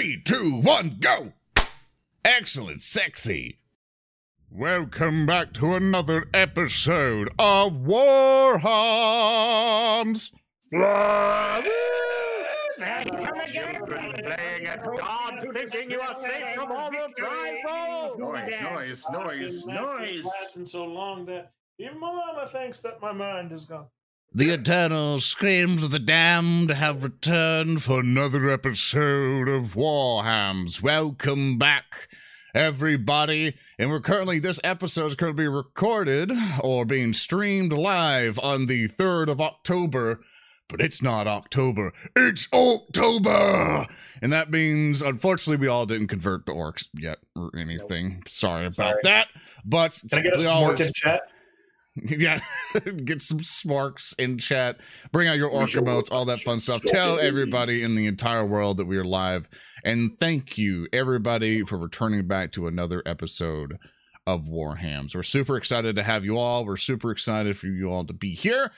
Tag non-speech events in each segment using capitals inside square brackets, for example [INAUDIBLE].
Three, two, one, go! Excellent, sexy. Welcome back to another episode of War Warhams. Playing at God, thinking you are safe from all the tribal. Noise, noise, noise, noise. lasting so long that even my mama thinks that my mind is gone. The eternal screams of the damned have returned for another episode of Warhams. Welcome back, everybody. And we're currently, this episode is currently being recorded or being streamed live on the 3rd of October. But it's not October, it's October! And that means, unfortunately, we all didn't convert to orcs yet or anything. Sorry about Sorry. that. But Can I get a we smork always- in chat? [LAUGHS] yeah, get some smarks in chat. Bring out your orc Visual emotes, all that fun stuff. Tell everybody in the entire world that we are live. And thank you, everybody, for returning back to another episode of Warhams. We're super excited to have you all. We're super excited for you all to be here.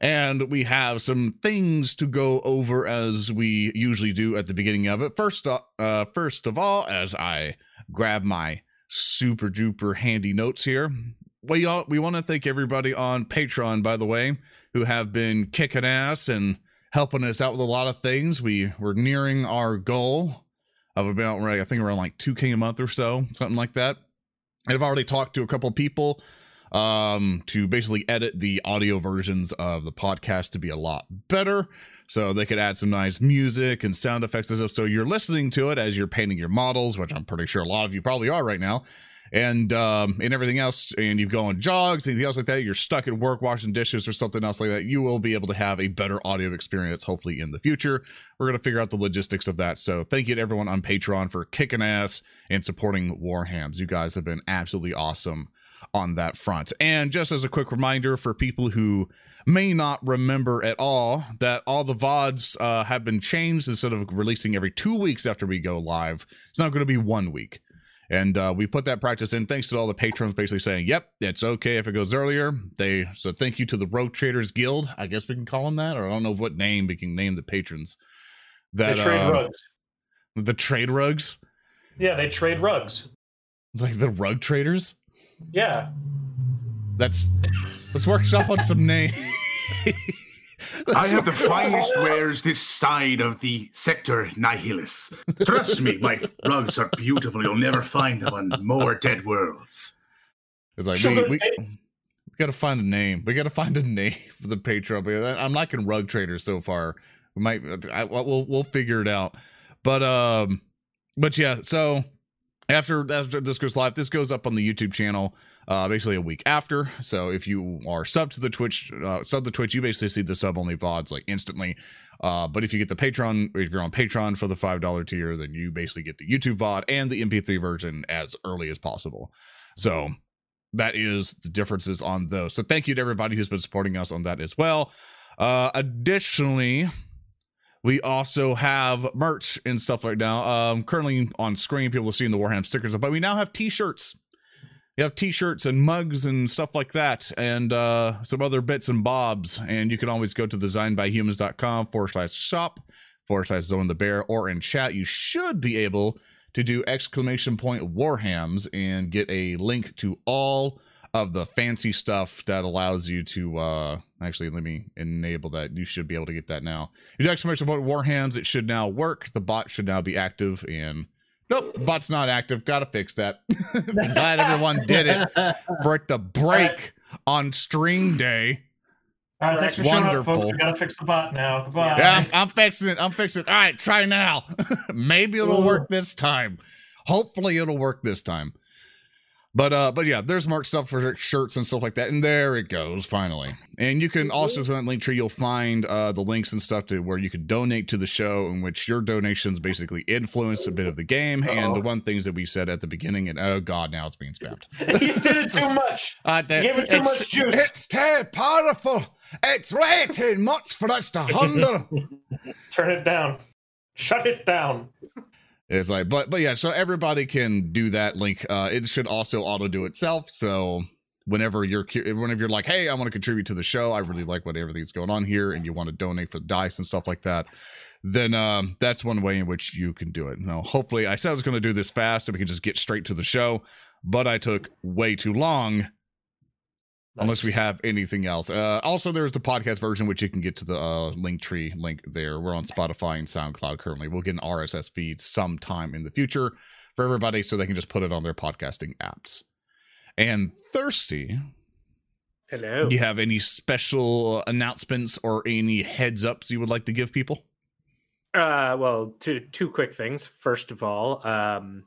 And we have some things to go over as we usually do at the beginning of it. First, uh, uh, first of all, as I grab my super duper handy notes here, we all, we want to thank everybody on Patreon, by the way, who have been kicking ass and helping us out with a lot of things. We we're nearing our goal of about I think around like two k a month or so, something like that. And I've already talked to a couple people um to basically edit the audio versions of the podcast to be a lot better so they could add some nice music and sound effects and stuff so you're listening to it as you're painting your models which i'm pretty sure a lot of you probably are right now and um and everything else and you go on jogs anything else like that you're stuck at work washing dishes or something else like that you will be able to have a better audio experience hopefully in the future. We're going to figure out the logistics of that so thank you to everyone on patreon for kicking ass and supporting warhams. You guys have been absolutely awesome on that front. And just as a quick reminder for people who may not remember at all that all the vods uh, have been changed instead of releasing every two weeks after we go live it's not going to be one week and uh, we put that practice in thanks to all the patrons basically saying, yep, it's okay if it goes earlier. They so thank you to the Rogue Traders Guild. I guess we can call them that, or I don't know what name we can name the patrons. That they trade uh, rugs. the trade rugs. Yeah, they trade rugs. It's like the rug traders. Yeah. That's let's workshop on some name. [LAUGHS] [LAUGHS] I have the finest wares this side of the sector Nihilus. Trust me, my rugs are beautiful. You'll never find them on more dead worlds. It's like we, we, we gotta find a name. We gotta find a name [LAUGHS] for the Patreon. I'm liking rug traders so far. We might I, we'll we'll figure it out. But um, but yeah. So after after this goes live, this goes up on the YouTube channel. Uh, basically a week after. So if you are sub to the Twitch, uh, sub the Twitch, you basically see the sub only vods like instantly. Uh, but if you get the Patreon, if you're on Patreon for the five dollar tier, then you basically get the YouTube VOD and the MP3 version as early as possible. So that is the differences on those. So thank you to everybody who's been supporting us on that as well. Uh, additionally, we also have merch and stuff right now. Um, currently on screen, people are seeing the Warham stickers, but we now have T-shirts. We have T-shirts and mugs and stuff like that, and uh, some other bits and bobs. And you can always go to designbyhumans.com forward slash shop forward slash zoran the bear, or in chat, you should be able to do exclamation point warhams and get a link to all of the fancy stuff that allows you to uh actually let me enable that. You should be able to get that now. You do exclamation point warhams it should now work. The bot should now be active and nope bot's not active. Gotta fix that. [LAUGHS] Glad everyone did it. For it to break on stream day. All right, thanks for showing up, folks. We gotta fix the bot now. Goodbye. yeah I'm, I'm fixing it. I'm fixing it. All right try now. [LAUGHS] Maybe it'll work this time. Hopefully it'll work this time but uh but yeah there's marked stuff for shirts and stuff like that and there it goes finally and you can also through that link tree you'll find uh the links and stuff to where you can donate to the show in which your donations basically influence a bit of the game and the one things that we said at the beginning and oh god now it's being spammed [LAUGHS] you did it too much. uh, You gave it too much juice. it's too powerful it's way too much for us to [LAUGHS] handle Turn it down. Shut it down. It's like, but but yeah, so everybody can do that link. Uh, it should also auto do itself. So whenever you're whenever you're like, hey, I want to contribute to the show, I really like what everything's going on here, and you want to donate for the dice and stuff like that, then um, that's one way in which you can do it. Now, hopefully, I said I was going to do this fast and we can just get straight to the show, but I took way too long. Unless we have anything else. Uh, also, there's the podcast version, which you can get to the uh, link tree link there. We're on Spotify and SoundCloud currently. We'll get an RSS feed sometime in the future for everybody so they can just put it on their podcasting apps. And Thirsty, Hello. do you have any special announcements or any heads ups you would like to give people? Uh, well, two two quick things. First of all, um,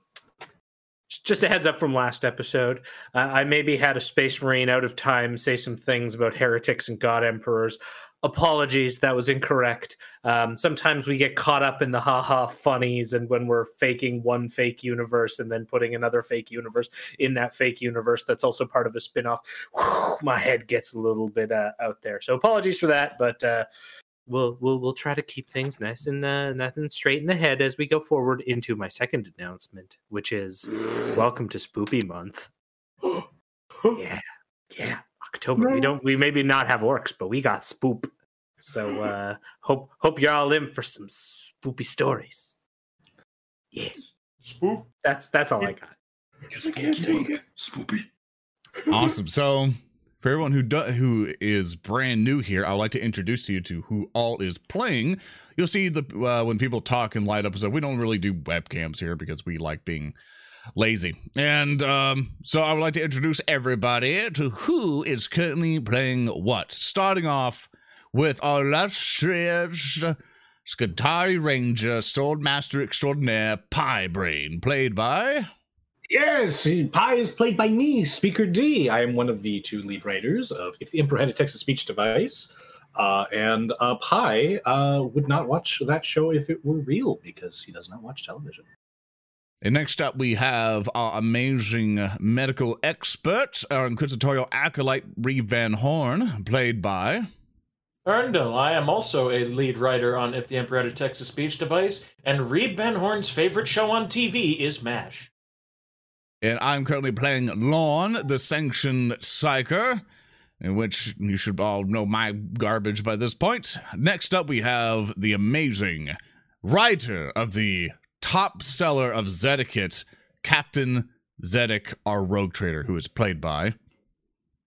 just a heads up from last episode. Uh, I maybe had a space marine out of time say some things about heretics and god emperors. Apologies, that was incorrect. Um, sometimes we get caught up in the haha funnies, and when we're faking one fake universe and then putting another fake universe in that fake universe that's also part of a spin-off, whew, my head gets a little bit uh, out there. So apologies for that, but uh, we'll we'll we'll try to keep things nice and uh, nice and straight in the head as we go forward into my second announcement, which is welcome to Spoopy Month. Yeah, yeah, October. We don't we maybe not have orcs, but we got spoop. So uh hope hope you're all in for some spoopy stories. Yeah, Spoop. that's that's all I got. Just can't take it. Spoopy. awesome. So, for everyone who do, who is brand new here, I would like to introduce you to who all is playing. You'll see the uh, when people talk in light up. So we don't really do webcams here because we like being lazy. And um, so, I would like to introduce everybody to who is currently playing what. Starting off with our illustrious Skitarii Ranger, Swordmaster Extraordinaire, Pi Braine, played by. Yes, Pi is played by me, Speaker D. I am one of the two lead writers of If the Emperor Had a Text-to-Speech Device. Uh, and uh, Pi uh, would not watch that show if it were real because he does not watch television. And next up, we have our amazing medical expert, our inquisitorial acolyte, Reeb Van Horn, played by. Earndil, I am also a lead writer on If the Emperor Had a Text-to-Speech Device, and Reeb Van Horn's favorite show on TV is MASH. And I'm currently playing Lorn, the sanctioned psyker, in which you should all know my garbage by this point. Next up, we have the amazing writer of the top seller of Zedekit, Captain Zedek, our rogue trader, who is played by.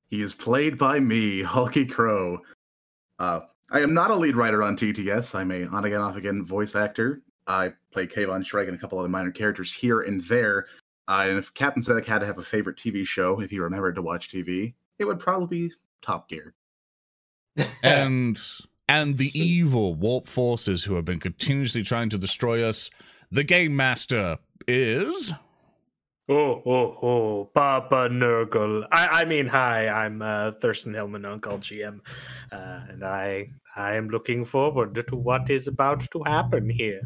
He is played by me, HulkyKrow. Uh, I am not a lead writer on TTS. I'm a on again, off again voice actor. I play Kayvon Shrek and a couple other minor characters here and there. Uh, and if Captain Zedek had to have a favorite TV show, if he remembered to watch TV, it would probably be Top Gear. [LAUGHS] and and the evil warp forces who have been continuously trying to destroy us. The game master is Oh, oh, oh, Papa Nurgle. I, I mean, hi, I'm uh, Thurston Hillman, OnCallGM, uh, and I, I am looking forward to what is about to happen here.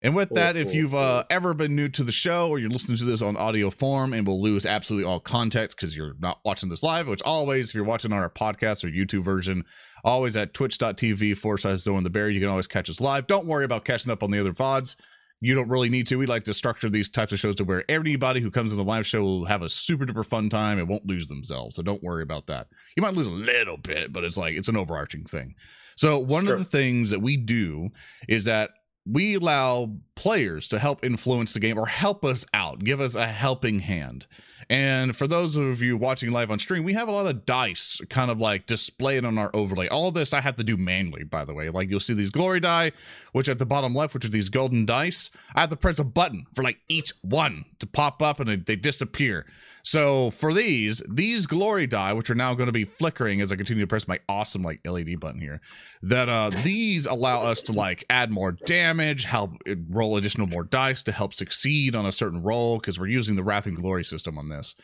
And with that, if you've uh, ever been new to the show or you're listening to this on audio form and will lose absolutely all context because you're not watching this live, which always, if you're watching on our podcast or YouTube version, always at twitch.tv forward slash Zoran the Bear, you can always catch us live. Don't worry about catching up on the other VODs. You don't really need to. We like to structure these types of shows to where everybody who comes in the live show will have a super duper fun time and won't lose themselves. So don't worry about that. You might lose a little bit, but it's like it's an overarching thing. So one Sure. of the things that we do is that we allow players to help influence the game or help us out, give us a helping hand. And for those of you watching live on stream, we have a lot of dice kind of like displayed on our overlay. All this I have to do manually, by the way. Like you'll see these glory die, which at the bottom left, which are these golden dice. I have to press a button for like each one to pop up and they, disappear. So for these, these glory die, which are now going to be flickering as I continue to press my awesome like LED button here, that uh these allow us to like add more damage, help uh, roll additional more dice to help succeed on a certain roll because we're using the Wrath and Glory system on this.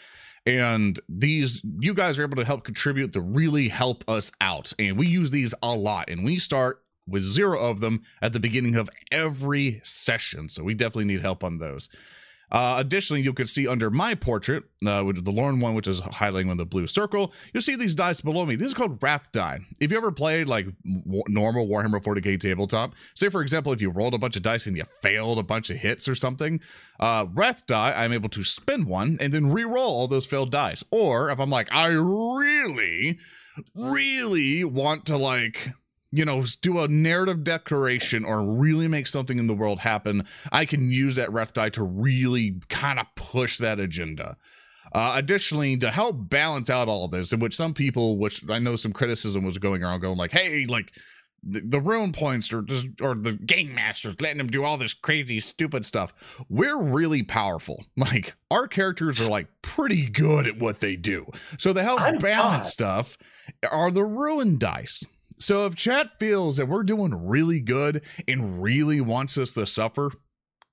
And these you guys are able to help contribute to really help us out. And we use these a lot. And we start with zero of them at the beginning of every session. So we definitely need help on those. Uh, additionally, you can see under my portrait, uh, with the Lorn one, which is highlighting on the blue circle, you'll see these dice below me. These are called Wrath die. If you ever played like w- normal Warhammer 40k tabletop, say for example, if you rolled a bunch of dice and you failed a bunch of hits or something, uh, Wrath die, I'm able to spin one and then re-roll all those failed dice. Or if I'm like, I really, really want to like you know, do a narrative declaration or really make something in the world happen, I can use that Wrath die to really kind of push that agenda. Uh, additionally, to help balance out all of this, in which some people, which I know some criticism was going around, going like, "Hey, like the, the ruin points or just, or the game masters letting them do all this crazy stupid stuff." We're really powerful. [LAUGHS] Like our characters are like pretty good at what they do. So to help I'm balance not. stuff are the ruin dice. So if chat feels that we're doing really good and really wants us to suffer,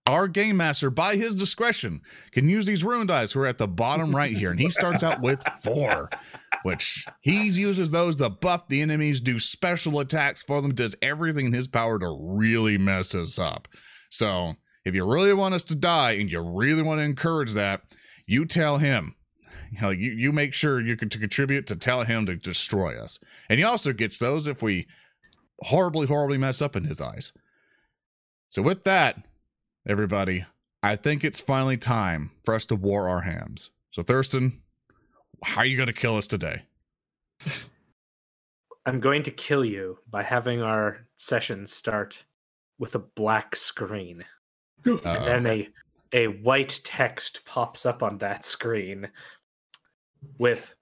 our game master, by his discretion, can use these ruin dice. We're at the bottom right here, and he starts out with four, which he uses those to buff the enemies, do special attacks for them, does everything in his power to really mess us up. So if you really want us to die and you really want to encourage that, you tell him. [LAUGHS] You know, you, you make sure you can to contribute to tell him to destroy us. And he also gets those if we horribly, horribly mess up in his eyes. So with that, everybody, I think it's finally time for us to war our hams. So Thurston, how are you gonna kill us today? [LAUGHS] I'm going to kill you by having our session start with a black screen. [GASPS] Uh-oh. and then a a white text pops up on that screen with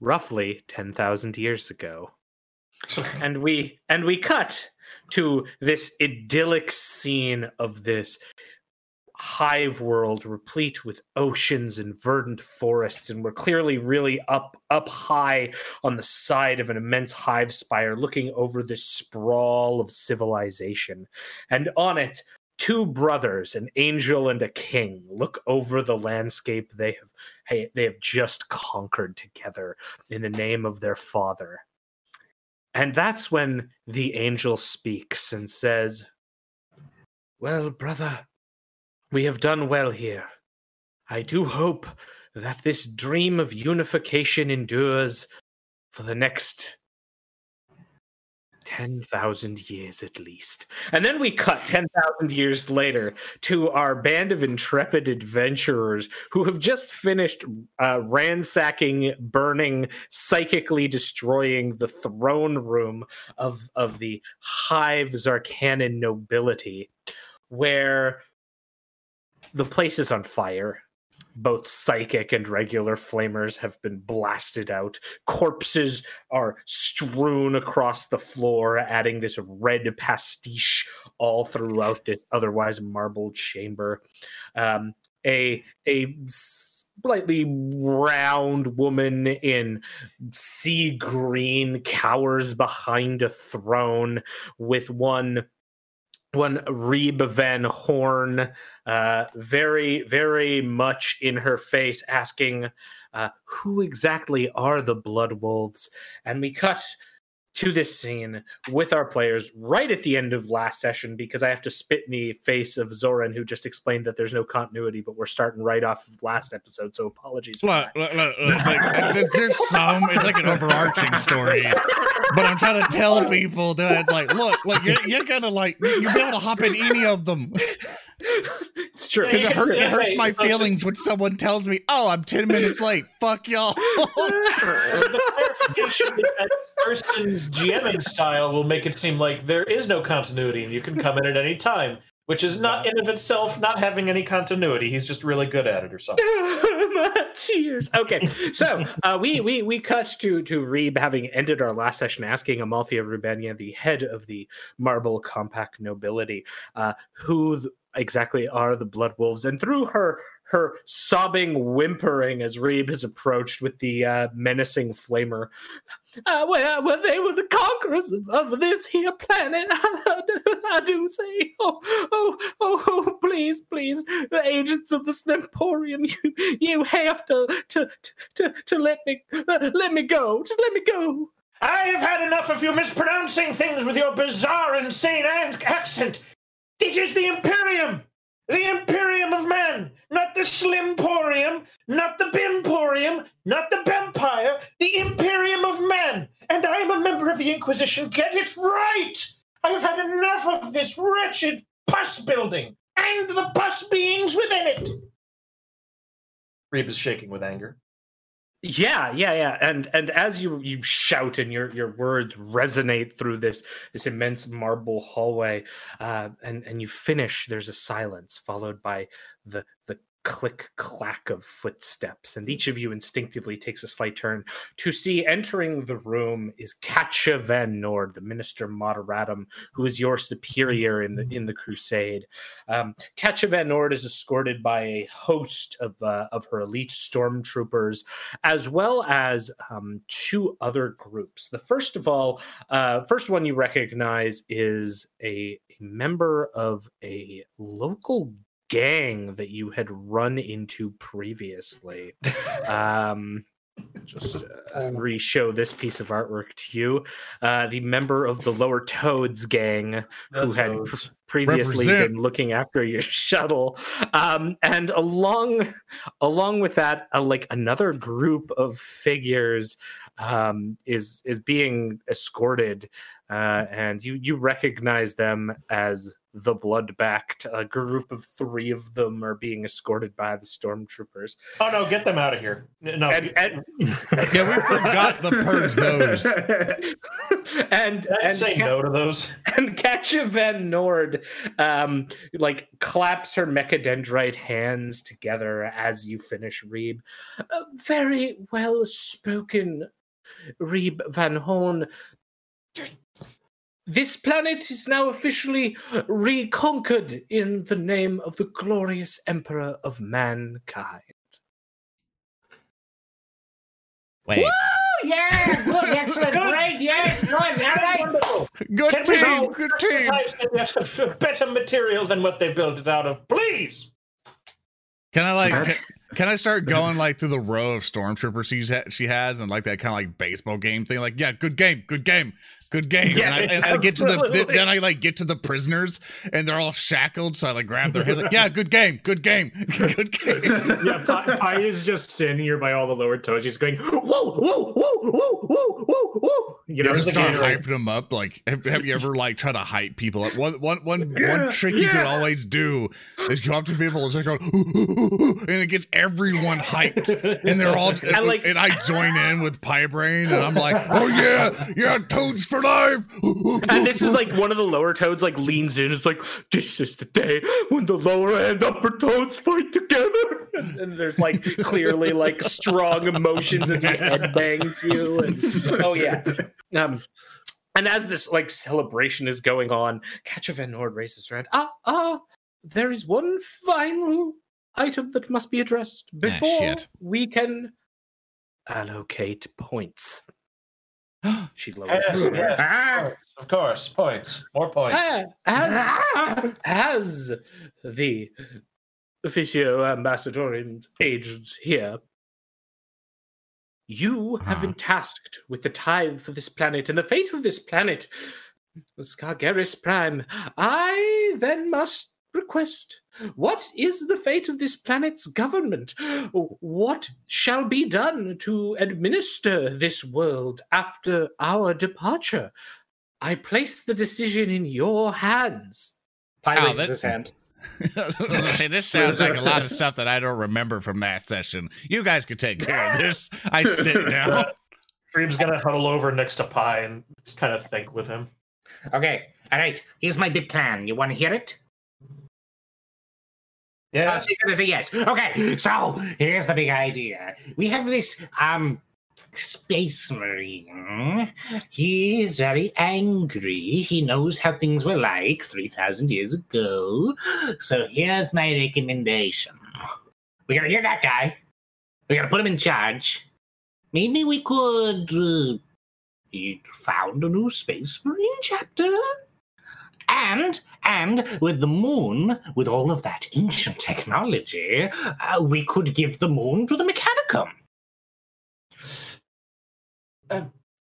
roughly 10,000 years ago. and we and we cut to this idyllic scene of this hive world replete with oceans and verdant forests and we're clearly really up up high on the side of an immense hive spire looking over this sprawl of civilization and on it two brothers an angel and a king look over the landscape they have hey, they have just conquered together in the name of their father and that's when the angel speaks and says, Well, brother, we have done well here. I do hope that this dream of unification endures for the next 10,000 years at least. And then we cut 10,000 years later to our band of intrepid adventurers who have just finished uh, ransacking, burning, psychically destroying the throne room of, of the Hive Zarkanan nobility, where the place is on fire. Both psychic and regular flamers have been blasted out. Corpses are strewn across the floor, adding this red pastiche all throughout this otherwise marbled chamber. Um, a a slightly round woman in sea green cowers behind a throne with one one Reeb Van Horn, uh, very, very much in her face, asking, uh, Who exactly are the Blood Wolves? And we cut to this scene with our players right at the end of last session because I have to spit in the face of Zoran, who just explained that there's no continuity, but we're starting right off of last episode. So apologies. Look, look, look, [LAUGHS] like, there's, there's some. It's like an overarching story, but I'm trying to tell people that like, look, like you're, you're gonna like you'll be able to hop in any of them [LAUGHS] it's true. because it, hurt, it hurts my feelings when someone tells me, "Oh, I'm ten minutes late." Fuck y'all. the clarification is that Thurston's GMing style will make it seem like there is no continuity and you can come in at any time, which is not in of itself not having any continuity. He's just really good at it or something. [LAUGHS] My tears. Okay, so uh, we we we cut to to Reeb having ended our last session, asking Amalthea Rubenia, the head of the Marble Compact nobility, uh, who th- exactly are the Blood Wolves, and through her her sobbing, whimpering as Reeb has approached with the uh, menacing flamer. Uh, well, well, they were the conquerors of, of this here planet. [LAUGHS] I do say, oh, oh, oh, oh, please, please, the agents of the Snemporium, [LAUGHS] you, you have to, to, to, to let me, uh, let me go. Just let me go. I have had enough of you mispronouncing things with your bizarre, insane ac- accent. It is the Imperium! The Imperium of Man! Not the Slimporium, not the Bimporium, not the Bempire, the Imperium of Man! And I am a member of the Inquisition. Get it right! I have had enough of this wretched pus building and the pus beings within it! Reeb is shaking with anger. Yeah, yeah, yeah. And and as you you shout and your your words resonate through this this immense marble hallway, uh, and and you finish, there's a silence followed by the the click clack of footsteps, and each of you instinctively takes a slight turn to see entering the room is Katja Van Nord, the Minister Moderatum, who is your superior in the in the crusade. Um, Katja Van Nord is escorted by a host of uh, of her elite stormtroopers, as well as um, two other groups. The first of all, uh, first one you recognize is a, a member of a local gang that you had run into previously. [LAUGHS] um, just uh, re-show this piece of artwork to you. Uh, the member of the Lower Toads gang who had pr- previously Represent. been looking after your [LAUGHS] shuttle, um, and along along with that, uh, like another group of figures um, is is being escorted, uh, and you you recognize them as the blood-backed. A group of three of them are being escorted by the stormtroopers, Oh no, get them out of here. No, and and [LAUGHS] Yeah, we forgot the purge those. [LAUGHS] and Did and say Ka- no to those? and Katja Van Nord um like claps her mechadendrite hands together as you finish Reeb. Uh, very well spoken, Reeb Van Horn. This planet is now officially reconquered in the name of the glorious Emperor of Mankind. Wait. Woo! Yeah, good, excellent, [LAUGHS] great, yes, good, all right. Wonderful. Good Can team, all good team. Uh, [LAUGHS] better material than what they built it out of? Please. Can I like? Can, can I start going like through the row of stormtroopers she's ha- she has and like that kind of like baseball game thing? Like, yeah, good game, good game, good game. Yes, and, I, and I get to the absolutely. then I like get to the prisoners and they're all shackled, so I like grab their hands like, yeah, good game, good game, [LAUGHS] good game. [LAUGHS] yeah, Pi, Pi is just standing here by all the lower toes. She's going, whoa, whoa, whoa, whoa, whoa, whoa, whoa. You You know, just just start like, hyping them up. Like, have, have you ever like try to hype people up? One, one, one, one trick you can always do is go up to people and start going, and it gets everyone hyped, and they're all [LAUGHS] And, like- and I join in with Pi Braine, and I'm like, oh yeah, yeah, toads for life. And this is like one of the lower toads like leans in. It's like this is the day when the lower and upper toads fight together. And, and there's like clearly like strong emotions as he headbangs you. And oh yeah. Um, and as this like celebration is going on, Katja Van Nord raises her hand. Ah ah, there is one final item that must be addressed before shit. we can allocate points. [GASPS] she lowers Yes, her yes, Ah, of course. Points. More points. Ah, Has, has the officio ambassadorium agents here, you have been tasked with the tithe for this planet and the fate of this planet, Scargeris Prime. I then must request what is the fate of this planet's government? What shall be done to administer this world after our departure? I place the decision in your hands. Pi Oh, raises that- his hand. [LAUGHS] See, this sounds like a lot of stuff that I don't remember from that session. You guys could take care of this. I sit [LAUGHS] down. Dream's gonna huddle over next to Pi and just kind of think with him. okay, all right, here's my big plan. You want to hear it? Yeah. So you're gonna say yes. Okay, so here's the big idea. We have this um space marine. He is very angry. He knows how things were like three thousand years ago. So here's my recommendation. We gotta get that guy. We gotta put him in charge. Maybe we could uh, found a new space marine chapter. And and with the moon, with all of that ancient technology, uh, we could give the moon to the Mechanicum.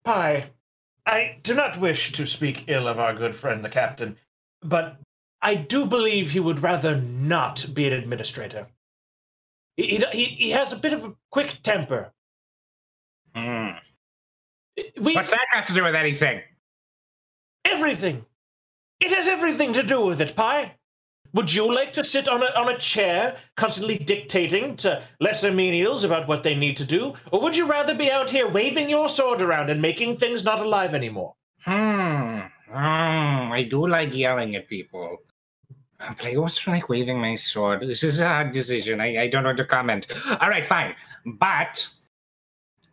Pi, I do not wish to speak ill of our good friend the captain, but I do believe he would rather not be an administrator. He, he, he has a bit of a quick temper. Hmm. We, What's that got to do with anything? everything. It has everything to do with it, Pi. Would you like to sit on a, on a chair, constantly dictating to lesser menials about what they need to do? Or would you rather be out here waving your sword around and making things not alive anymore? Hmm. Hmm. I do like yelling at people. But I also like waving my sword. This is a hard decision. I, I don't want to comment. All right, fine. But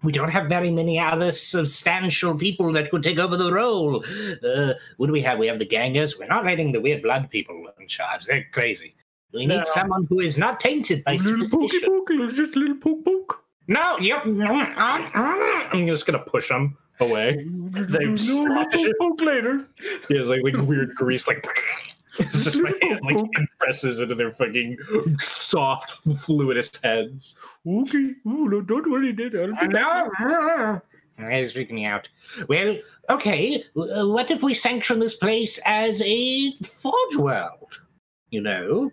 we don't have very many other substantial people that could take over the role. Uh, what do we have? We have the gangers. We're not letting the weird blood people in charge. They're crazy. We need No. someone who is not tainted by little pokey superstition. poke, it's just a little poke poke. No, yep. I'm just gonna push him away. They No, little poke later. He has like, like weird grease, like [LAUGHS] it's just my [LAUGHS] hand like compresses into their fucking soft, fluidous heads. Okay. Oh, no, don't worry, Dad. I'll be back. [LAUGHS] No. Freaking me out. Well, okay. uh, What if we sanction this place as a forge world? You know?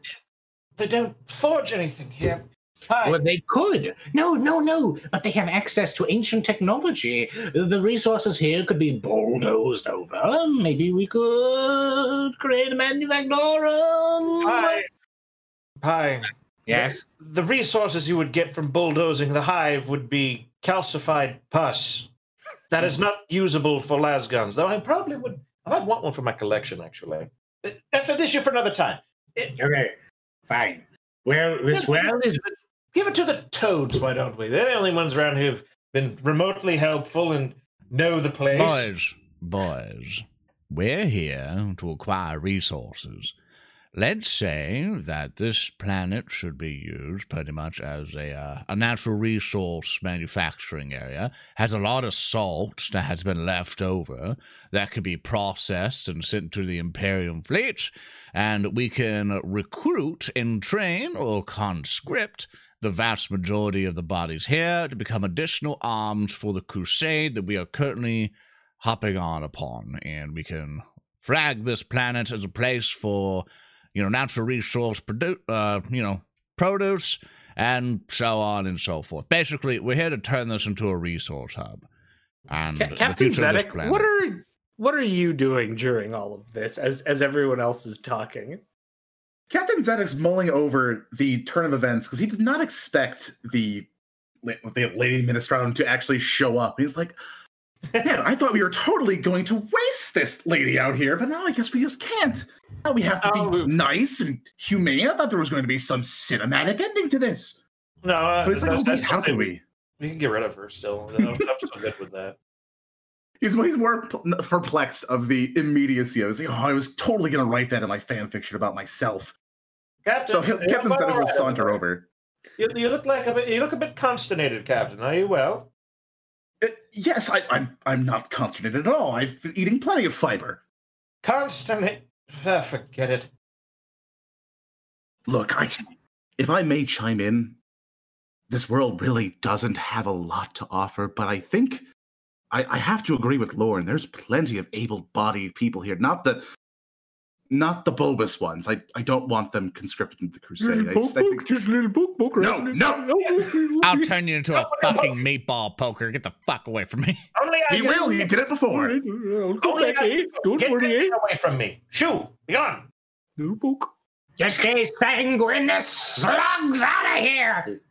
They don't forge anything here. Hi. Well, they could. No, no, no. But they have access to ancient technology. The resources here could be bulldozed over. Maybe we could create a manufactorum. Hi. Hi. Yes. The resources you would get from bulldozing the hive would be calcified pus. That is not usable for las guns, though I probably would. I might want one for my collection, actually. Uh, That's an issue for another time. Okay. Fine. Well, this world is. Give it to the toads, why don't we? They're the only ones around who've been remotely helpful and know the place. Boys, boys, we're here to acquire resources. Let's say that this planet should be used pretty much as a, uh, a natural resource manufacturing area. Has a lot of salt that has been left over that could be processed and sent to the Imperium fleet, and we can recruit and train or conscript the vast majority of the bodies here to become additional arms for the crusade that we are currently hopping on upon. And we can flag this planet as a place for, you know, natural resource produ- uh, you know, produce and so on and so forth. Basically, we're here to turn this into a resource hub. And Ca- Captain future of this Zedek, what are what are you doing during all of this as as everyone else is talking? Captain Zedek's mulling over the turn of events because he did not expect the the Lady Ministratum to actually show up. He's like, man, I thought we were totally going to waste this lady out here, but now I guess we just can't. Now we have to be Oh. nice and humane. I thought there was going to be some cinematic ending to this. No, uh, But it's like, oh, wait, how can we? We can get rid of her still. I'm, [LAUGHS] I'm so good with that. He's, he's more perplexed of the immediacy of it. Like, oh, I was totally going to write that in my fan fiction about myself. Captain, So he'll- Captain Zedek will right, saunter right. over. You, you look like a bit. You look a bit consternated, Captain. Are you well? Uh, yes, I, I'm, I'm not consternated at all. I've been eating plenty of fiber. Consternate. Ah, forget it. Look, I, if I may chime in, this world really doesn't have a lot to offer, but I think I, I have to agree with Lorn. There's plenty of able-bodied people here. Not the, not the bulbous ones. I, I don't want them conscripted into the crusade. Little I just, I think, just little poke poke. No, right? no. I'll turn you into a fucking meatball poker. Get the fuck away from me. [LAUGHS] Only I he can- will. He did it before. I'll come Only back, I eh? Don't Get worry, eh? away from me. Shoo! Be gone. Little poke. Get these sanguineous slugs out of here!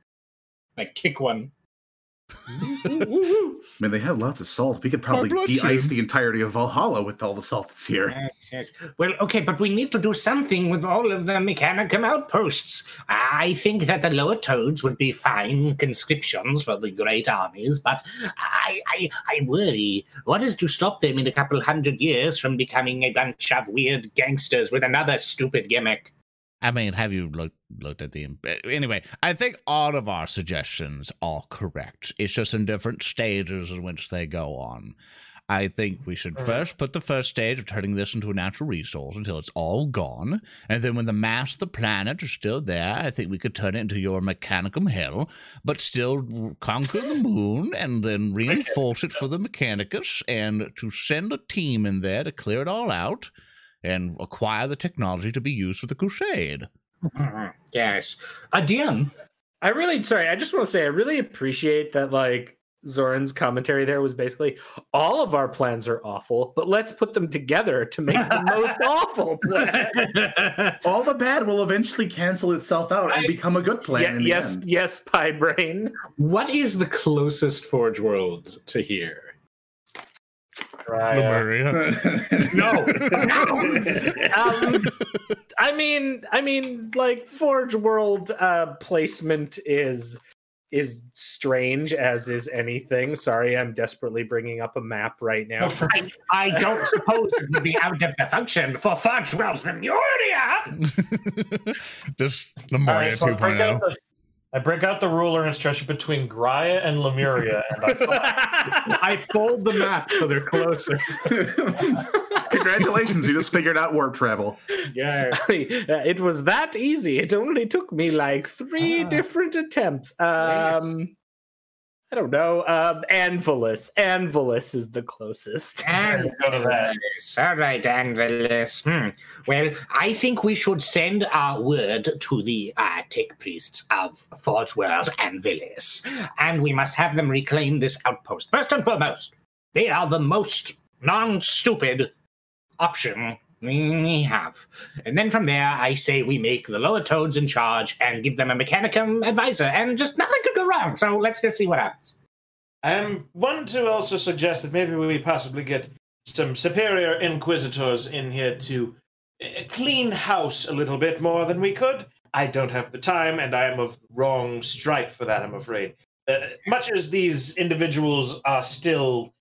I kick one. I mean, they have lots of salt. We could probably de-ice the entirety of Valhalla with all the salt that's here. Yes, yes. Well, okay, but we need to do something with all of the Mechanicum outposts. I think that the lower toads would be fine conscriptions for the great armies, but I, I, I worry. What is to stop them in a couple hundred years from becoming a bunch of weird gangsters with another stupid gimmick? I mean, have you looked looked at the eh, anyway? I think all of our suggestions are correct. It's just in different stages in which they go on. I think we should first put the first stage of turning this into a natural resource until it's all gone, and then when the mass of the planet is still there, I think we could turn it into your mechanicum hell, but still conquer the moon and then [LAUGHS] reinforce it for the mechanicus, and to send a team in there to clear it all out and acquire the technology to be used for the crusade. Mm-hmm. yes. Uh, a DM. I really sorry. I just want to say I really appreciate that. Like Zoran's commentary there was basically all of our plans are awful, but let's put them together to make the [LAUGHS] most awful plan. [LAUGHS] All the bad will eventually cancel itself out and become a good plan Ye- in the yes, end. yes, Pi Braine. what is the closest Forge world to here? Right. Lemuria. [LAUGHS] [LAUGHS] um, I mean, I mean, like Forge World uh, placement is is strange as is anything. Sorry, I'm desperately bringing up a map right now. I, I don't suppose it would be out of the function for Fudge World [LAUGHS] Lemuria. Just All Lemuria right, so I break, out 2.0. the, I break out the ruler and stretch it between Graia and Lemuria, and I [LAUGHS] I fold the map so they're closer. [LAUGHS] Congratulations, you just figured out warp travel. [LAUGHS] Yeah. it was that easy. It only took me like three Ah. different attempts. Um, I don't know. Um, Anvilus. Anvilus is the closest. [LAUGHS] That. all right, Anvilus. Hmm. Well, I think we should send our word to the uh, tech priests of Forge World Anvilus, and we must have them reclaim this outpost. First and foremost, they are the most non-stupid option we have. And then from there, I say we make the lower toads in charge and give them a mechanicum advisor, and just nothing could go wrong. So let's just see what happens. I'm one to also suggest that maybe we possibly get some superior inquisitors in here to uh, clean house a little bit more than we could. I don't have the time, and I am of wrong stripe for that. I'm afraid. Uh, much as these individuals are still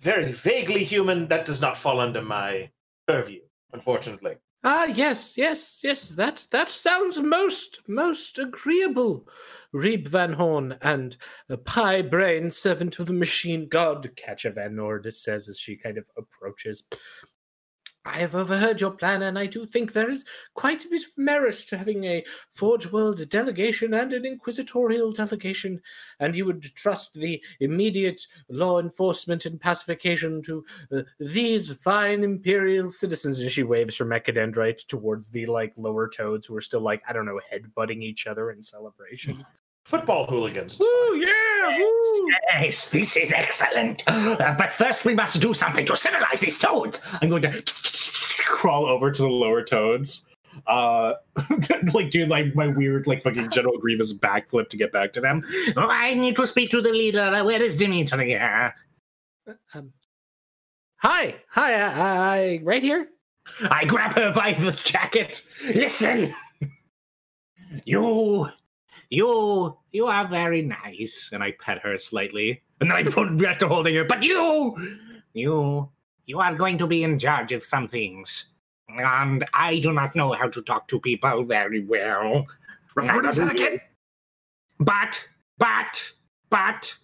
very vaguely human, that does not fall under my purview, unfortunately. Ah, yes, yes, yes. That that sounds most most agreeable. Reeb Van Horn and a Pi Braine servant of the machine god, Katja Van says as she kind of approaches. I have overheard your plan, and I do think there is quite a bit of merit to having a Forge World delegation and an inquisitorial delegation, and you would trust the immediate law enforcement and pacification to uh, these fine imperial citizens. And she waves her mechadendrite towards the like lower toads who are still like I don't know headbutting each other in celebration. [LAUGHS] Football hooligans. Woo! Yeah! Woo! Yes, this is excellent. Uh, but first, we must do something to civilize these toads. I'm going to. [LAUGHS] Crawl over to the lower toads. Uh, [LAUGHS] like do like my weird like fucking General Grievous backflip to get back to them. Oh, I need to speak to the leader. Uh, Where is Dimitri? Uh, Um, hi, hi, I, I right here. I grab her by the jacket. Listen, you, you, you are very nice. And I pet her slightly. And then I put back to holding her. But you, you, you are going to be in charge of some things. And I do not know how to talk to people very well. Refer to Zedekit. But, but, but,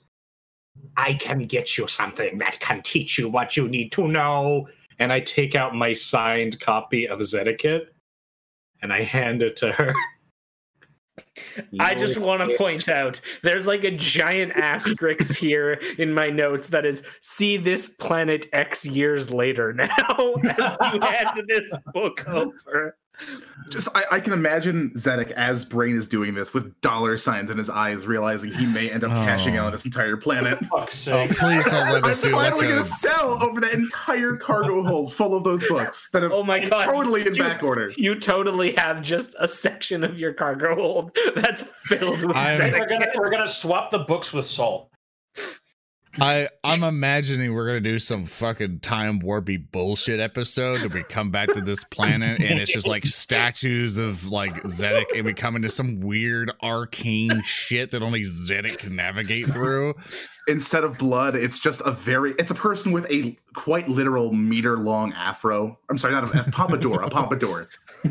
I can get you something that can teach you what you need to know. And I take out my signed copy of Zedekit and I hand it to her. [LAUGHS] I just want to point out there's like a giant asterisk here in my notes that is see this planet X years later [LAUGHS] now [LAUGHS] as you hand this book over. Just I, I can imagine Zedek as Braine is doing this with dollar signs in his eyes, realizing he may end up cashing oh. out Oh. on this entire planet. [LAUGHS] Fuck's Oh, please don't let [LAUGHS] I'm do finally a, gonna sell over that entire cargo hold full of those books that are Oh my god. totally in You- back order. You totally have just a section of your cargo hold that's filled with Zedek [LAUGHS] We're gonna, we're gonna swap the books with salt. I I'm imagining we're gonna do some fucking time warpy bullshit episode that we come back to this planet and it's just like statues of like Zedek and we come into some weird arcane shit that only Zedek can navigate through. Instead of blood, it's just a very it's a person with a quite literal meter long afro. I'm sorry, not a, a pompadour, a pompadour. [LAUGHS]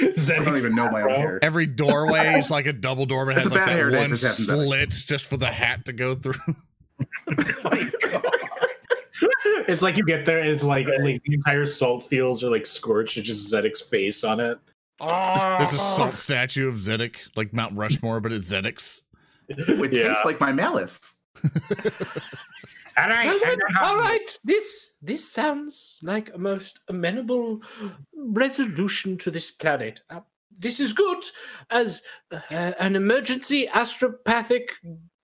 I don't even know my own hair. Every doorway is like a double door, but It's has like that one for slit just for the hat to go through. [LAUGHS] [LAUGHS] It's like you get there and it's like, like the entire salt fields are like scorched. It's just Zedek's face on it. There's a ah. salt statue of Zedek, like Mount Rushmore, but it's Zedek's. It [LAUGHS] Yeah. tastes like my malice. All right. Well, then, and then- all right. This this sounds like a most amenable resolution to this planet. Uh, this is good as uh, an emergency astropathic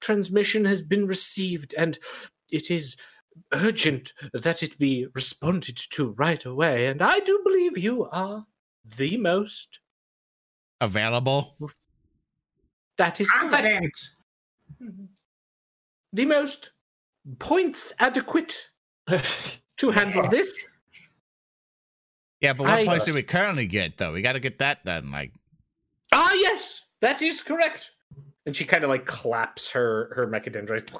transmission has been received, and it is urgent that it be responded to right away. And I do believe you are the most. Available. That is correct. The most points adequate to [LAUGHS] handle this. Yeah, but what I- points do we currently get though? We got to get that done. Like, Ah, yes, that is correct. And she kind of like claps her her mechadendrite.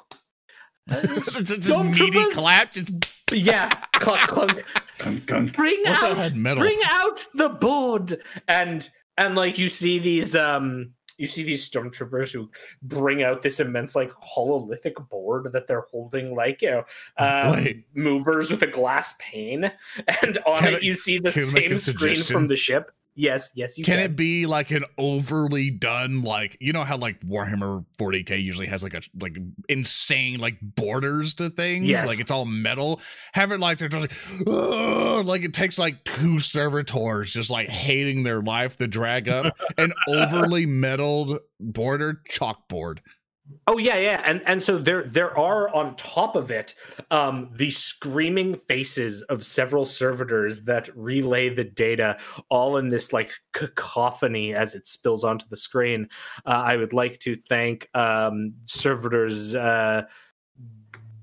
it's it's this meaty clap. Just yeah, clunk clunk. Gunk, gunk. Bring What's out, metal? bring out the board, and and like you see these um you see these stormtroopers who bring out this immense like hololithic board that they're holding like you know um, Wait. movers with a glass pane, [LAUGHS] and on it you see the can I make same screen from the ship. Yes, yes, you can can. it be like an overly done like you know how like Warhammer 40k usually has like a like insane like borders to things Yes. like it's all metal have it like they're just like like it takes like two servitors just like hating their life to drag up an [LAUGHS] overly metaled border chalkboard Oh yeah, yeah, and and so there there are on top of it um, the screaming faces of several servitors that relay the data, all in this like cacophony as it spills onto the screen. Uh, I would like to thank um, servitors. Uh,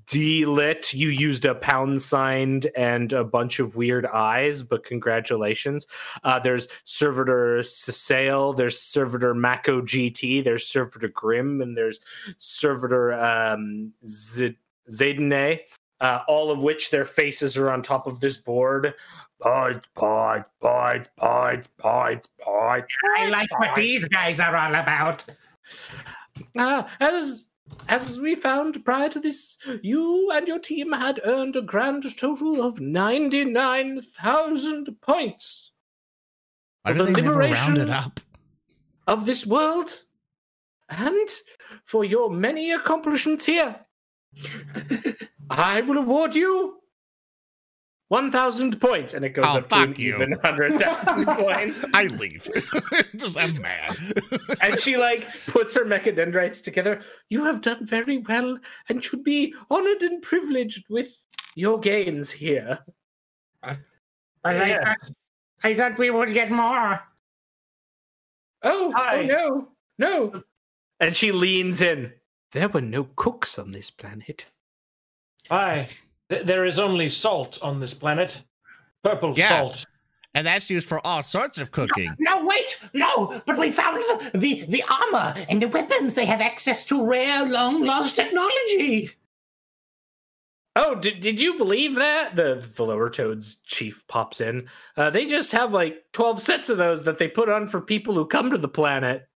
D-lit, you used a pound sign and a bunch of weird eyes, but congratulations. Uh, there's Servitor Sasale, there's Servitor Mako GT, there's Servitor Grim, and there's Servitor um, Z- Zaydene, uh, all of which their faces are on top of this board. Points, points, points, points, points, points. I like what these guys are all about. Uh, as as we found prior to this, you and your team had earned a grand total of ninety nine thousand points. Why The do round it liberation- of this world, and for your many accomplishments here, I will award you one thousand points, and it goes Oh, up to an fuck you. even hundred thousand [LAUGHS] points. I leave [LAUGHS] just I'm mad [LAUGHS] and she like puts her mechadendrites together. You have done very well and should be honored and privileged with your gains here. But I, Yeah. thought, I thought we would get more. Oh, oh Hi. oh no, no. And she leans in. There were no cooks on this planet. Aye. Th- there is only salt on this planet. Purple Yeah. salt. and that's used for all sorts of cooking No, wait, no, but we found the, the, the armor and the weapons. They have access to rare, long lost technology. Oh, did, did you believe that? The the lower toads chief pops in. Uh, they just have like 12 sets of those that they put on for people who come to the planet.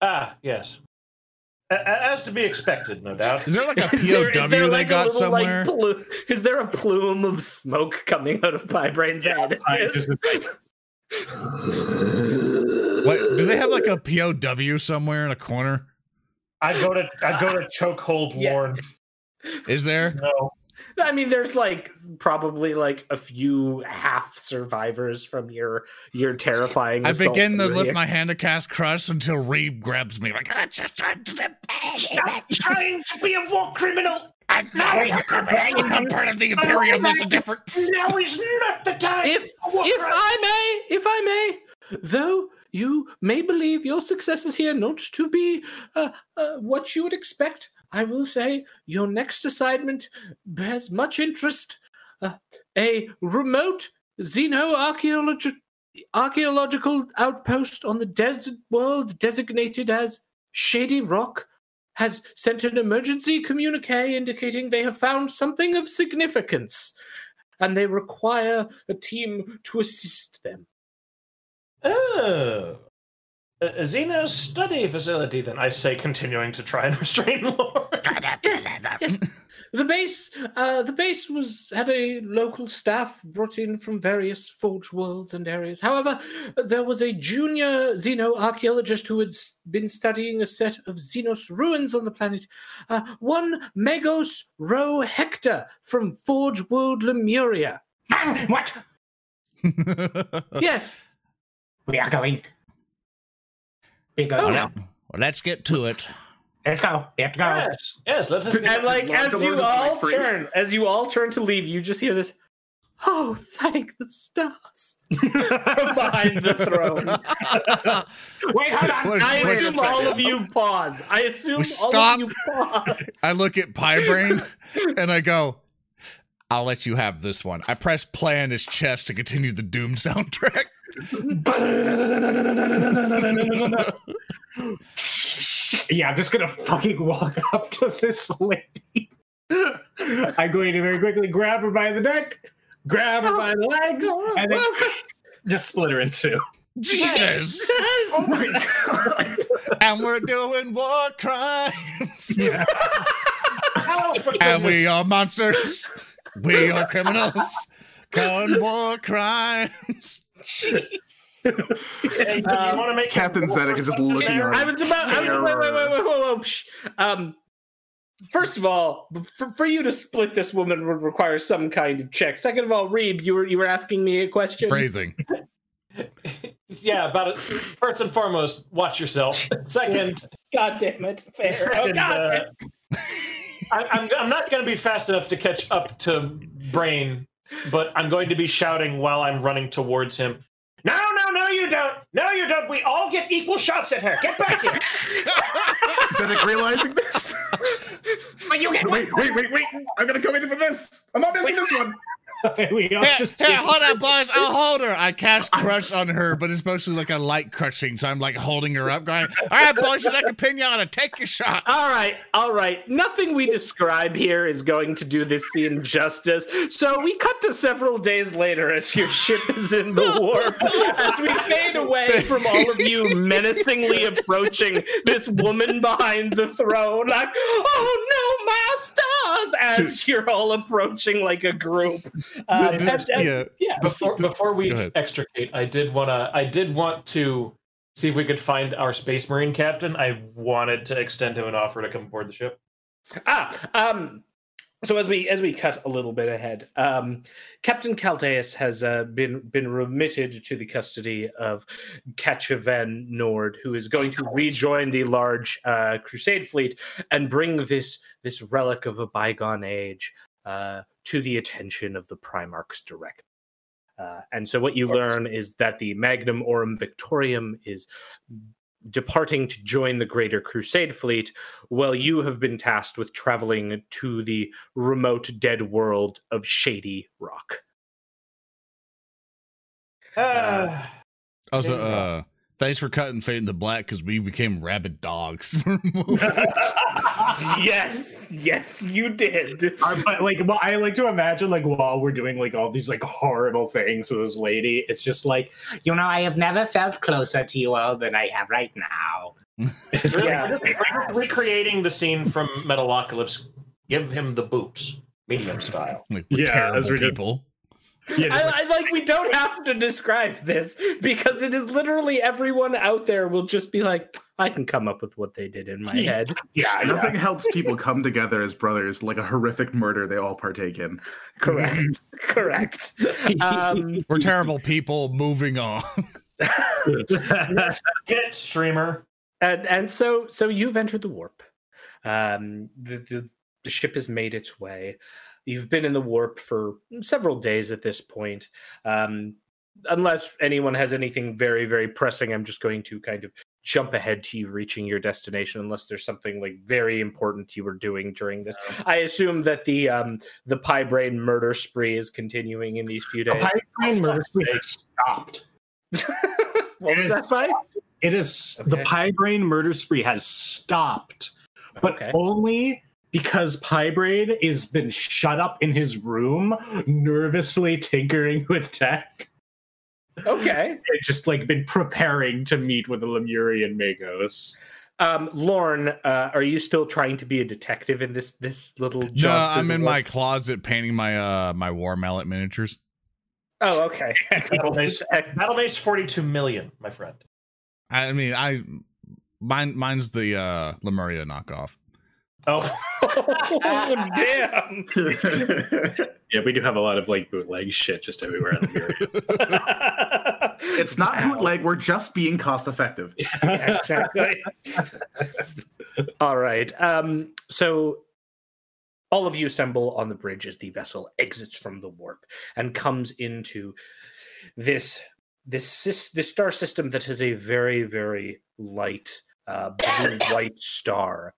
Ah, yes. A- a- As to be expected, no doubt. is there like a Is there- is POW there, they like, got little, like, somewhere plu- is there a plume of smoke coming out of Pi Braine's head? I just like, what do they have like a POW somewhere in a corner I'd go to I'd go to [LAUGHS] chokehold Yeah. Lorn. is there No. I mean, there's like probably like a few half survivors from your your terrifying. I begin to lift here. my hand to cast crush until Reeb grabs me like "Ah, Stop trying to be a war criminal. I'm not a criminal. I'm part of the Imperium. There's a difference. Now is not the time. If if. I may, if I may, though you may believe your success is here not to be uh, uh, what you would expect, I will say your next assignment bears much interest. Uh, a remote xenoarchaeologi- archaeological outpost on the desert world designated as Shady Rock has sent an emergency communique indicating they have found something of significance and they require a team to assist them. Oh. A, a Xeno study facility, then I say, continuing to try and [LAUGHS] restrain Lorn. Yes, yes. The base, uh, the base was had a local staff brought in from various Forge worlds and areas. However, there was a junior Xeno archaeologist who had been studying a set of Xenos ruins on the planet. Uh, one Magos Ro Hector from Forge World Lemuria. What? [LAUGHS] Yes, We are going. Bigger oh, Well, now. let- well, let's get to it. Let's go. We have to go. Yes, yes. Let us. And like as to you Lord all turn, as you all turn to leave, you just hear this. Oh, thank the stars! [LAUGHS] Behind the throne. [LAUGHS] Wait, hold on. What- I wait a assume all of you pause. I assume We all stop. of you pause. I look at Pi Braine [LAUGHS] and I go, I'll let you have this one. I press play on his chest to continue the Doom soundtrack. [LAUGHS] yeah, I'm just gonna fucking walk [LAUGHS] up to this lady. [LAUGHS] I'm going to very quickly grab her by the neck, grab her by the legs, oh, and then just split her in two. Jesus! Oh my god! and we're doing war crimes. Oh, for and we are monsters. We are criminals. Going war crimes. sake, do you want to make Captain Zedek is just looking there? on. I was about. I was wait, wait, wait, wait, wait, wait, psh. Um, first of all, for, for you to split this woman would require some kind of check. Second of all, Reeb, you were you were asking me a question. Phrasing. [LAUGHS] Yeah, about it. First and foremost, watch yourself. [LAUGHS] Second, God damn it! Fair. oh, God. uh, [LAUGHS] I, I'm I'm not going to be fast enough to catch up to Braine, but I'm going to be shouting while I'm running towards him. No, no, no, you don't. No, you don't. We all get equal shots at her. Get back here. [LAUGHS] Zedek realizing this. But you get wait, wait, wait, wait! I'm gonna come in for this. I'm not missing this one. [LAUGHS] we all Here, just here, hold on, boys. I'll hold her. I cast crush on her, but it's mostly like a light crushing, so I'm like holding her up, going, "All right, boys, I can pin you on. Take your shots." All right, all right. Nothing we describe here is going to do this scene justice. So we cut to several days later as your ship is in the warp, as we fade away from all of you menacingly approaching this woman behind the throne. Like, oh no, my stars! As you're all approaching like a group. Um, and- and- yeah. yeah. Before before we extricate, I did wanna I did want to see if we could find our Space Marine captain. I wanted to extend him an offer to come aboard the ship. Ah, um, so as we as we cut a little bit ahead, um, Captain Caldeus has uh, been been remitted to the custody of Catchavan Nord, who is going to rejoin the large uh, Crusade fleet and bring this this relic of a bygone age uh, to the attention of the Primarchs direct. Uh, and so, what you learn is that the Magnum Aurum Victorium is departing to join the Greater Crusade fleet, while you have been tasked with traveling to the remote dead world of Shady Rock. Ah, [SIGHS] Also, uh, thanks for cutting Fade into Black because we became rabid dogs for [LAUGHS] a yes, yes, you did. Uh, but like, well, I like to imagine like while we're doing like all these like horrible things to this lady, it's just like You know, I have never felt closer to you all than I have right now. [LAUGHS] Yeah. recreating the scene from Metalocalypse. Give him the boots, medium style. like, we're Yeah, terrible as we're just- people. Yeah, just, like, I, I like we don't have to describe this because it is literally everyone out there will just be like, I can come up with what they did in my head. yeah, Nothing helps people come together as brothers like a horrific murder they all partake in. Correct. Correct. [LAUGHS] Um, We're terrible people. Moving on. [LAUGHS] Get streamer. and and so so you've entered the warp um the, the the ship has made its way you've been in the warp for several days at this point. Um unless anyone has anything very very pressing i'm just going to kind of jump ahead to you reaching your destination unless there's something like very important you were doing during this. I assume that the um the Pi Braine murder spree is continuing in these few the Pi Braine murder spree has stopped. [LAUGHS] what was that by It is the Pi Braine murder spree has stopped, but Okay. only because Pi Braine has been shut up in his room, nervously tinkering with tech. okay [LAUGHS] And just like been preparing to meet with the Lemurian Magos. Um, Lorn, uh, are you still trying to be a detective in this this little job? No, I'm in war- my closet painting my uh my war mallet miniatures. Oh, okay. [LAUGHS] Battle Mace, Battle Mace 42 million, my friend. I mean, I mine mine's the uh Lemuria knockoff. Oh, oh, [LAUGHS] damn. [LAUGHS] Yeah, we do have a lot of like bootleg shit just everywhere in the [LAUGHS] It's not bootleg, we're just being cost effective. exactly. All right. Um, so all of you assemble on the bridge as the vessel exits from the warp and comes into this this this star system that has a very very light uh, blue white star,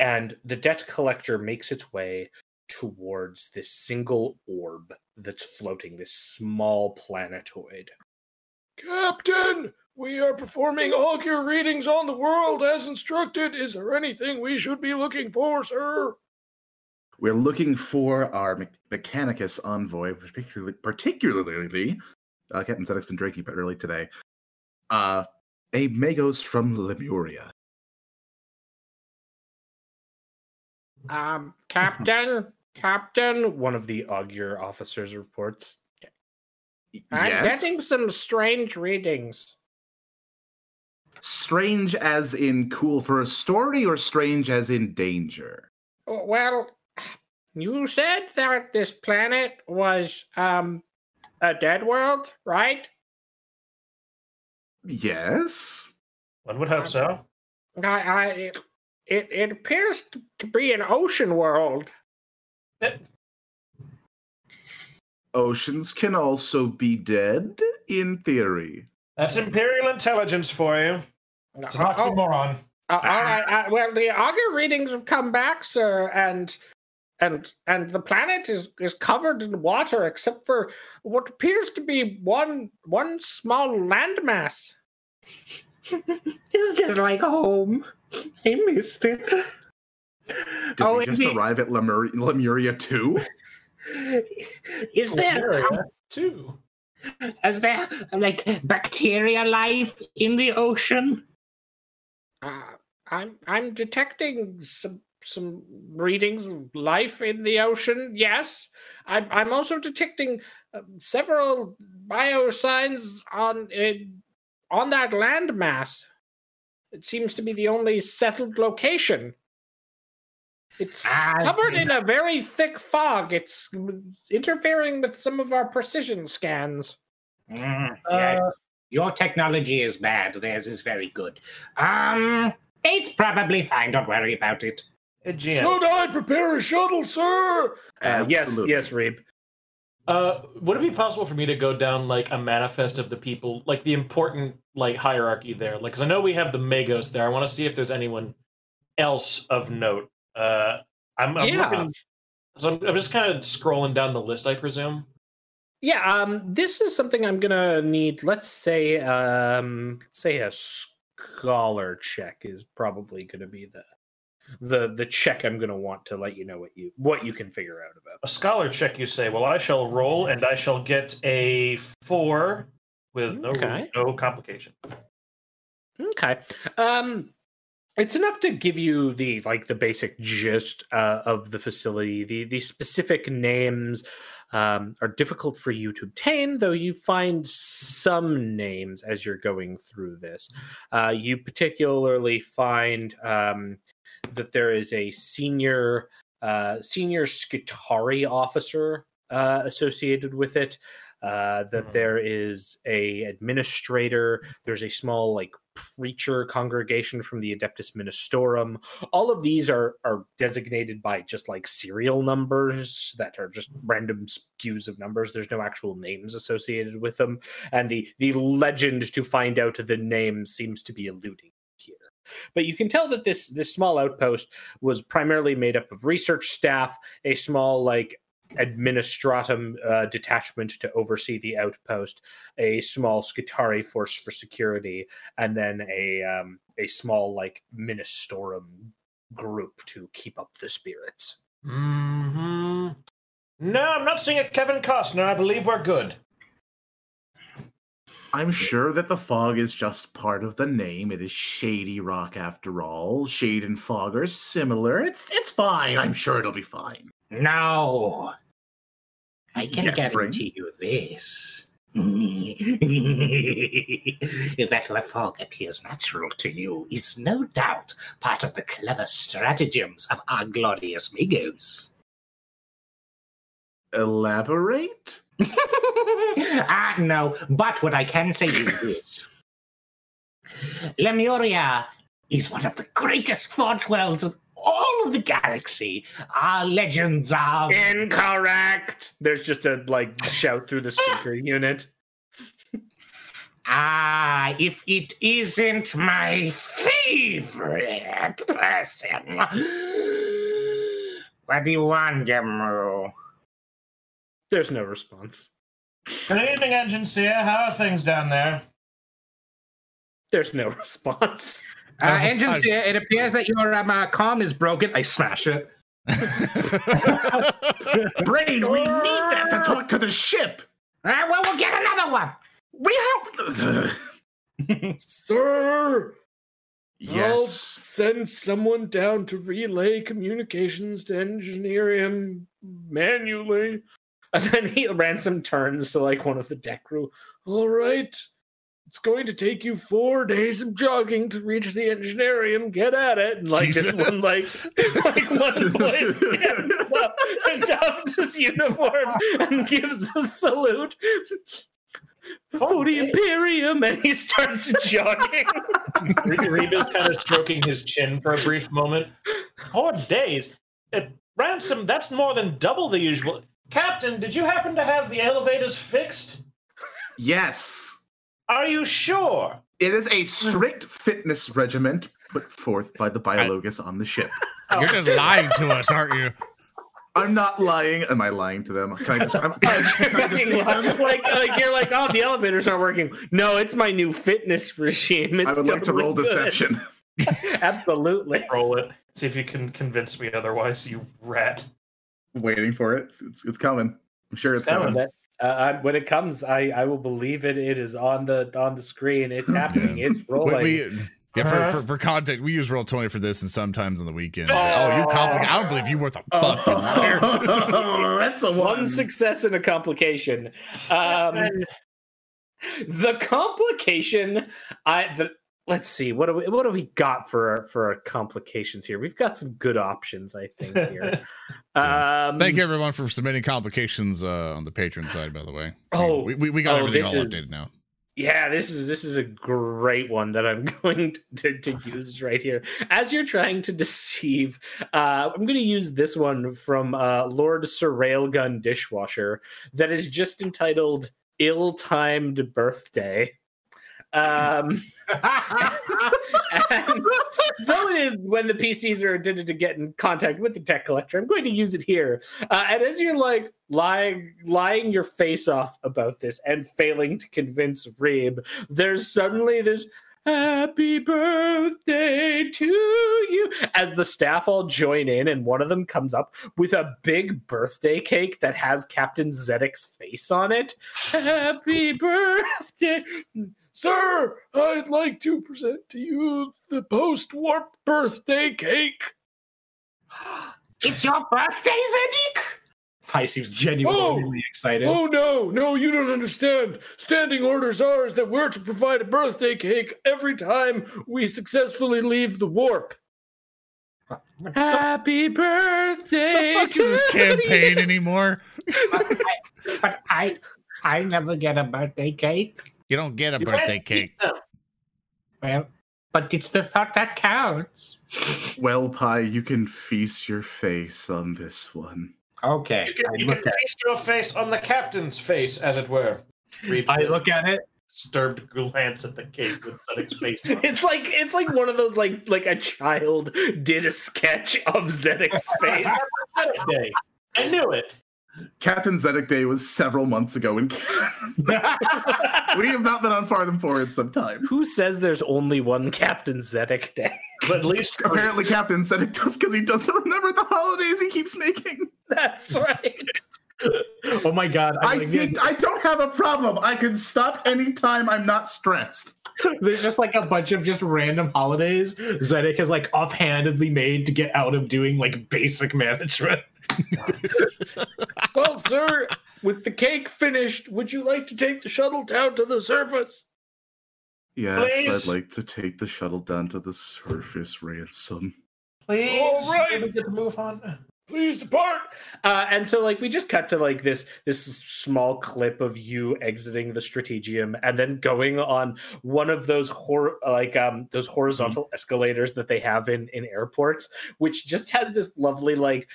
and the debt collector makes its way towards this single orb that's floating, this small planetoid. Captain, we are performing augur readings on the world as instructed. Is there anything we should be looking for, sir? We're looking for our Me- Mechanicus envoy, particularly, particularly uh, Captain Zedek's been drinking a bit early today. Uh, a Magos from Lemuria. Um, Captain, [LAUGHS] Captain, one of the augur officers reports. I'm yes. getting some strange readings. Strange as in cool for a story, or strange as in danger? Well, you said that this planet was um a dead world, right? Yes. One would hope so. I, I it, it, it appears to, to be an ocean world. Oceans can also be dead, in theory. That's Imperial intelligence for you. It's an Oh, oxymoron. Uh, all right. Uh, well, the augur readings have come back, sir, and and and the planet is is covered in water, except for what appears to be one one small landmass. [LAUGHS] It's just like home. I missed it. Did Oh, we just be- arrive at Lemuria, Lemuria too? Is there Lemuria, too. is there like bacteria life in the ocean? Uh, I'm I'm detecting some some readings of life in the ocean. Yes, I'm I'm also detecting uh, several biosigns on uh, on that landmass. It seems to be the only settled location. It's Ah, covered in a very thick fog. It's interfering with some of our precision scans. Mm, yes. Your technology is bad. Theirs is very good. Um, it's probably fine. Don't worry about it. Uh, Should I prepare a shuttle, sir? Uh, yes, yes, Reeb. Uh, would it be possible for me to go down like a manifest of the people, like the important like hierarchy there? Like, because I know we have the Magos there. I want to see if there's anyone else of note. Uh, I'm, I'm Yeah. looking. So I'm, I'm just kind of scrolling down the list, I presume. Yeah, um, this is something I'm gonna need. Let's say, um, let's say a scholar check is probably gonna be the the the check I'm gonna want to let you know what you what you can figure out about. A scholar check, you say? Well, I shall roll, and I shall get a four with no Okay. no complication. Okay. Um it's enough to give you the like the basic gist uh, of the facility. The the specific names um, are difficult for you to obtain, though you find some names as you're going through this. Uh, you particularly find um, that there is a senior uh, senior Skitarii officer uh, associated with it. Uh, that Mhm. there is a administrator. There's a small like preacher congregation from the Adeptus Ministorum. All of these are are designated by just like serial numbers that are just random skews of numbers. There's no actual names associated with them, and the the legend to find out the name seems to be eluding here. But you can tell that this this small outpost was primarily made up of research staff, a small like administratum uh, detachment to oversee the outpost, a small Skitarii force for security, and then a um, a small like ministorum group to keep up the spirits. Hmm. No, I'm not seeing a Kevin Costner. I believe we're good. I'm sure that the fog is just part of the name. It is Shady Rock after all. Shade and fog are similar. It's it's fine. I'm sure it'll be fine. No. I can Yes, guarantee you this. [LAUGHS] that the fog appears natural to you is no doubt part of the clever stratagems of our glorious Magos. Elaborate? [LAUGHS] ah, no, but what I can say is this Lemuria is one of the greatest forge worlds all of the galaxy. Our legends are. Incorrect. There's just a like shout through the speaker [LAUGHS] unit. Ah, if it isn't my favorite person. [GASPS] What do you want, Gemru? There's no response. Good evening, Engine Seer. How are things down there? There's no [LAUGHS] response. Uh, Uh, engine I- it appears that your um, uh, comm is broken. I smash it. [LAUGHS] Braine, we need that to talk to the ship. Uh, well, we'll get another one. We have. Sir, I'll yes. send someone down to relay communications to engineer him manually. And then he ransom turns to like one of the deck crew. All right. It's going to take you four days of jogging to reach the engineerium. Get at it. And like this one, Jesus. like [LAUGHS] like one boy stands up and his uniform and gives a salute. For the Imperium, and he starts [LAUGHS] jogging. Re- Reeb's kind of stroking his chin for a brief moment. Four days? Uh, ransom, that's more than double the usual. Captain, did you happen to have the elevators fixed? Yes. Are you sure? It is a strict fitness regiment put forth by the biologus on the ship. [LAUGHS] You're just lying to us, aren't you? I'm not lying. Am I lying to them? Can I just, I'm, [LAUGHS] can I just, can I deceive like, like you're like, oh, the elevators aren't working. No, it's my new fitness regime. It's I would like to roll good. deception. [LAUGHS] Absolutely. Roll it. See if you can convince me otherwise, you rat. Waiting for it. It's, it's, it's coming. I'm sure it's It's coming. coming. Uh, when it comes, I, I will believe it. It is on the on the screen. It's [LAUGHS] happening. Yeah. It's [LAUGHS] We, rolling. we- yeah, for, Uh-huh. for, for context, we use Roll20 for this, and sometimes on the weekends. Oh, you complicate! I don't believe you worth a fucking liar. Oh, [LAUGHS] that's a one one. success and a complication. Um, the complication, I the, let's see what do we what do we got for for complications here? We've got some good options, I think here. [LAUGHS] um, Thank you everyone for submitting complications uh, on the Patreon side. By the way, Oh, we, we, we got oh, everything all is- updated now. Yeah, this is this is a great one that I'm [LAUGHS] going to, to use right here. As you're trying to deceive, uh, I'm going to use this one from uh, Lord Sir Railgun Dishwasher that is just entitled "Ill-timed Birthday." Um, [LAUGHS] though it is when the PCs are intended to get in contact with the tech collector, I'm going to use it here. Uh, and as you're like lying, lying your face off about this and failing to convince Reeb, there's suddenly this happy birthday to you as the staff all join in and one of them comes up with a big birthday cake that has Captain Zedek's face on it. [LAUGHS] Happy birthday. Sir, I'd like to present to you the post warp birthday cake. [GASPS] It's your birthday, Zedek? Pi seems genuinely Oh! excited. Oh no, no, you don't understand. Standing orders are is that we're to provide a birthday cake every time we successfully leave the warp. Happy birthday! The fuck is this to campaign you. [LAUGHS] anymore? [LAUGHS] But I, I never get a birthday cake. You don't get a You birthday cake. Well, but it's the thought that counts. Well, Pi, you can feast your face on this one. Okay. You can, you can feast your face on the captain's face, as it were. Reeb I look at it. disturbed glance at the cake with Zedek's face on. [LAUGHS] It's like it's like one of those like like a child did a sketch of Zedek's [LAUGHS] face. Zedek I knew it. Captain Zedek Day was several months ago in [LAUGHS] We have not been on Fartham Forward some time. Who says there's only one Captain Zedek Day? [LAUGHS] But at least Apparently, Captain Zedek does because he doesn't remember the holidays he keeps making. That's right. Oh my god! I, I'm like, he- I don't have a problem. I can stop anytime I'm not stressed. There's just like a bunch of just random holidays Zedek has like offhandedly made to get out of doing like basic management. [LAUGHS] Well, sir, with the cake finished, would you like to take the shuttle down to the surface? Yes, Please. I'd like to take the shuttle down to the surface ransom. please, All right. can we get the move on? Please depart. Uh, and so like we just cut to like this this small clip of you exiting the strategium and then going on one of those hor- like um those horizontal escalators that they have in in airports, which just has this lovely like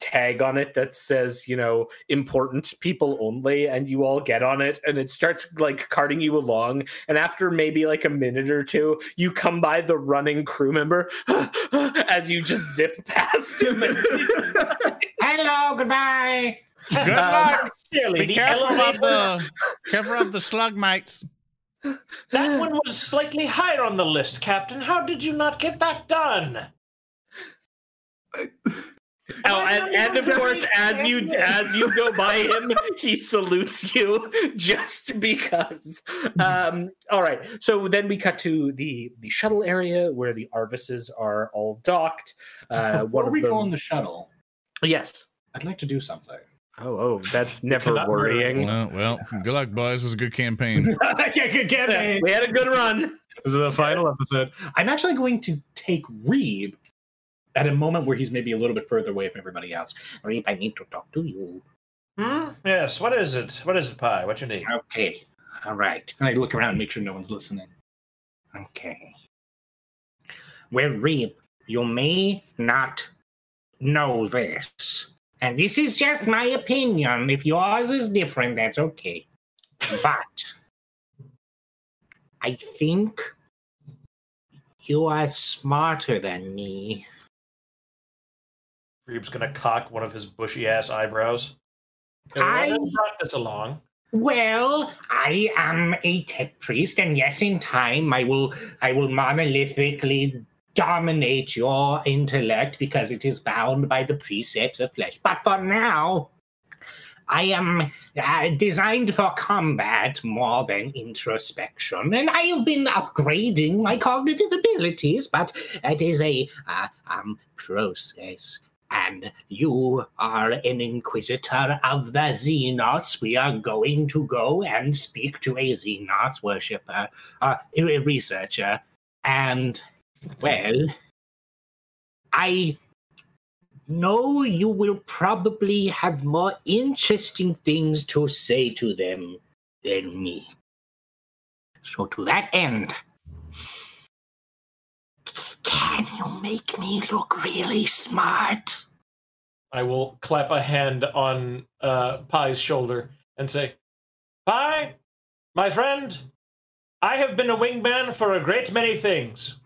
tag on it that says you know important people only and you all get on it and it starts like carting you along and after maybe like a minute or two you come by the running crew member [LAUGHS] as you just zip past him and Hello, goodbye. Good Um, luck. Sincerely, Be the careful of the careful of the slug mates. That one was slightly higher on the list, Captain. How did you not get that done? Oh, and, and of course, as you as you go by him, he salutes you [LAUGHS] just because. Um, all right, so then we cut to the the shuttle area where the Arvises are all docked. Uh, Before one we them, go on the shuttle, yes. I'd like to do something. Oh, oh, that's [LAUGHS] never worrying. Well, well, good luck, boys. This is a good campaign. [LAUGHS] yeah, good Yeah, we had a good run. This is the final episode. I'm actually going to take Reeb at a moment where he's maybe a little bit further away from everybody else. Reeb, I need to talk to you. Hmm? Yes. What is it? What is it, Pi? What you need? Okay. All right. And I look around and make sure no one's listening. Okay. Well, Reeb, you may not know this. And this is just my opinion. If yours is different, that's okay. But I think you are smarter than me. Reeb's gonna cock one of his bushy ass eyebrows. I- I brought this along. Well, I am a tech priest, and yes, in time I will I will monolithically dominate your intellect because it is bound by the precepts of flesh. But for now, I am uh, designed for combat more than introspection, and I have been upgrading my cognitive abilities, but it is a uh, um, process. And you are an inquisitor of the Xenos. We are going to go and speak to a Xenos worshipper, uh, a researcher. And, well, I know you will probably have more interesting things to say to them than me. So, to that end, can you make me look really smart? I will clap a hand on uh, Pi's shoulder and say, Pi, my friend, I have been a wingman for a great many things.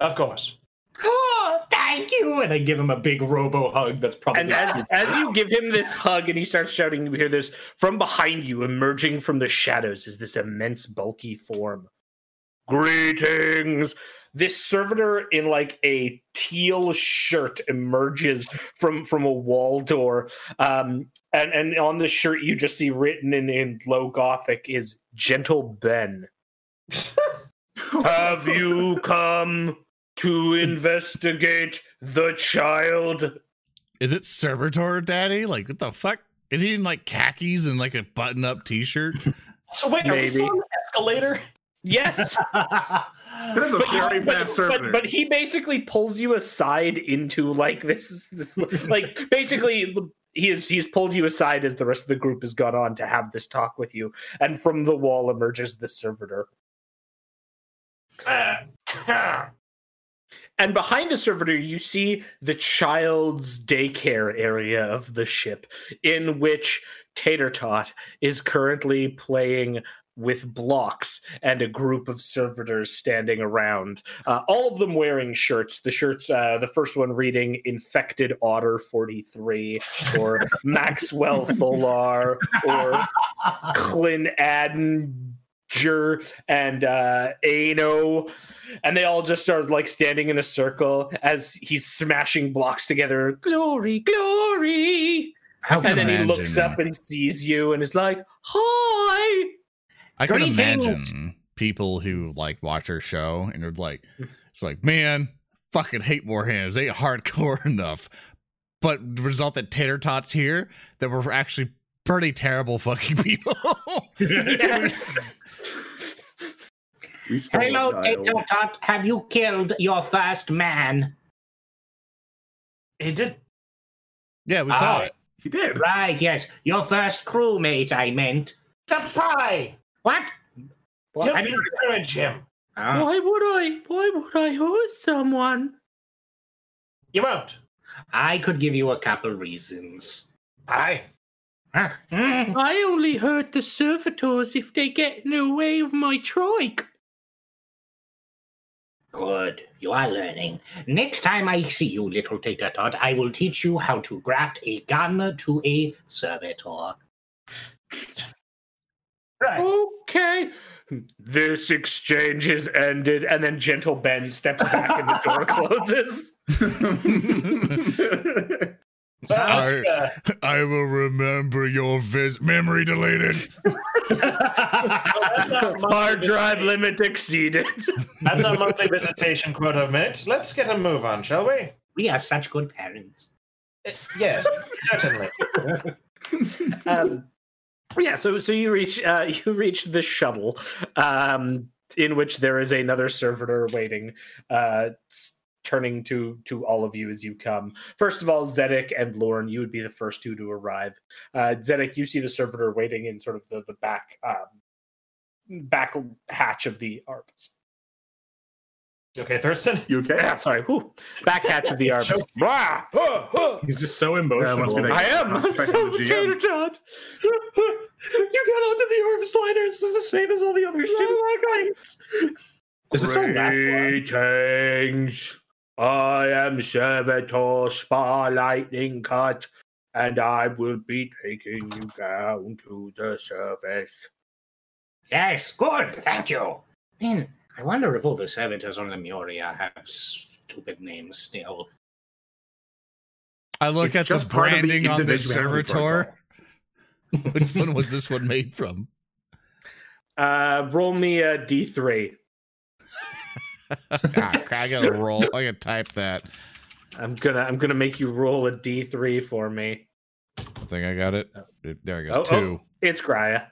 Of course. Oh, thank you. And I give him a big robo hug that's probably. And as, as you give him this hug and he starts shouting, you hear this from behind you, emerging from the shadows, is this immense, bulky form. Greetings! This servitor in like a teal shirt emerges from from a wall door, um, and and on the shirt you just see written in in low Gothic is "Gentle Ben." [LAUGHS] Have you come to investigate the child? Is it Servitor Daddy? Like, what the fuck? Is he in like khakis and like a button up t shirt? So wait, are we Maybe. still on the escalator? Yes. [LAUGHS] That is a But, very but- fast servitor. but, but he basically pulls you aside into like this, this like basically he is he's pulled you aside as the rest of the group has gone on to have this talk with you and from the wall emerges the servitor [LAUGHS] and behind the servitor you see the child's daycare area of the ship in which tater tot is currently playing with blocks and a group of servitors standing around uh, all of them wearing shirts. The shirts uh, the first one reading infected otter 43 or [LAUGHS] maxwell fular or clin adger and uh ano and they all just start like standing in a circle as he's smashing blocks together. Glory glory! And then he looks imagine- up and sees you and is like hi I can Greetings. imagine people who like watch our show and they're like, [LAUGHS] it's like, man, fucking hate Warhams. They ain't hardcore [LAUGHS] enough. But the result that Tater Tots here, that we're actually pretty terrible fucking [LAUGHS] people. yes. We stole a Hello, child. Tater Tot. Have you killed your first man? he did. Yeah, we saw Ah. it. He did. Right, yes. Your first crewmate, I meant. The pie. What? What? Don't I mean, encourage him. Ah, Why would I? Why would I hurt someone? You won't. I could give you a couple reasons. Pie. Ah, mm. I only hurt the servitors if they get in the way of my trike. Good. You are learning. Next time I see you, little tater tot, I will teach you how to graft a gun to a servitor. Right. Okay. This exchange is ended, and then Gentle Ben steps back and the door [LAUGHS] closes. [LAUGHS] But, I- uh, I will remember your vis. Memory deleted. [LAUGHS] Hard drive limit exceeded. That's our monthly visitation quota met. Let's get a move on, shall we? We are such good parents. Uh, Yes, certainly. um, yeah, so so you reach uh, [LAUGHS] you reach the shuttle, um, in which there is another servitor waiting, uh, turning to to all of you as you come. First of all, Zedek and Lorn, you would be the first two to arrive. Uh, Zedek, you see the servitor waiting in sort of the the back um, back hatch of the Arvis. You okay, Thurston? you okay? Yeah, sorry, whew. back hatch of the Arvis. Rah! Huh, huh. He's just so emotional. must be the- I am. I'm Respect so tater tot. you got onto the Orvis liner. It's the same as all the others. do. Does it sound that loud? Greetings. I am Servitor Spar Lightning Cut, and I will be taking you down to the surface. Yes, good. Thank you. Man, I wonder if all the servitors on Lemuria have stupid names still. I look It's at the just part of the branding on the servitor. [LAUGHS] Which one was this one made from? Uh, roll me a d3. [LAUGHS] Ah, I gotta roll. I gotta type that. I'm gonna I'm gonna make you roll a d3 for me. I think I got it. There it Oh, goes. oh. Two. It's Graya.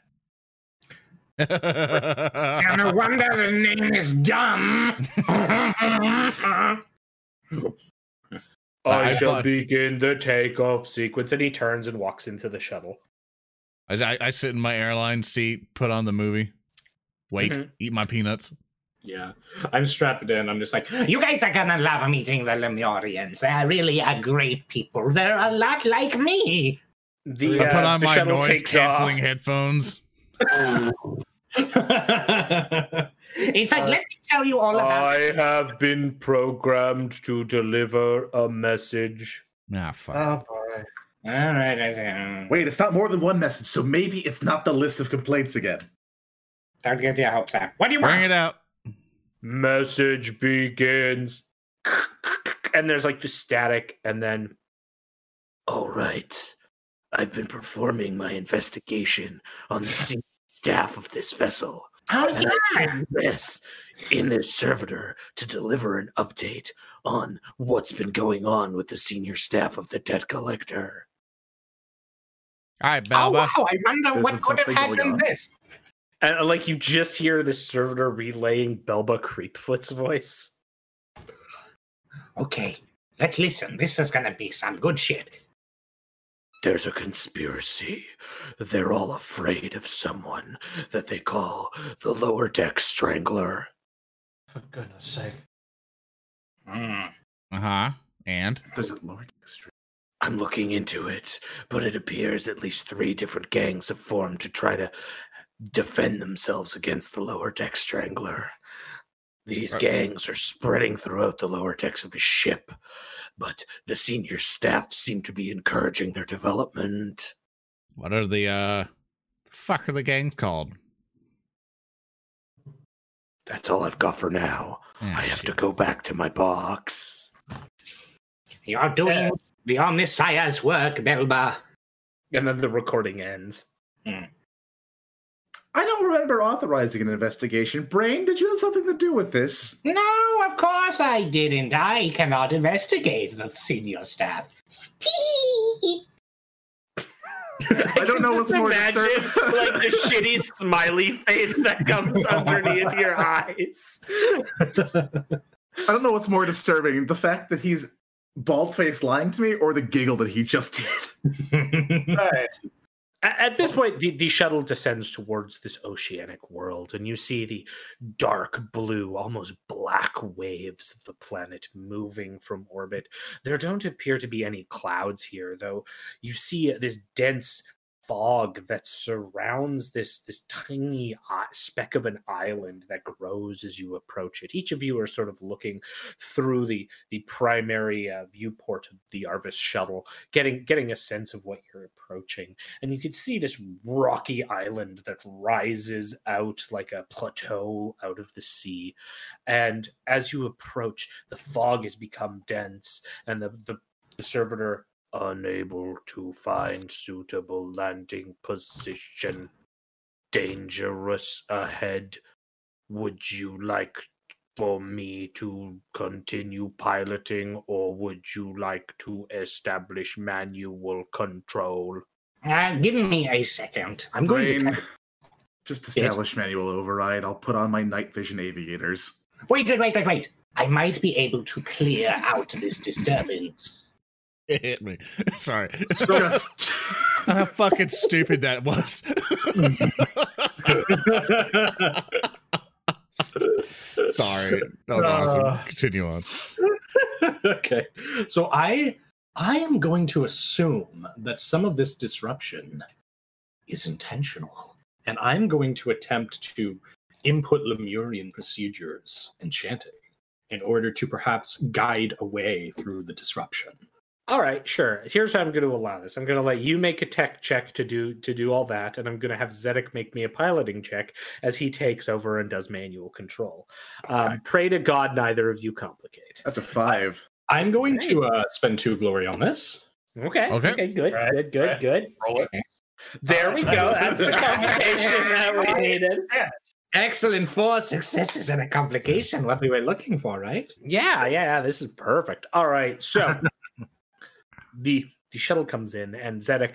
And no wonder the name is dumb. [LAUGHS] I, I shall thought- begin the takeoff sequence, and he turns and walks into the shuttle. I, I, I sit in my airline seat, put on the movie, wait, Mhm. eat my peanuts. Yeah. I'm strapped in. I'm just like, you guys are gonna love meeting the Lemurians. They're really a great people. They're a lot like me. The, I put uh, on the my noise canceling headphones. [LAUGHS] [LAUGHS] [LAUGHS] In fact, let me tell you all about I have been programmed to deliver a message. Ah, fuck. Oh boy. All right. I- Wait, it's not more than one message, so maybe it's not the list of complaints again. Don't get your hopes up. What do you Bring want? it out. Message begins. And there's like the static, and then. All right. I've been performing my investigation on the senior staff of this vessel. Oh, And I did this in this servitor to deliver an update on what's been going on with the senior staff of the debt collector. All right, Oh, wow. I wonder There's what been could have happened this. And uh, like you just hear the servitor relaying Belba Creepfoot's voice. Okay, let's listen. This is gonna be some good shit. There's a conspiracy. They're all afraid of someone that they call the lower deck strangler. For goodness sake. Hmm. Uh huh. And There's a Lord Extra. I'm looking into it, but it appears at least three different gangs have formed to try to defend themselves against the lower deck strangler. These Right. gangs are spreading throughout the lower decks of the ship, but the senior staff seem to be encouraging their development. what are the uh, the fuck are the gangs called? That's all I've got for now. Ah, I have to go back to my box. You're doing the Omnissiah's work, Belba. And then the recording ends. I don't remember authorizing an investigation. Braine, did you have something to do with this? No, of course I didn't. I cannot investigate the senior staff. [LAUGHS] I don't know what's more imagine disturbing. [LAUGHS] like the shitty smiley face that comes [LAUGHS] underneath your eyes. I don't know what's more disturbing. The fact that he's bald faced lying to me or the giggle that he just did? Right. At this point, the, the shuttle descends towards this oceanic world, and you see the dark blue, almost black waves of the planet moving from orbit. There don't appear to be any clouds here, though. You see this dense fog that surrounds this this tiny speck of an island that grows as you approach it. Each of you are sort of looking through the the primary uh, viewport of the Arvis shuttle, getting getting a sense of what you're approaching and you can see this rocky island that rises out like a plateau out of the sea and as you approach the fog has become dense and the the, the servitor unable to find suitable landing position dangerous ahead would you like for me to continue piloting or would you like to establish manual control Uh, give me a second. I'm going to. Just establish manual override. I'll put on my night vision aviators. Wait, wait, wait, wait, wait. I might be able to clear out this disturbance. It hit me. [LAUGHS] Sorry. Just [LAUGHS] How fucking stupid that was. [LAUGHS] Sorry. That was awesome. Uh. Continue on. okay. So I I am going to assume that some of this disruption is intentional. And I'm going to attempt to input Lemurian procedures and chanting in order to perhaps guide a way through the disruption. All right, sure. Here's how I'm going to allow this. I'm going to let you make a tech check to do to do all that, and I'm going to have Zedek make me a piloting check as he takes over and does manual control. Um, pray to God neither of you complicate. that's a five. I'm going to uh, spend two glory on this. Okay. Okay. Okay. Good. Right, Good. Good. right. Good. Roll it. There we go. That's the [LAUGHS] complication that we needed. Excellent. Four successes and a complication. What we were looking for, right? Yeah, yeah, yeah, this is perfect. All right, so [LAUGHS] the the shuttle comes in, and Zedek,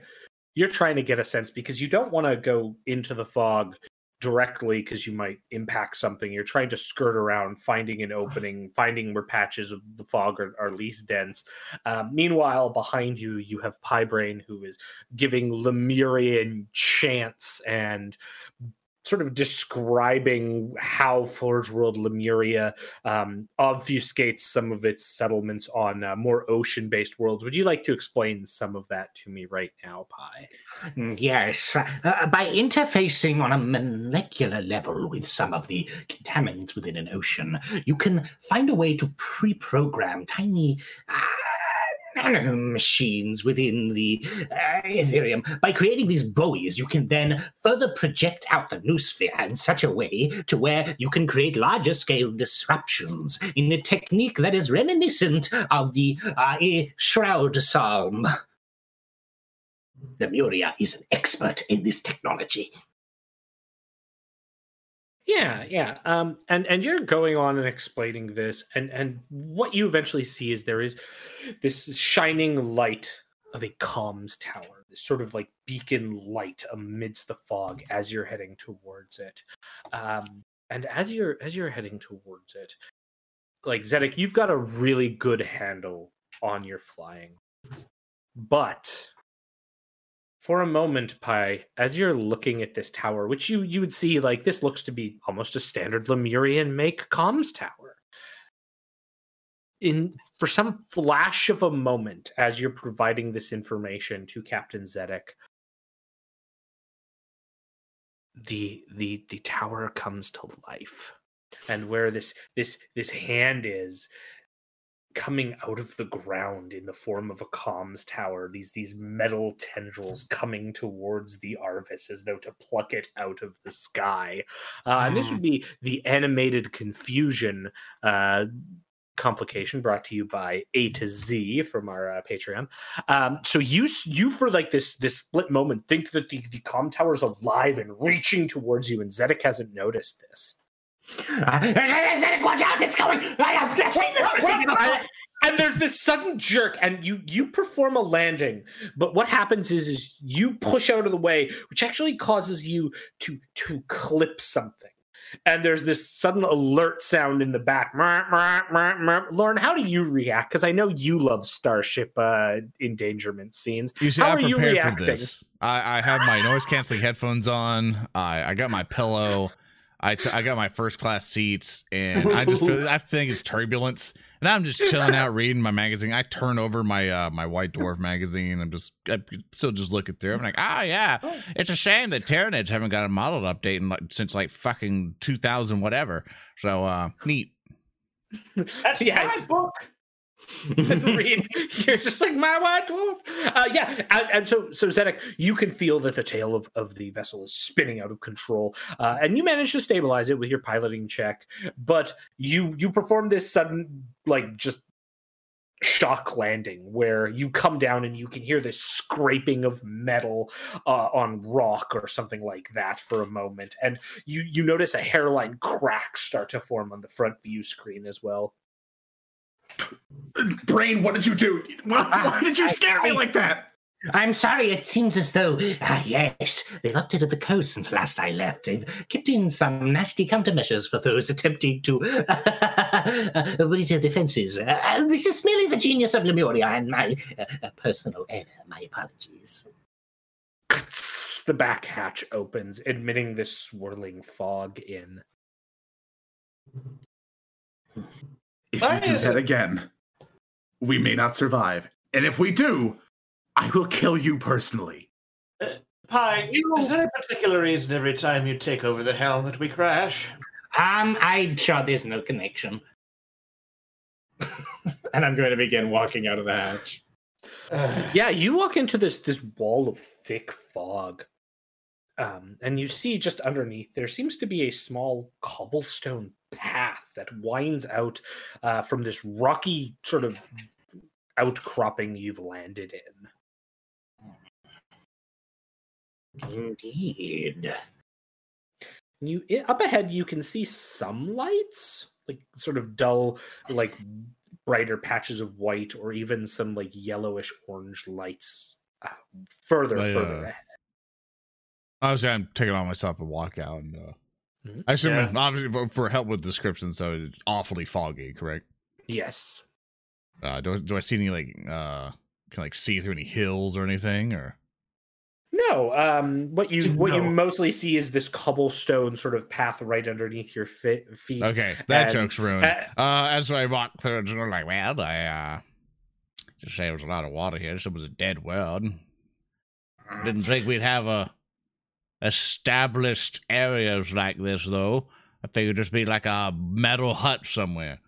you're trying to get a sense because you don't want to go into the fog directly because you might impact something. You're trying to skirt around, finding an opening, finding where patches of the fog are, are least dense. Um, meanwhile, behind you, you have Pi Braine who is giving Lemurian chants and sort of describing how Forge World Lemuria um, obfuscates some of its settlements on uh, more ocean-based worlds. Would you like to explain some of that to me right now, Pi? Mm, Yes. Uh, by interfacing on a molecular level with some of the contaminants within an ocean, you can find a way to pre program tiny. Uh, Nano machines within the uh, Ethereum. By creating these buoys, you can then further project out the noosphere in such a way to where you can create larger scale disruptions in a technique that is reminiscent of the uh, Shroud Psalm. Lemuria is an expert in this technology. Yeah, yeah. Um, and and you're going on and explaining this, and and what you eventually see is there is this shining light of a comms tower, this sort of like beacon light amidst the fog as you're heading towards it. Um, and as you're as you're heading towards it, like Zedek, you've got a really good handle on your flying, but for a moment, Pi, as you're looking at this tower, which you you would see like this looks to be almost a standard Lemurian make comms tower. In for some flash of a moment, as you're providing this information to Captain Zedek, the the the tower comes to life, and where this this this hand is coming out of the ground in the form of a comms tower these these metal tendrils coming towards the arvis as though to pluck it out of the sky. Uh, and this would be the animated confusion uh, complication brought to you by a to z from our uh, patreon. Um, so you you for like this this split moment think that the, the com tower is alive and reaching towards you and zedek hasn't noticed this watch out, it's coming! I have seen this and there's this sudden jerk and you you perform a landing but what happens is is you push out of the way which actually causes you to to clip something and there's this sudden alert sound in the back. Lorn, how do you react? Because I know you love starship uh, endangerment scenes. You see, How I'm are you prepared for this. I, I have my noise canceling headphones on. I, I got my pillow. I, t- I got my first class seats, and I just feel I think it's turbulence, and I'm just chilling out reading my magazine. I turn over my uh, my White Dwarf magazine. I'm just I still just looking through. I'm like, ah, yeah. It's a shame that Tyranids haven't got a model update in like, since like fucking 2000 whatever. So uh, neat. That's Yeah. my book. [LAUGHS] You're just like my white dwarf. Uh, yeah, and, and so so Zedek, you can feel that the tail of, of the vessel is spinning out of control, uh, and you manage to stabilize it with your piloting check. But you you perform this sudden like just shock landing where you come down and you can hear this scraping of metal uh, on rock or something like that for a moment, and you you notice a hairline crack start to form on the front view screen as well. Braine, what did you do? Why, why did you scare me like that? I'm sorry, it seems as though, ah, yes, they've updated the code since last I left. They've kept in some nasty countermeasures for those attempting to [LAUGHS] breach their defenses. Uh, this is merely the genius of Lemuria and my uh, uh, personal error. My apologies. the back hatch opens, admitting this swirling fog in. If Why you do is that it- again, we may not survive. And if we do, I will kill you personally. Pie, is there a particular reason every time you take over the helm that we crash? Um, I'm sure there's no connection. [LAUGHS] and I'm going to begin walking out of the hatch. Yeah, you walk into this this wall of thick fog, um, and you see just underneath there seems to be a small cobblestone path that winds out uh, from this rocky sort of outcropping you've landed in. Indeed. You up ahead, you can see some lights, like sort of dull, like brighter patches of white, or even some like yellowish orange lights uh, further, I, further uh, ahead. Obviously, I'm taking on myself a walkout, and uh. I assume Yeah. obviously for, for help with descriptions, so it's awfully foggy, correct? Yes. Uh, do, I- do I see any like uh can I, like see through any hills or anything or No, um, what you what you mostly see is this cobblestone sort of path right underneath your fi- feet. okay that And- joke's ruined. uh, Uh, as I walk through, it's like well, I uh just say there was a lot of water here. This was a dead world. Didn't think we'd have a established areas like this though. I figured it'd just be like a metal hut somewhere.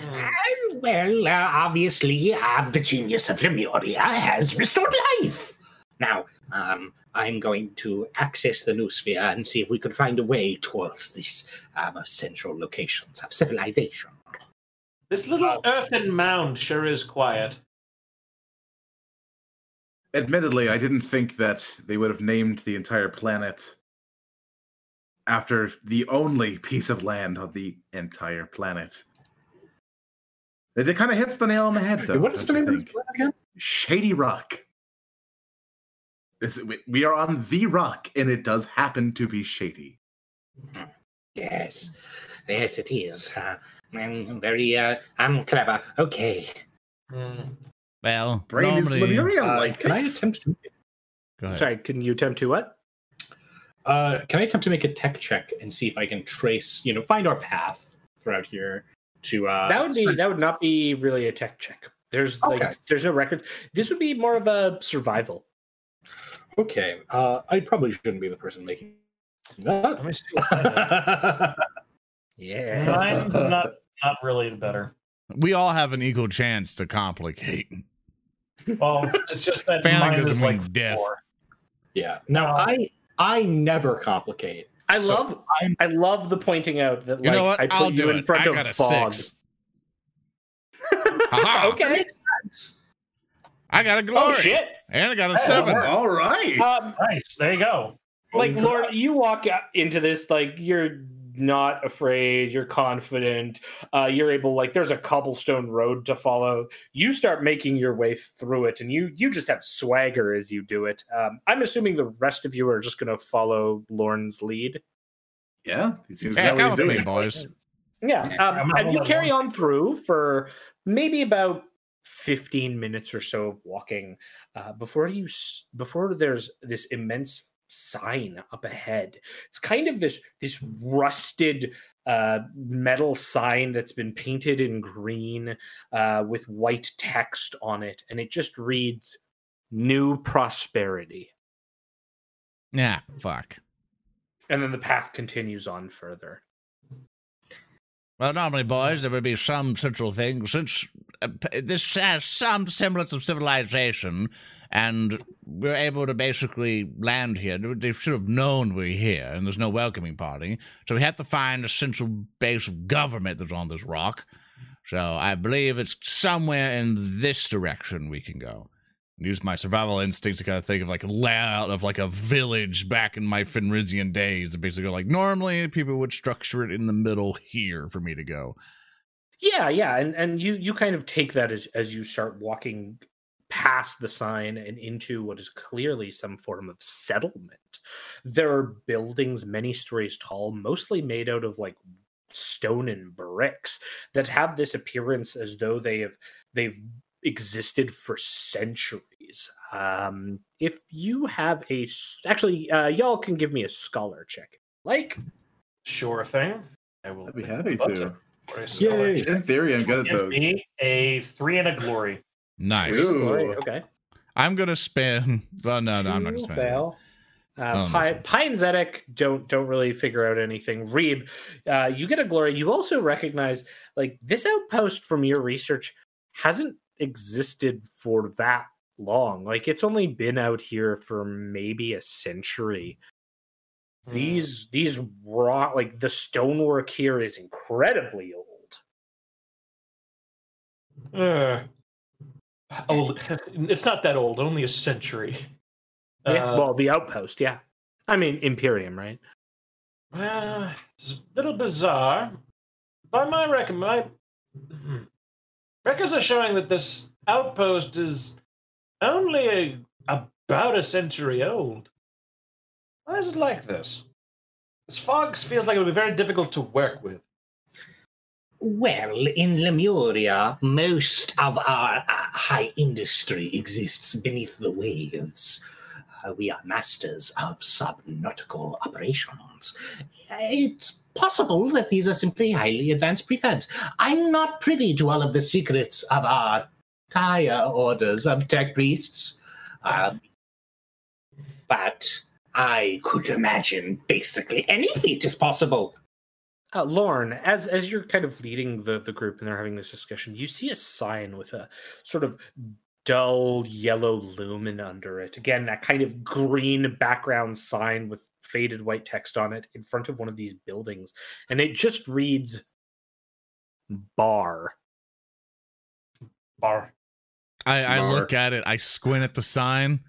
Uh, well, uh, obviously, uh, the genius of Lemuria has restored life. Now, um, I'm going to access the noosphere and see if we could find a way towards these um, central locations of civilization. This little earthen mound sure is quiet. Admittedly, I didn't think that they would have named the entire planet after the only [LAUGHS] piece of land on the entire planet. It kind of hits the nail on the head, though. what is the name you of this planet again? Shady Rock. It's, we- we are on the rock, and it does happen to be shady. Yes, yes, it is. Uh, I'm very, uh, I'm clever. Okay. Hmm. Well, Braine is normally, Lemuria Uh, like can I attempt to Go ahead. Sorry, can you attempt to what? uh, can I attempt to make a tech check and see if I can trace, you know, find our path throughout here to uh that would be that would not be really a tech check. There's Okay. like there's no records. This would be more of a survival. Okay. Uh I probably shouldn't be the person making Let that. me see. what mine is. Yeah. Mine's not not really the better. We all have an equal chance to complicate. Well, it's just that Failing doesn't is mean like death. four. yeah. Now I I never complicate. I So love I'm I love the pointing out that You like know what? I put I'll you do in it. front I of got a fog. six. [LAUGHS] Okay. I got a glory. Oh shit. And I got a Hey, seven. alright. All right. Um, Nice. There you go. like Lord, you walk into this like you're not afraid, you're confident, uh, you're able like there's a cobblestone road to follow. You start making your way through it, and you you just have swagger as you do it. Um, I'm assuming the rest of you are just gonna follow Lorn's lead. Yeah, he seems Yeah, know he's with me, doing. boys. Yeah, Yeah, um, and you carry on through for maybe about fifteen minutes or so of walking uh, before you before there's this immense sign up ahead. It's kind of this this rusted uh, metal sign that's been painted in green uh, with white text on it, and it just reads "New Prosperity," Yeah, fuck. and then the path continues on further. Well, normally, boys, there would be some central thing. Since uh, this has some semblance of civilization, and we're able to basically land here, they should have known we're here, and there's no welcoming party. So we have to find a central base of government that's on this rock. So I believe it's somewhere in this direction we can go. Use my survival instincts to kind of think of like a layout of like a village back in my Fenrisian days. And basically, like normally people would structure it in the middle here for me to go. Yeah, yeah, and and you you kind of take that as as you start walking past the sign and into what is clearly some form of settlement. There are buildings many stories tall, mostly made out of like stone and bricks that have this appearance as though they have they've existed for centuries. Um if you have a actually uh y'all can give me a scholar check. Like Sure thing. I will. I'd be happy a to. for Yay. In theory, I'm good at those. me a three and a glory. Nice. Ooh. okay. I'm gonna spend. [LAUGHS] Well, no, no, I'm not gonna Two spend. fail. Uh, Oh, Pi, that's Pi and Zedek don't don't really figure out anything. Reeb, uh, you get a glory. You also recognize like this outpost from your research hasn't existed for that long. Like it's only been out here for maybe a century. Hmm. These these raw like the stonework here is incredibly old. Uh, old. [LAUGHS] it's not that old. Only a century. yeah, Uh, well, the outpost, yeah. I mean Imperium, right? Uh, it's a little bizarre. By my reckon, my hmm. records are showing that this outpost is only a, about a century old. Why is it like this? This fog feels like it would be very difficult to work with. Well, in Lemuria, most of our uh, high industry exists beneath the waves. Uh, we are masters of subnautical operations. It's possible that these are simply highly advanced prefabs. I'm not privy to all of the secrets of our higher orders of tech priests. Um, but I could imagine basically anything is possible. Uh, Lorn, as as you're kind of leading the the group and they're having this discussion, you see a sign with a sort of dull yellow lumen under it. Again, that kind of green background sign with faded white text on it in front of one of these buildings, and it just reads "bar." Bar. I, I Mark. look at it. I squint at the sign.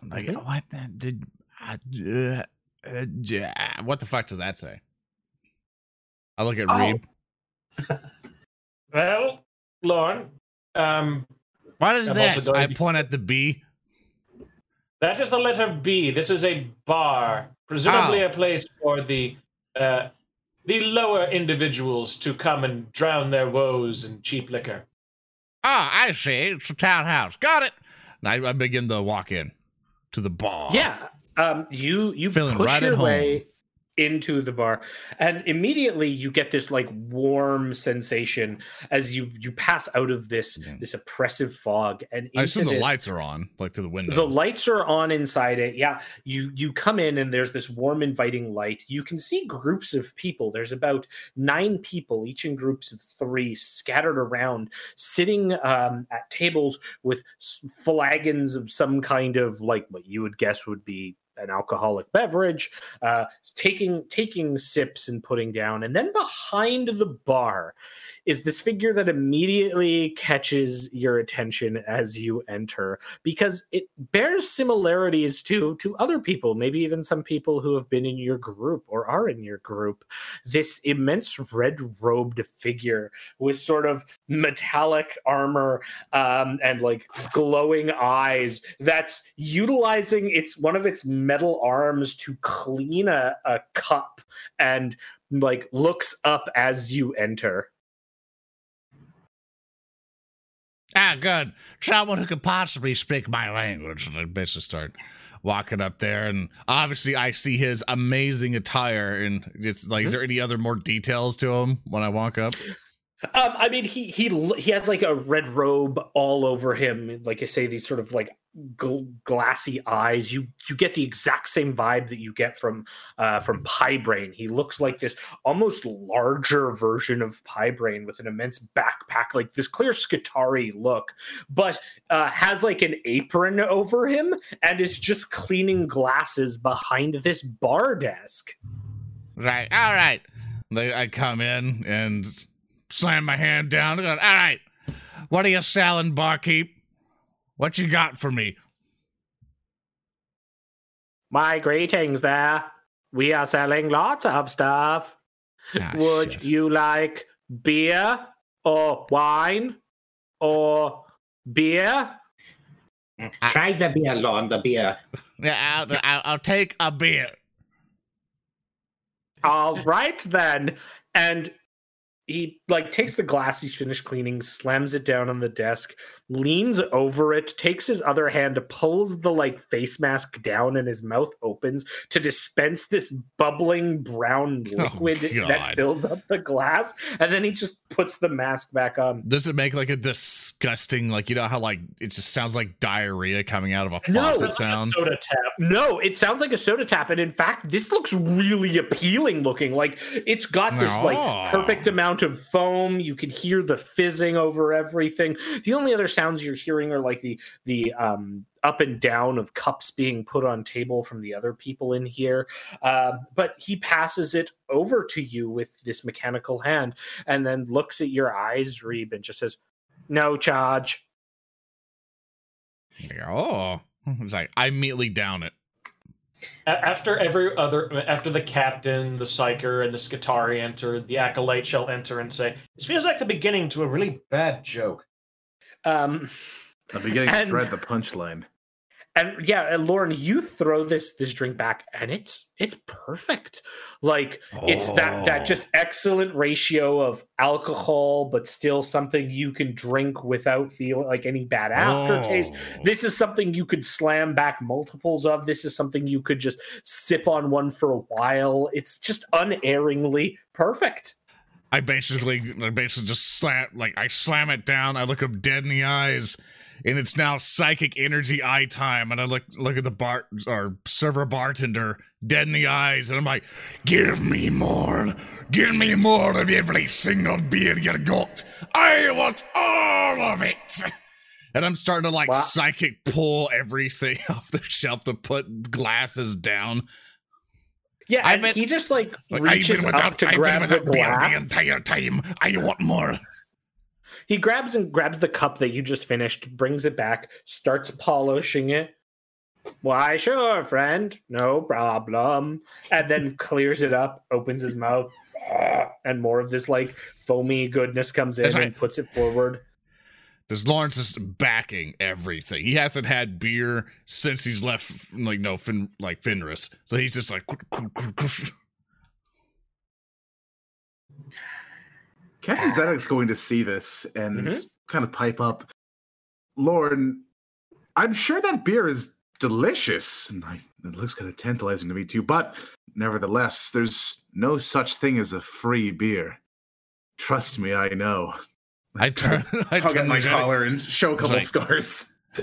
I'm like, Mhm. what the did? I, uh, uh, yeah, what the fuck does that say? I look at Oh. Reeb. [LAUGHS] Well, Lorn, um, What is I'm this? I to- point at the B. that is the letter B. This is a bar, presumably Oh. a place for the uh, the lower individuals to come and drown their woes in cheap liquor. Ah, I see. It's a townhouse. Got it. And I, I begin to walk in to the bar. Yeah. Um, you you Feeling push right your at home. way into the bar, and immediately you get this like warm sensation as you you pass out of this this oppressive fog and into I assume the this- lights are on, like to the window the lights are on inside it. Yeah, you you come in and there's this warm, inviting light. You can see groups of people. There's about nine people, each in groups of three, scattered around, sitting um, at tables with flagons of some kind of like what you would guess would be an alcoholic beverage, uh, taking taking sips and putting down. And then behind the bar is this figure that immediately catches your attention as you enter because it bears similarities to to other people, maybe even some people who have been in your group or are in your group. This immense red robed figure with sort of metallic armor um, and like glowing eyes that's utilizing its one of its metal arms to clean a, a cup and like looks up as you enter. Ah, good. Someone who could possibly speak my language. And I basically start walking up there, and obviously I see his amazing attire. And it's like, is there any other more details to him when I walk up? Um, I mean, he he he has like a red robe all over him. Like I say, these sort of like gl- glassy eyes. You you get the exact same vibe that you get from uh, from Pi Braine. He looks like this almost larger version of Pi Braine with an immense backpack, like this clear Skitarii look, but uh, has like an apron over him and is just cleaning glasses behind this bar desk. Right. All right. I come in and slam my hand down. All right. What are you selling, barkeep? What you got for me? My greetings there. We are selling lots of stuff. Ah, Would shit. you like beer or wine or beer? Try the beer, Lorn, the beer. Yeah, I'll, I'll, I'll take a beer. All right then. And he like takes the glass he's finished cleaning, slams it down on the desk, leans over it, takes his other hand, pulls the like face mask down, and his mouth opens to dispense this bubbling brown Oh, liquid God. that fills up the glass, and then he just puts the mask back on. Does it make like a disgusting, like, you know how, like, it just sounds like diarrhea coming out of a No, faucet it's sound? Soda tap. No, it sounds like a soda tap, and in fact, this looks really appealing looking. Like it's got this Oh. like perfect amount of foam. You can hear the fizzing over everything. The only other sounds you're hearing are like the the um up and down of cups being put on table from the other people in here. Uh, but he passes it over to you with this mechanical hand, and then looks at your eyes, Reeb, and just says, "No charge." Oh. [LAUGHS] It's like, I immediately down it. After every other, after the captain, the psyker, and the Skitarii enter, the acolyte shall enter and say, "This feels like the beginning to a really bad joke." Um, I'm beginning And- to dread the punchline. And yeah and Lorn you throw this this drink back and it's it's perfect like it's that that Oh. just excellent ratio of alcohol but still something you can drink without feeling like any bad aftertaste Oh. this is something you could slam back multiples of this is something you could just sip on one for a while it's just unerringly perfect I basically, I basically just slam, like I slam it down. I look him dead in the eyes, and it's now psychic energy eye time. And I look, look at the bar or server bartender dead in the eyes, and I'm like, "Give me more, give me more of every single beer you got. I want all of it." [LAUGHS] And I'm starting to like Wow. psychic pull everything [LAUGHS] off the shelf to put glasses down. yeah I've and been- he just like Like, I've reaches been up without, to I've been grab the without beer the entire time. I want more. He grabs and grabs the cup that you just finished, brings it back, starts polishing it. Why, sure, friend, no problem. And then clears it up, opens his mouth, [LAUGHS] and more of this like foamy goodness comes in That's and puts it forward. Because Lawrence is backing everything. He hasn't had beer since he's left, like no, fin, like Fenris. So he's just like, [LAUGHS] [LAUGHS] Captain Zedek's going to see this and Mhm. kind of pipe up. Lorn, I'm sure that beer is delicious. And I, it looks kind of tantalizing to me too. But nevertheless, there's no such thing as a free beer. Trust me, I know. I turn, [LAUGHS] I Tug turn at my to Zedek. collar and show a couple like- scars. [LAUGHS]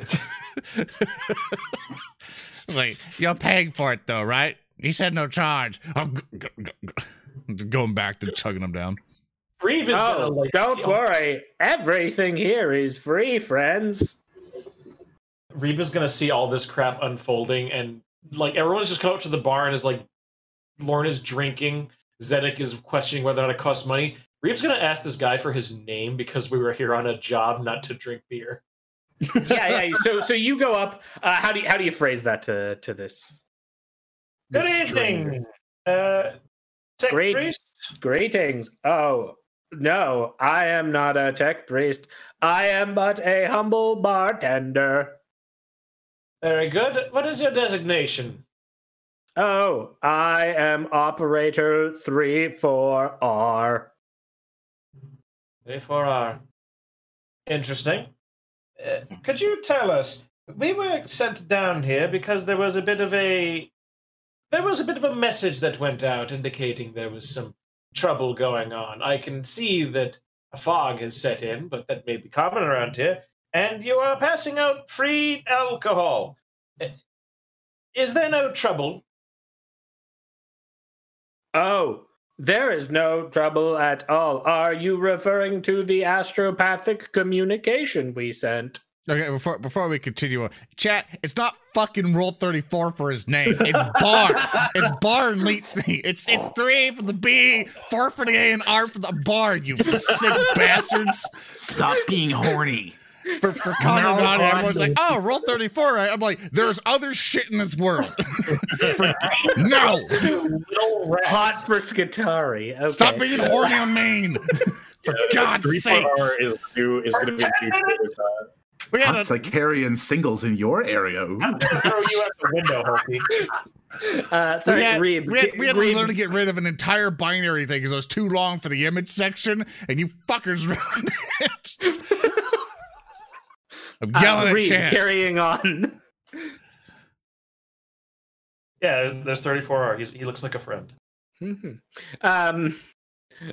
like, you're paying for it though, right? He said no charge. I'm g- g- g- g- going back to chugging them down. Reeb is gonna like. don't steal- worry. Everything here is free, friends. Reba's gonna see all this crap unfolding, and like everyone's just come up to the bar and is like, Lorn is drinking. Zedek is questioning whether or not it costs money. Reeb's gonna ask this guy for his name because we were here on a job, not to drink beer. yeah, yeah. So, so you go up. Uh, how do you how do you phrase that to to this? Good this evening. stranger? Uh, Great. Greetings. Oh no, I am not a tech priest. I am but a humble bartender. Very good. What is your designation? Oh, I am operator three four R. A4R. Interesting. Uh, could you tell us? We were sent down here because there was a bit of a there was a bit of a message that went out indicating there was some trouble going on. I can see that a fog has set in, but that may be common around here. And you are passing out free alcohol. Uh, Is there no trouble? Oh, there is no trouble at all. Are you referring to the astropathic communication we sent? Okay, before before we continue, on, chat. It's not fucking Rule Thirty Four for his name. It's Bar. it's Bar and Leets me. It's it's three for the B, four for the A, and R for the Bar. You sick bastards. Stop being horny. For for Connor Donnie, everyone's like, "Oh, Rule Thirty Four. Right? I'm like, "There's other shit in this world." [LAUGHS] For- no, Hot for Skitarii. Okay. stop being horny on Maine. For God's three sakes, R is new is going to be a new we Hot gotta Sicarian singles in your area. Ooh. I'm gonna throw you out the window, Hulky. [LAUGHS] Uh, We sorry, had, Reeb. we had, we had to Reeb- literally get rid of an entire binary thing because it was too long for the image section, and you fuckers [LAUGHS] ruined it. I'm uh, yelling at Reeb, chat. carrying on. Yeah, there's 34R. He's, he looks like a friend. Mhm. um,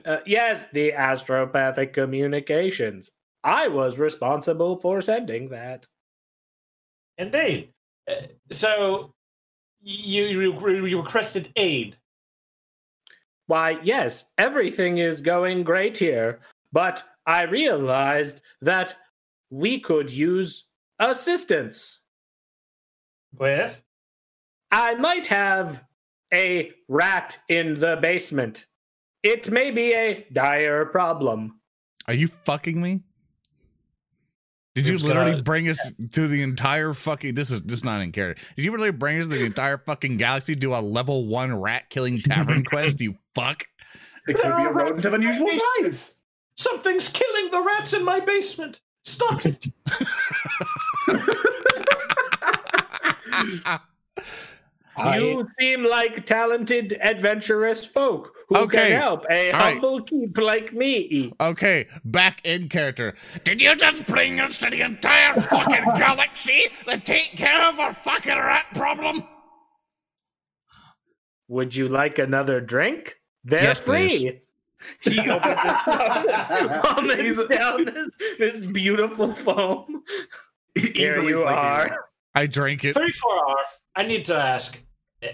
uh, yes, the astropathic communications. I was responsible for sending that. Indeed. Uh, so you, you you requested aid. Why, yes, everything is going great here, but I realized that we could use assistance. With I might have a rat in the basement. It may be a dire problem. Are you fucking me? Did you literally gonna- bring us through the entire fucking? This is just not in character. Did you really bring us through the entire fucking galaxy? to Do a level one rat killing tavern [LAUGHS] quest? You fuck. It could be a rodent of unusual size. something's killing the rats in my basement. Stop it. [LAUGHS] [LAUGHS] you seem like talented, adventurous folk who Okay. can help a All right. humble keep like me. Okay, back in character. Did you just bring us to the entire fucking [LAUGHS] galaxy to take care of our fucking rat problem? Would you like another drink? They're Yes, free. please. [LAUGHS] He opens his mouth, vomits He's- down this, this beautiful foam. Here you are. I drank it. 34R. I need to ask. uh,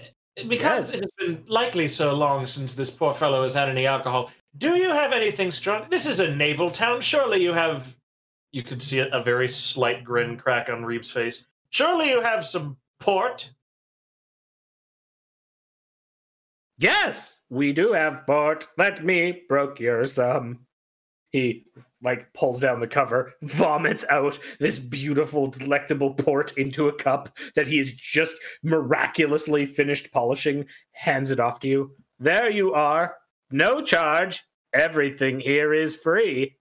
Because Yes. it has been likely so long since this poor fellow has had any alcohol, do you have anything strong? This is a naval town. Surely you have. You could see a, a very slight grin crack on Reeb's face. Surely you have some port. Yes, we do have port. Let me procure some. He like pulls down the cover, vomits out this beautiful, delectable port into a cup that he has just miraculously finished polishing, hands it off to you. There you are. No charge. Everything here is free.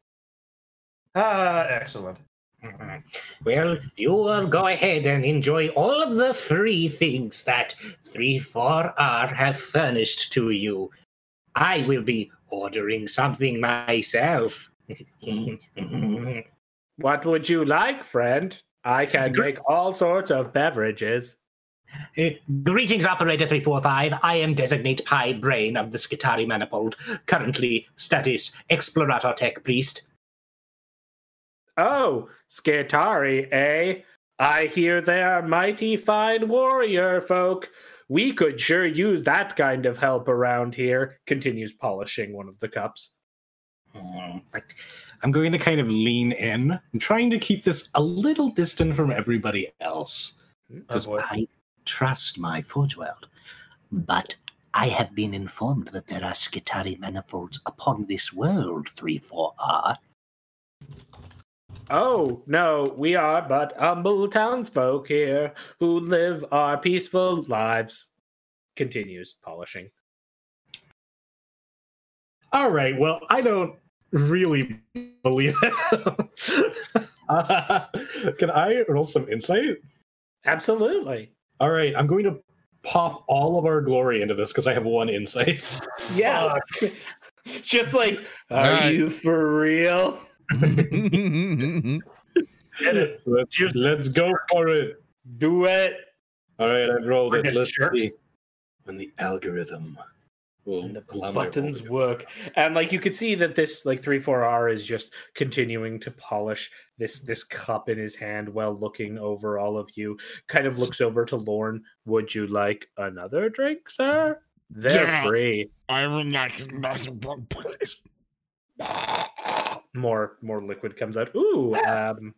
Ah, excellent. Mhm. Well, you will go ahead and enjoy all of the free things that 3-4-R have furnished to you. I will be ordering something myself. What would you like, friend? I can make all sorts of beverages. Uh, Greetings, Operator 345. I am Designate High Brain of the Skitarii Manifold, currently status Explorator Tech Priest. Oh, Skitarii, eh? I hear they are mighty fine warrior folk. We could sure use that kind of help around here, continues polishing one of the cups. Mm, But I'm going to kind of lean in. I'm trying to keep this a little distant from everybody else Oh, because boy. I trust my Forge world. But I have been informed that there are Skitarii manifolds upon this world, 3-4R. Oh, no, we are but humble townsfolk here who live our peaceful lives. Continues polishing. All right. Well, I don't really believe it. uh, [LAUGHS] can I roll some insight? Absolutely. All right. I'm going to pop all of our glory into this because I have one insight. [LAUGHS] Yeah. [LAUGHS] Just like, are Right. you for real? Get it. Let's, let's go for it. Do it. All right. I've rolled it. Let's jerk. see. When the algorithm will And the allow buttons work. And like you could see that this like 3-4R is just continuing to polish this this cup in his hand while looking over all of you. Kind of looks over to Lorn. Would you like another drink, sir? They're Yeah. free. I would like another one, please. More more liquid comes out. Ooh, um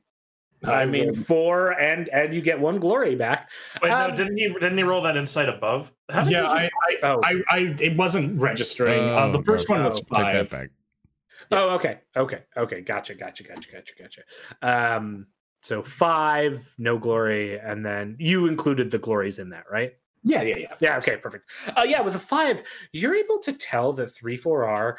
I I mean four and and you get one glory back. Wait, no, Um, didn't he? Didn't he roll that insight above? How Yeah, I, I, Oh. I, I, it wasn't registering. uh, Oh, the first okay. one was five. Take that five. back. Oh, okay, okay, okay. Gotcha, gotcha, gotcha, gotcha, gotcha. Um, so five, no glory, and then you included the glories in that, right? Yeah, yeah, yeah. Yeah. Okay. Perfect. Uh, yeah. With a five, you're able to tell that three four R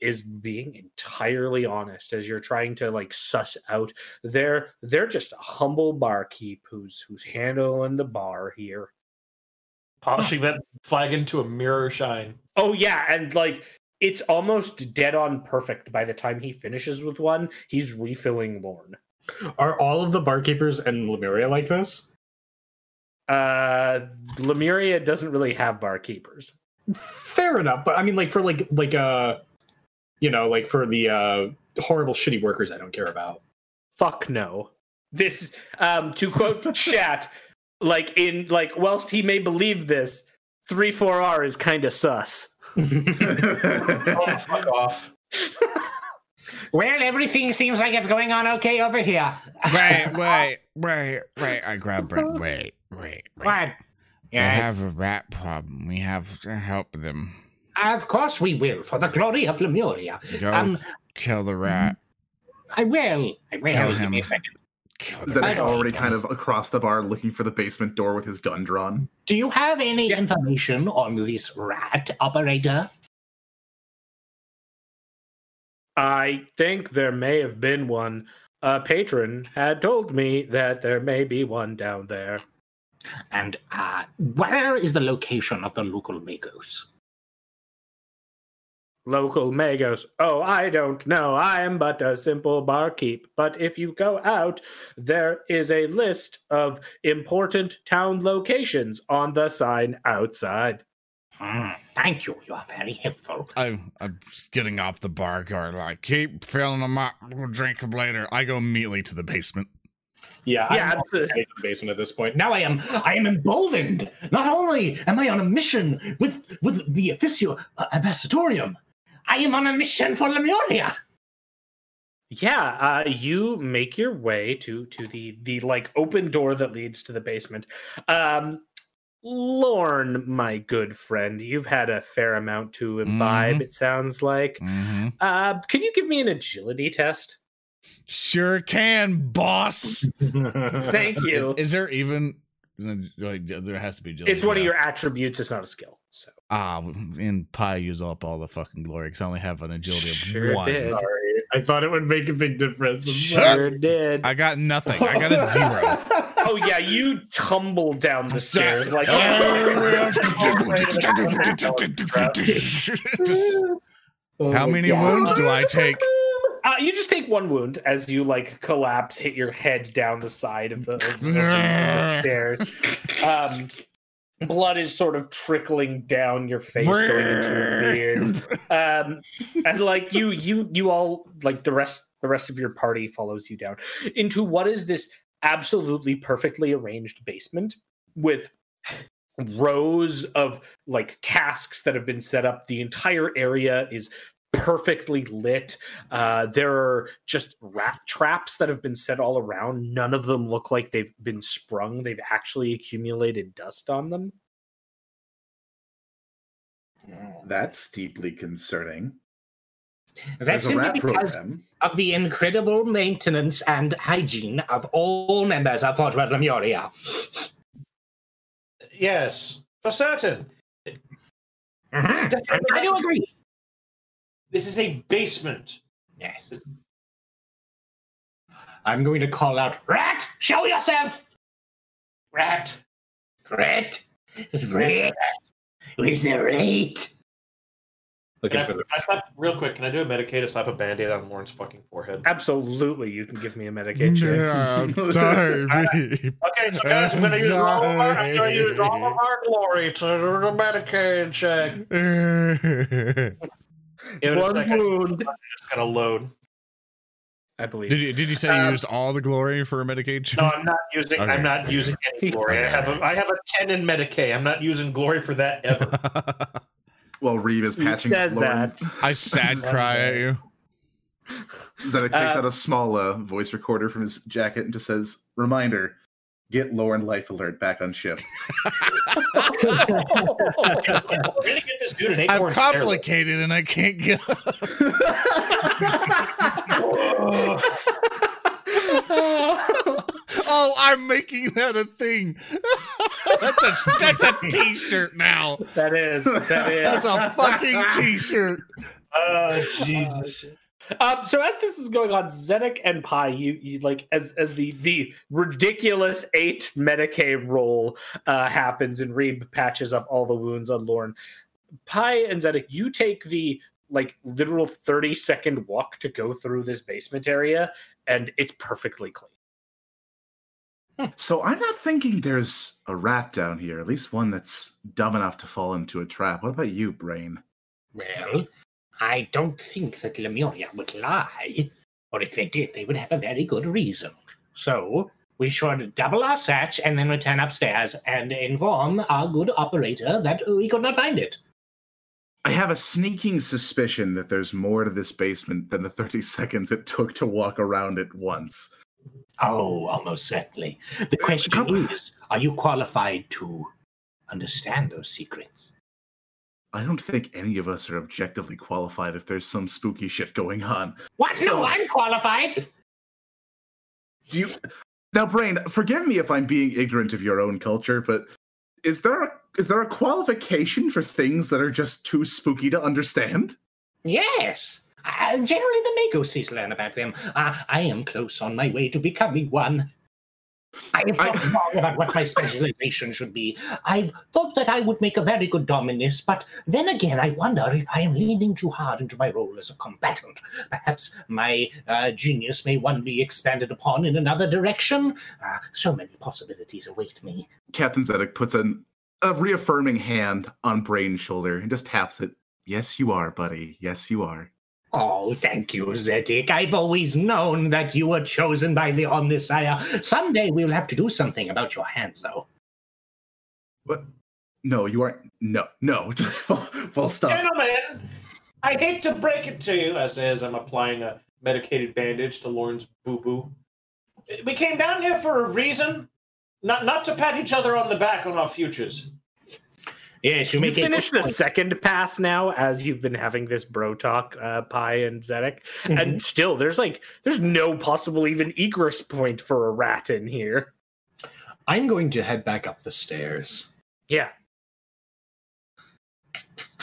is being entirely honest as you're trying to like suss out. They're they're just a humble barkeep who's who's handling the bar here. polishing that flag into a mirror shine. Oh yeah, and like it's almost dead on perfect by the time he finishes with one. He's refilling Lorn. Are all of the barkeepers in Lemuria like this? Uh, Lemuria doesn't really have barkeepers. Fair enough, but I mean, like for like like uh, you know, like for the uh horrible shitty workers, I don't care about. Fuck no. This, um, to quote [LAUGHS] chat, like in like, whilst he may believe this, three four R is kind of sus. [LAUGHS] Oh, fuck off. [LAUGHS] Well, everything seems like it's going on okay over here. Wait, wait, wait, wait. I grab Brent. [LAUGHS] Wait, wait, wait. What? They Yes. have a rat problem. We have to help them. Of course we will, for the glory of Lemuria. Go Um, kill the rat. I will. I will. Kill Give me a second. Kill the Zenith's already kind of across the bar looking for the basement door with his gun drawn. Do you have any information on this rat operator? I think there may have been one. A patron had told me that there may be one down there. And uh, where is the location of the local Magos? Local Magos. Oh, I don't know. I am but a simple barkeep. But if you go out, there is a list of important town locations on the sign outside. Hmm, thank you. You are very helpful. I, I'm getting off the bar guard. Like, keep filling them up. We'll drink them later. I go immediately to the basement. Yeah, Yeah, I'm absolutely. the basement at this point. Now I am I am emboldened. Not only am I on a mission with with the officio uh, ambassadorium, I am on a mission for Lemuria. Yeah, uh, you make your way to to the the like open door that leads to the basement. Um, Lorn, my good friend, you've had a fair amount to imbibe. Mhm. It sounds like. Mm-hmm. Uh, could you give me an agility test? Sure can, boss. [LAUGHS] Thank you. Is, is there even? Like, there has to be. agility, It's one of your attributes. It's not a skill. So Ah, and Pi use up all the fucking glory because I only have an agility of Sure one. did. Sorry, I thought it would make a big difference. I'm Shut sorry. sure did. I got nothing. I got a zero. [LAUGHS] oh yeah, you tumble down the stairs like. Just- [LAUGHS] [LAUGHS] how many wounds do I take? Uh, you just take one wound as you like collapse, hit your head down the side of the, of the- of the [LAUGHS] stairs. Um, blood is sort of trickling down your face, going into your beard. Um, and like you, you, you all like the rest. The rest of your party follows you down into what is this absolutely perfectly arranged basement with rows of like casks that have been set up. The entire area is perfectly lit. Uh, there are just rat traps that have been set all around. None of them look like they've been sprung. They've actually accumulated dust on them. That's deeply concerning. That's simply because program. of the incredible maintenance and hygiene of all members of Fort Lemuria. Yes, for certain. Mhm. I do agree. This is a basement. Yes. I'm going to call out, Rat, show yourself! Rat. Rat! Rat! Where's the rat? Looking I, for the I slap real quick? Can I do a Medicae to slap a band-aid on Lorn's fucking forehead? Absolutely, you can give me a Medicae check. Yeah, [LAUGHS] sorry. Okay, so guys, I'm gonna use all of our, I'm gonna use all of our glory to do the Medicae check. Give it a One second. wound. It's gonna load. I believe. did you did you say you Um, used all the glory for a Medicae? No, I'm not using. Okay. I'm not using any glory. I have a. I have a ten in Medicae. I'm not using glory for that ever. [LAUGHS] Well, Reeb is Who patching says Lorn. that? I sad cry at you. Zedek takes Uh, out a small uh, voice recorder from his jacket and just says, "Reminder: Get Lorn Life Alert back on ship." [LAUGHS] We're gonna get this dude an I'm acorn stairway. complicated and I can't get. [LAUGHS] [LAUGHS] oh, I'm making that a thing. [LAUGHS] that's a that's a t-shirt now. that is. That is. That's a fucking t-shirt. [LAUGHS] Oh Jesus! Um, so as this is going on, Zedek and Pi, you, you like as as the the ridiculous eight Medicae roll uh, happens, and Reeb patches up all the wounds on Lorn. Pi and Zedek, you take the like literal thirty second walk to go through this basement area, and it's perfectly clean. So I'm not thinking there's a rat down here. At least one that's dumb enough to fall into a trap. What about you, Braine? Well, I don't think that Lemuria would lie. Or if they did, they would have a very good reason. So we should double our search and then return upstairs and inform our good operator that we could not find it. I have a sneaking suspicion that there's more to this basement than the 30 [LAUGHS] seconds it took to walk around it once. Oh, almost certainly. The question is are you qualified to understand those secrets? I don't think any of us are objectively qualified if there's some spooky shit going on. What? So- no, I'm qualified. Do you now, Braine? Forgive me if I'm being ignorant of your own culture, but is there a is there a qualification for things that are just too spooky to understand? Yes. Uh, generally, the Magoses learn about them. Uh, I am close on my way to becoming one. I have I- thought long about what my specialization should be. I've thought that I would make a very good dominus, but then again, I wonder if I am leaning too hard into my role as a combatant. Perhaps my uh, genius may one be expanded upon in another direction. Uh, so many possibilities await me. Captain Zedek puts an, a reaffirming hand on Braine's shoulder and just taps it. Yes, you are, buddy. Yes, you are. Oh, thank you, Zedek. I've always known that you were chosen by the Omnissiah. Someday we'll have to do something about your hands, though. What? No, you aren't. No, no. [LAUGHS] full, full stop. Gentlemen, I hate to break it to you, as as I'm applying a medicated bandage to Lorn's boo boo. We came down here for a reason, not not to pat each other on the back on our futures. You You make finish the point. second pass now as you've been having this bro talk, uh, Pi and Zedek, Mhm. and still there's like there's no possible even egress point for a rat in here. I'm going to head back up the stairs. Yeah.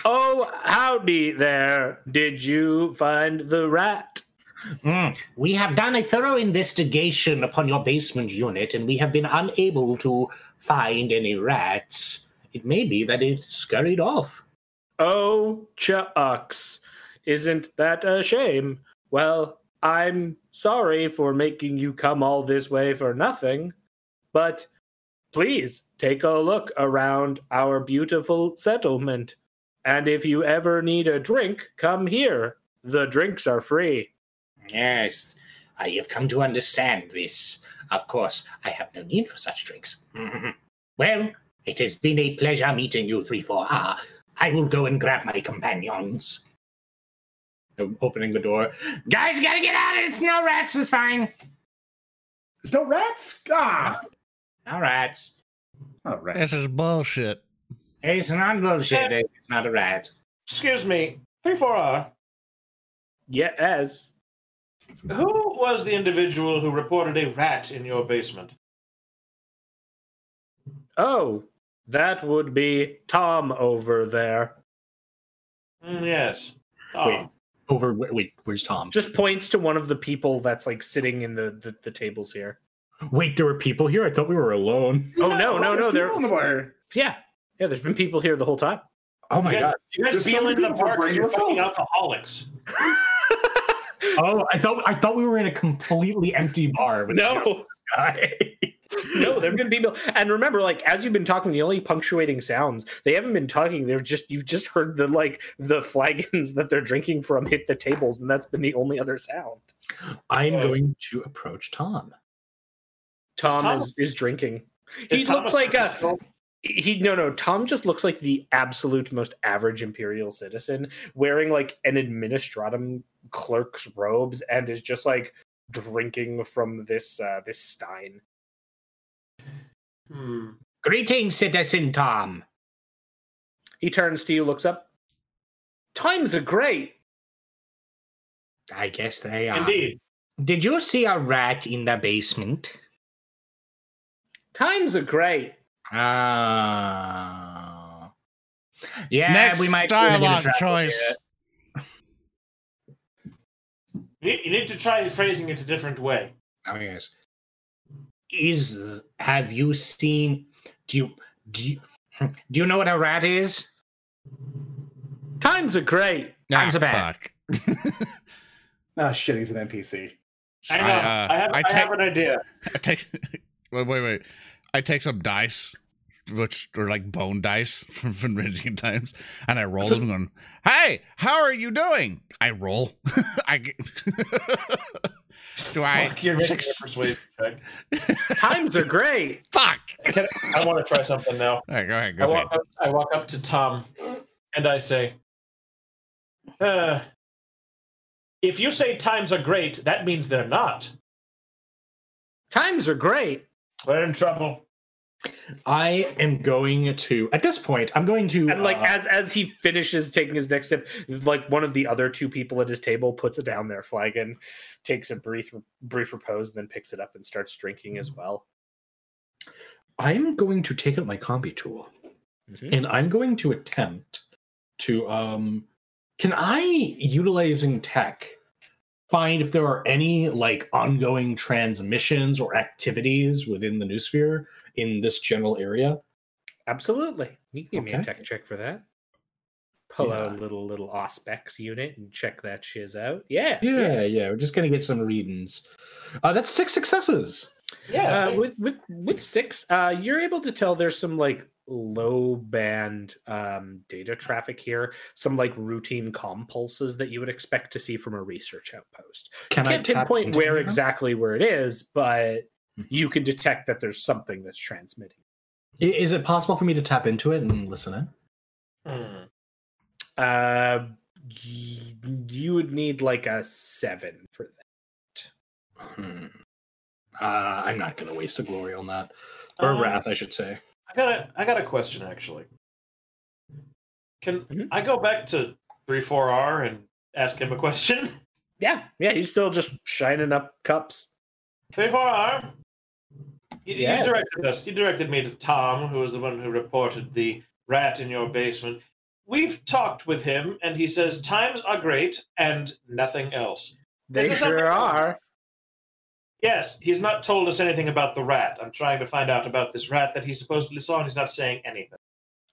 Oh, howdy there. Did you find the rat? Mm, We have done a thorough investigation upon your basement unit, and we have been unable to find any rats. It may be that it scurried off. Oh, chucks. Isn't that a shame? Well, I'm sorry for making you come all this way for nothing, but please take a look around our beautiful settlement. And if you ever need a drink, come here. The drinks are free. Yes, I have come to understand this. Of course, I have no need for such drinks. [LAUGHS] Well, it has been a pleasure meeting you, 3 4 Ah, I will go and grab my companions. I'm opening the door. Guys, gotta get out of it. It's no rats. It's fine. There's no rats. Ah, No rats. oh, rats. This is bullshit. It's not bullshit. Eh. It's not a rat. Excuse me, three four R. Yes. Who was the individual who reported a rat in your basement? Oh, that would be Tom over there. Mm, yes. Oh, Wait. Over wait, wait, where's Tom? Just points to one of the people that's like sitting in the the, the tables here. Wait, there were people here. I thought we were alone. Oh no, no, no! There, on the bar. yeah, yeah. There's been people here the whole time. Oh my you guys, god. you guys There's so feel many into the people bar because you're fucking alcoholics. [LAUGHS] Oh, I thought I thought we were in a completely empty bar. With No, guy. no, there've been people. And remember, like as you've been talking, the only punctuating sounds they haven't been talking. They're just you've just heard the like the flagons [LAUGHS] that they're drinking from hit the tables, and that's been the only other sound. I'm Uh, going to approach Tom. Tom, Tom- is, is drinking. Is He Thomas looks like a Crystal? he no no tom just looks like the absolute most average imperial citizen wearing like an administratum clerk's robes and is just like drinking from this uh this stein Hmm. Greetings, citizen Tom. he turns to you looks up times are great I guess they are. Indeed. Did you see a rat in the basement? times are great Ah. yeah, Next we might be in a dialogue trouble choice. Here. You need, you need to try phrasing it a different way. Oh yes. Is have you seen? Do you do you do you know what a rat is? times are great Times are bad. fuck. Oh [LAUGHS] shit, he's an NPC. I know. I, uh, have, I, I take, have an idea. [LAUGHS] I take, wait, wait, wait. I take some dice, which are like bone dice [LAUGHS] from Fenrisian times, and I roll them. Going, hey, how are you doing? I roll. [LAUGHS] I get- [LAUGHS] do I? Fuck, you're making a Suc- persuasion check. times are great Fuck. Can, I want to try something now. All right, go ahead. I ahead. walk, up, I walk up to Tom and I say, uh, if you say times are great, that means they're not. times are great We're in trouble. I am going to at this point. I'm going to and like uh, as as he finishes taking his next sip like one of the other two people at his table puts it down their flagon takes a brief brief repose and then picks it up and starts drinking as well I'm going to take out my combi tool Mhm. and I'm going to attempt to um can I utilizing tech find if there are any like ongoing transmissions or activities within the noosphere in this general area? absolutely you can give me a tech check for that pull out a Yeah. little little auspex unit and check that shiz out yeah Yeah, yeah, we're just gonna get some readings. Uh, that's six successes. Yeah. uh, with with with six uh you're able to tell there's some like low band um data traffic here some like routine com pulses that you would expect to see from a research outpost Can can't tap pinpoint where them? exactly where it is, but Hmm. you can detect that there's something that's transmitting. Is it possible for me to tap into it and listen in? Hmm. Uh, y- you would need like a seven for that. Hmm. Uh, I'm not going to waste a glory on that, or Um, wrath, I should say. I got a I got a question actually. Can Mhm. I go back to three four R and ask him a question? [LAUGHS] Yeah, yeah, he's still just shining up cups. Three four R. You, you directed us. You directed me to Tom, who was the one who reported the rat in your basement. We've talked with him, and he says times are great and nothing else. They sure are. Yes, he's not told us anything about the rat. I'm trying to find out about this rat that he supposedly saw, and he's not saying anything.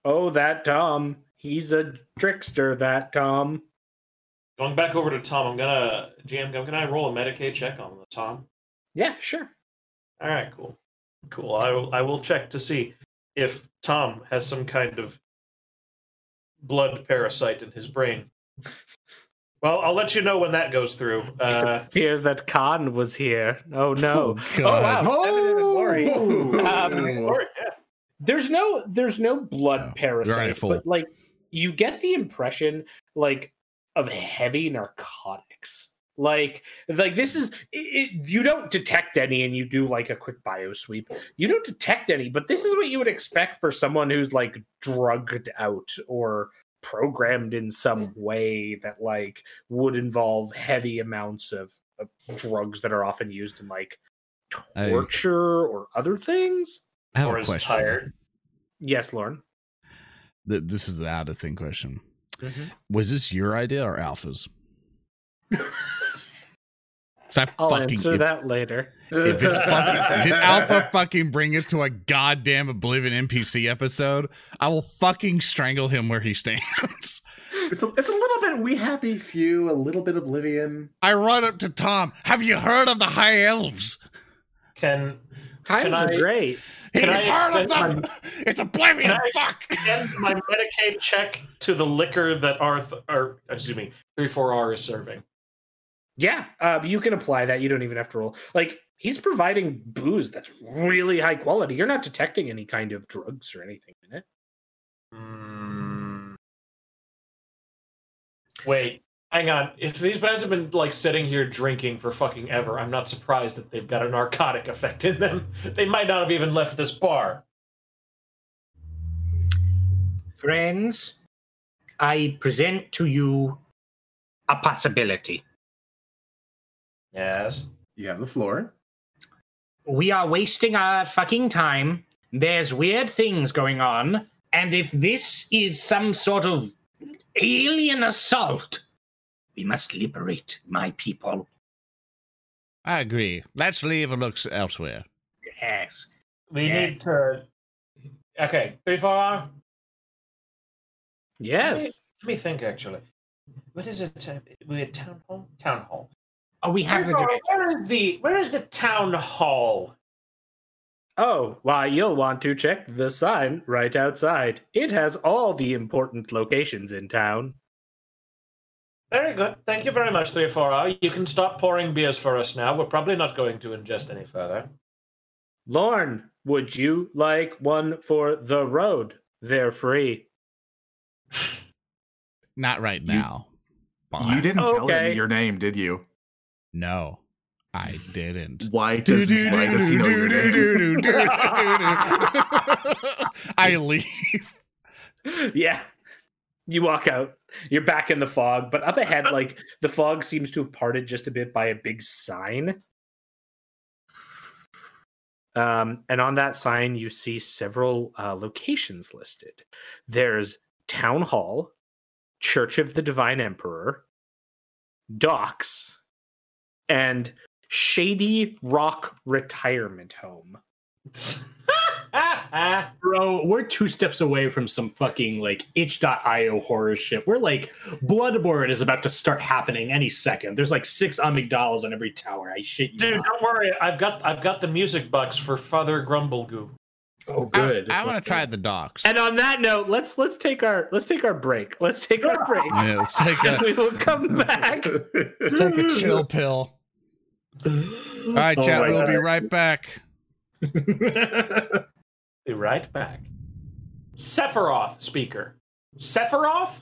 Oh, that Tom. He's a trickster, that Tom. Going back over to Tom, I'm gonna GM. Can I roll a Medicae check on the Tom? Yeah, sure. All right, cool, cool. I will. I will check to see if Tom has some kind of blood parasite in his brain. [LAUGHS] Well, I'll let you know when that goes through. Uh, Here's that Khan was here. Oh no. Oh, Oh, wow. God. Seven glory. Um, yeah. there's no there's no blood No, parasite but like you get the impression like of heavy narcotics Like, like this is it, it, you don't detect any, and you do like a quick bio sweep. You don't detect any, but this is what you would expect for someone who's like drugged out or programmed in some way that like would involve heavy amounts of, of drugs that are often used in like Hey. torture or other things. I have or a is question. tired. Yes, Lorn. Th- This is the out of thing question. Mm-hmm. Was this your idea or Alpha's? [LAUGHS] So I I'll fucking answer if, that later. if it's [LAUGHS] fucking did Alpha [LAUGHS] fucking bring us to a goddamn Oblivion NPC episode, I will fucking strangle him where he stands. [LAUGHS] It's a, it's a little bit We Happy Few, a little bit Oblivion. I run up to Tom. Have you heard of the High Elves? Can Times are I- great. He's Can I heard of extend them. It's Oblivion. Can I Fuck. extend my Medicae check to the liquor that Arth or excuse me, three four R is serving? Yeah, uh, you can apply that. You don't even have to roll. Like he's providing booze that's really high quality. You're not detecting any kind of drugs or anything in it. Hmm. Wait, hang on. If these guys have been like sitting here drinking for fucking ever, I'm not surprised that they've got a narcotic effect in them. [LAUGHS] They might not have even left this bar. Friends, I present to you a possibility. Yes. You have the floor. We are wasting our fucking time. There's weird things going on. And if this is some sort of alien assault, we must liberate my people. I agree. Let's leave and look elsewhere. Yes. We Yeah. need to. Okay, three four R. Yes. Let me think. Actually, what is it? Uh, we had town hall. Town hall. Oh, we have the Where- where is the where is the town hall? Oh, why you'll want to check the sign right outside. It has all the important locations in town. Very good. Thank you very much, three four R. You can stop pouring beers for us now. We're probably not going to ingest any further. Lorn, would you like one for the road? They're free. [LAUGHS] Not right now. You didn't tell Okay. him your name, did you? No, I didn't. [LAUGHS] Why does, why does he know your name? I leave. yeah. You walk out. You're back in the fog, but up ahead, [LAUGHS] like the fog seems to have parted just a bit by a big sign. Um, and on that sign, you see several uh, locations listed. There's Town Hall, Church of the Divine Emperor, Docks, and Shady Rock Retirement Home. [LAUGHS] Bro, we're two steps away from some fucking like itch.io horror shit. We're like Bloodborne is about to start happening any second. There's like six amygdalas on every tower. I shit you. Dude, not. don't worry. I've got I've got the music box for Father Grumblegoo. Oh, good. I want to try the docks. And on that note, let's let's take our let's take our break. Let's take our break. [LAUGHS] Yeah, let's take and a we will come back. [LAUGHS] let's take a chill pill. All right, Oh chat. my we'll be right back. [LAUGHS] Be right back. Sephiroth speaker. Sephiroth?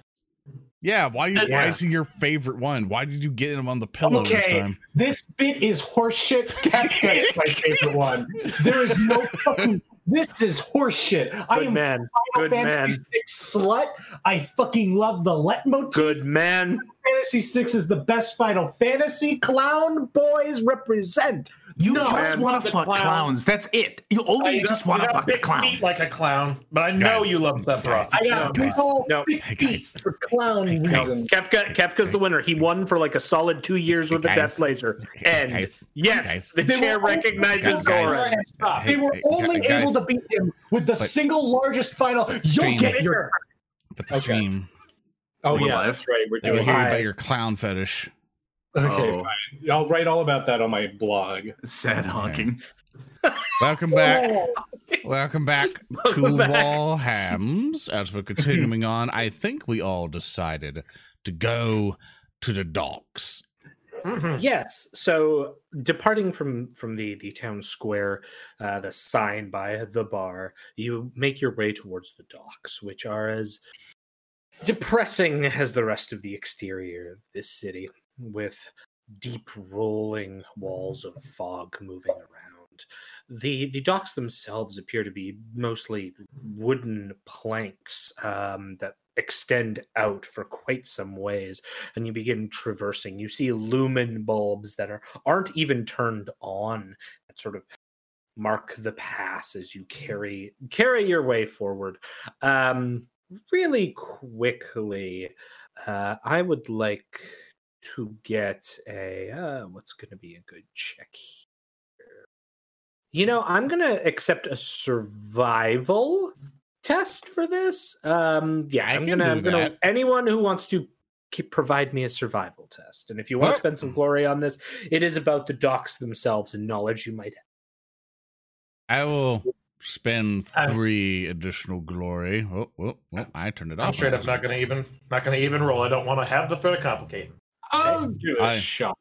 Yeah, why? You, Why Yeah. is he your favorite one? Why did you get him on the pillow this time? This bit is horseshit. Kefka is my favorite one. There is no [LAUGHS] fucking. This is horseshit. I Good am man. Final Good Fantasy man. Six slut. I fucking love the leitmotif. Good man. Fantasy Six is the best Final Fantasy. Clown boys represent. You No, just want to fuck clown. clowns. That's it. You only You just want to fuck the big clown. feet like a clown, but I know Guys, you love Sephiroth. I got Guys. big old No. big Hey, feet guys. for clown Hey, guys. reasons. Kefka Kefka's the winner. He won for like a solid two years with the Death Laser. And Guys. yes, Guys. the They chair recognizes Guys. Zora. Stop. They were only guys. able to beat him with the single largest final. You'll get your. But the stream. Oh yeah, that's right. We're I want doing to hear it. about your clown fetish. Okay, Oh. fine. I'll write all about that on my blog. Sad [LAUGHS] honking. Welcome back. [LAUGHS] Welcome back to Welcome back. WarHams. As we're continuing [LAUGHS] on, I think we all decided to go to the docks. Mhm. Yes. So departing from from the the town square, uh, the sign by the bar, you make your way towards the docks, which are as depressing as the rest of the exterior of this city, with deep rolling walls of fog moving around. The the docks themselves appear to be mostly wooden planks um, that extend out for quite some ways and you begin traversing you see lumen bulbs that are aren't even turned on that sort of mark the pass as you carry carry your way forward um really quickly uh i would like to get a uh what's going to be a good check here you know i'm going to accept a survival test for this um yeah I i'm gonna i'm gonna anyone who wants to keep, provide me a survival test and if you want to spend some glory on this it is about the docks themselves and knowledge you might have I will spend I'm- three additional glory. Oh, oh, oh, I turned it off. I'm straight up not gonna even not gonna even roll. I don't want to have the threat of complicating. I'll give it a I- shot.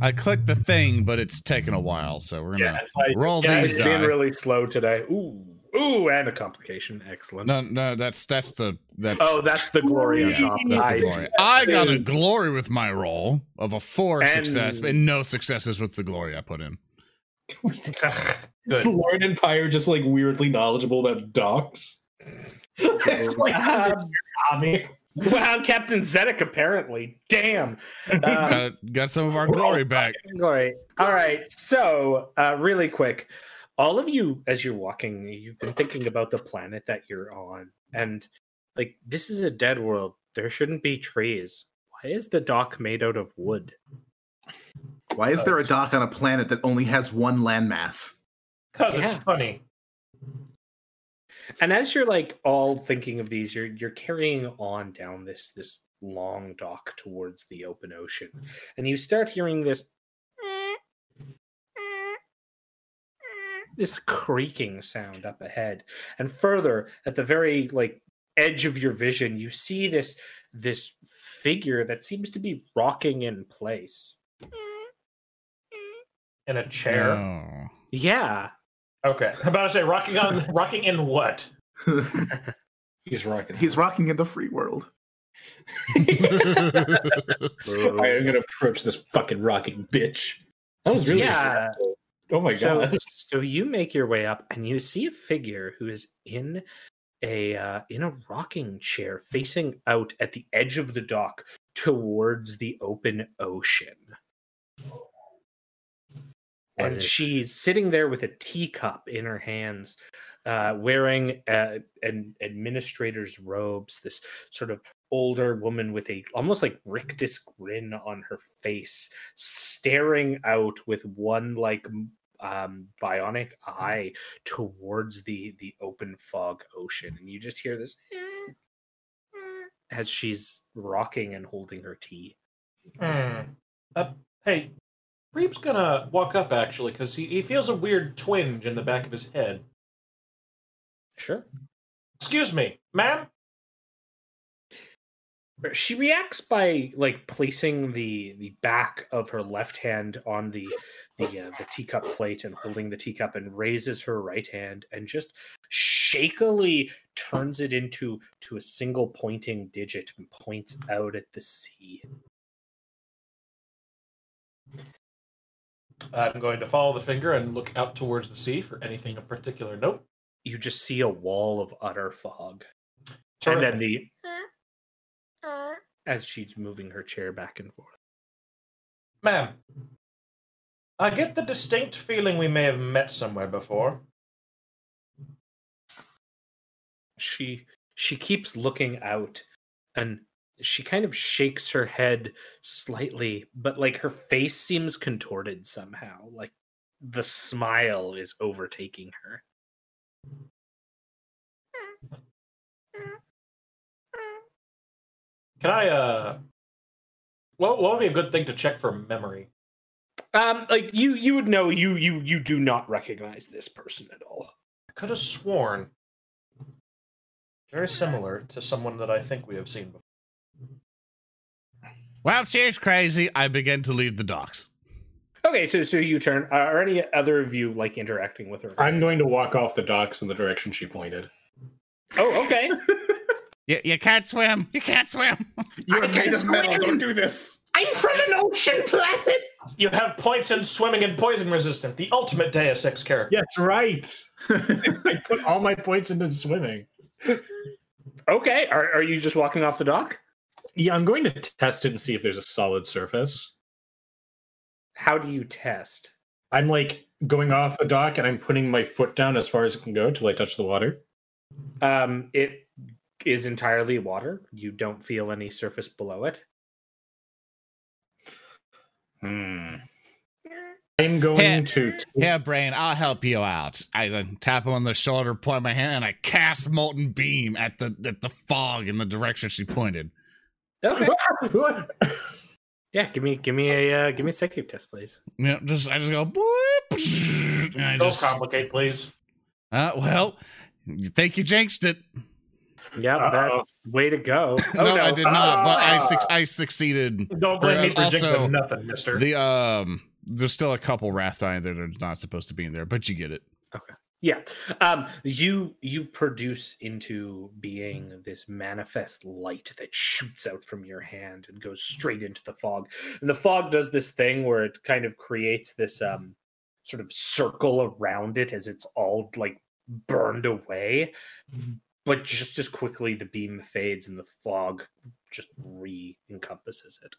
I clicked the thing, but it's taken a while, so we're gonna that's why roll Yeah, these it's being die. really slow today. Ooh, ooh, and a complication. Excellent. No, no, that's that's the that's Oh, that's the glory on top. that's I the glory. I got a glory with my roll of a four And- success, and no successes with the glory I put in. [LAUGHS] Good. Lorn and Pyre just like weirdly knowledgeable about docs. [LAUGHS] it's like [LAUGHS] Um, hobby. Wow, Captain Zedek, apparently. Damn. [LAUGHS] Um, got, got some of our glory back. glory. All right. So, uh, really quick, all of you, as you're walking, you've been thinking about the planet that you're on, and like this is a dead world. There shouldn't be trees. Why is the dock made out of wood? Why is there a dock on a planet that only has one landmass? Because it's funny. And as you're like all thinking of these, you're you're carrying on down this this long dock towards the open ocean, and you start hearing this this creaking sound up ahead, and further at the very like edge of your vision, you see this this figure that seems to be rocking in place. In a chair. Oh. Yeah, Okay. I'm [LAUGHS] about to say rocking on rocking in what? [LAUGHS] He's rocking. He's rocking in the free world. [LAUGHS] I am gonna approach this fucking rocking bitch. That was really Yeah. Oh my so, god. so you make your way up and you see a figure who is in a uh, in a rocking chair facing out at the edge of the dock towards the open ocean What and she's sitting there with a teacup in her hands uh, wearing uh, an administrator's robes this sort of older woman with a almost like rictus grin on her face staring out with one like um bionic eye towards the the open fog ocean. And you just hear this as she's rocking and holding her tea. Hmm. Uh, hey, Reeb's gonna walk up actually because he, he feels a weird twinge in the back of his head. sure Excuse me, ma'am. she reacts by like placing the the back of her left hand on the the uh, the teacup plate and holding the teacup and raises her right hand and just shakily turns it into to a single pointing digit and points out at the sea I'm going to follow the finger and look out towards the sea for anything of particular. Note. you just see a wall of utter fog. And then the uh, uh. as she's moving her chair back and forth. Ma'am, I get the distinct feeling we may have met somewhere before. she she keeps looking out and she kind of shakes her head slightly but like her face seems contorted somehow like the smile is overtaking her Can I, uh. What, what would be a good thing to check for memory? um like you you would know you you you do not recognize this person at all I could have sworn. Very similar to someone that I think we have seen before. Well, she's crazy. I begin to leave the docks. okay so so you turn are any other of you like interacting with her I'm going to walk off the docks in the direction she pointed. oh okay [LAUGHS] You, you can't swim. You can't swim. [LAUGHS] You're I made can't of metal. swim. Don't do this. I'm from an ocean planet. You have points in swimming and poison resistant, the ultimate Deus Ex character. That's right. I put all my points into swimming. Okay, are, are you just walking off the dock? Yeah, I'm going to test it and see if there's a solid surface. How do you test? I'm like going off the dock and I'm putting my foot down as far as it can go till I touch the water. Um, it is entirely water. You don't feel any surface below it. Hmm. I'm going Hey. to. t- Here, Braine, I'll help you out. I uh, tap him on the shoulder, point my hand, and I cast molten beam at the at the fog in the direction she pointed. Okay. [LAUGHS] yeah, give me give me a uh, give me a psychic test, please. Yeah, just I just go boop, [LAUGHS] and I Don't just complicate, please. uh, well, you think you jinxed it? Yeah, Uh-oh. that's way to go. [LAUGHS] Oh, no, I did not, but I Ah. suc- I succeeded. Don't blame me for Also, jinxing nothing, mister. The um, there's still a couple wrath dying that are not supposed to be in there, but you get it. Yeah. Um, you you produce into being this manifest light that shoots out from your hand and goes straight into the fog. And the fog does this thing where it kind of creates this um sort of circle around it as it's all like burned away. But just as quickly the beam fades and the fog just re encompasses it.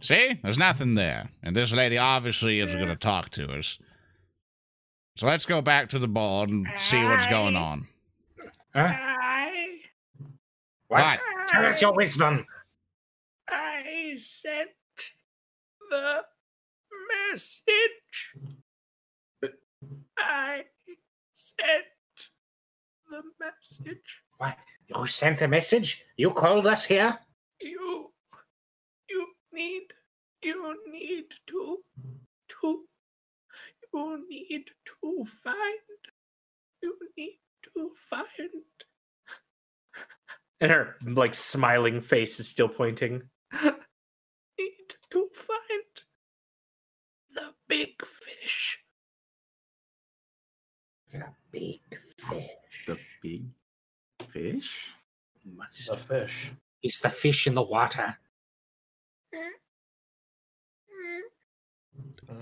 See, there's nothing there, and this lady obviously is going to talk to us. So let's go back to the board and see what's going on. Huh? What? Tell us your wisdom. I sent the message. I sent the message. What? You sent a message? You called us here? You, you need, you need to, to, you need to find, you need to find. And her like smiling face is still pointing. need to find the big fish. The big fish. the big fish. The fish. It's the fish in the water.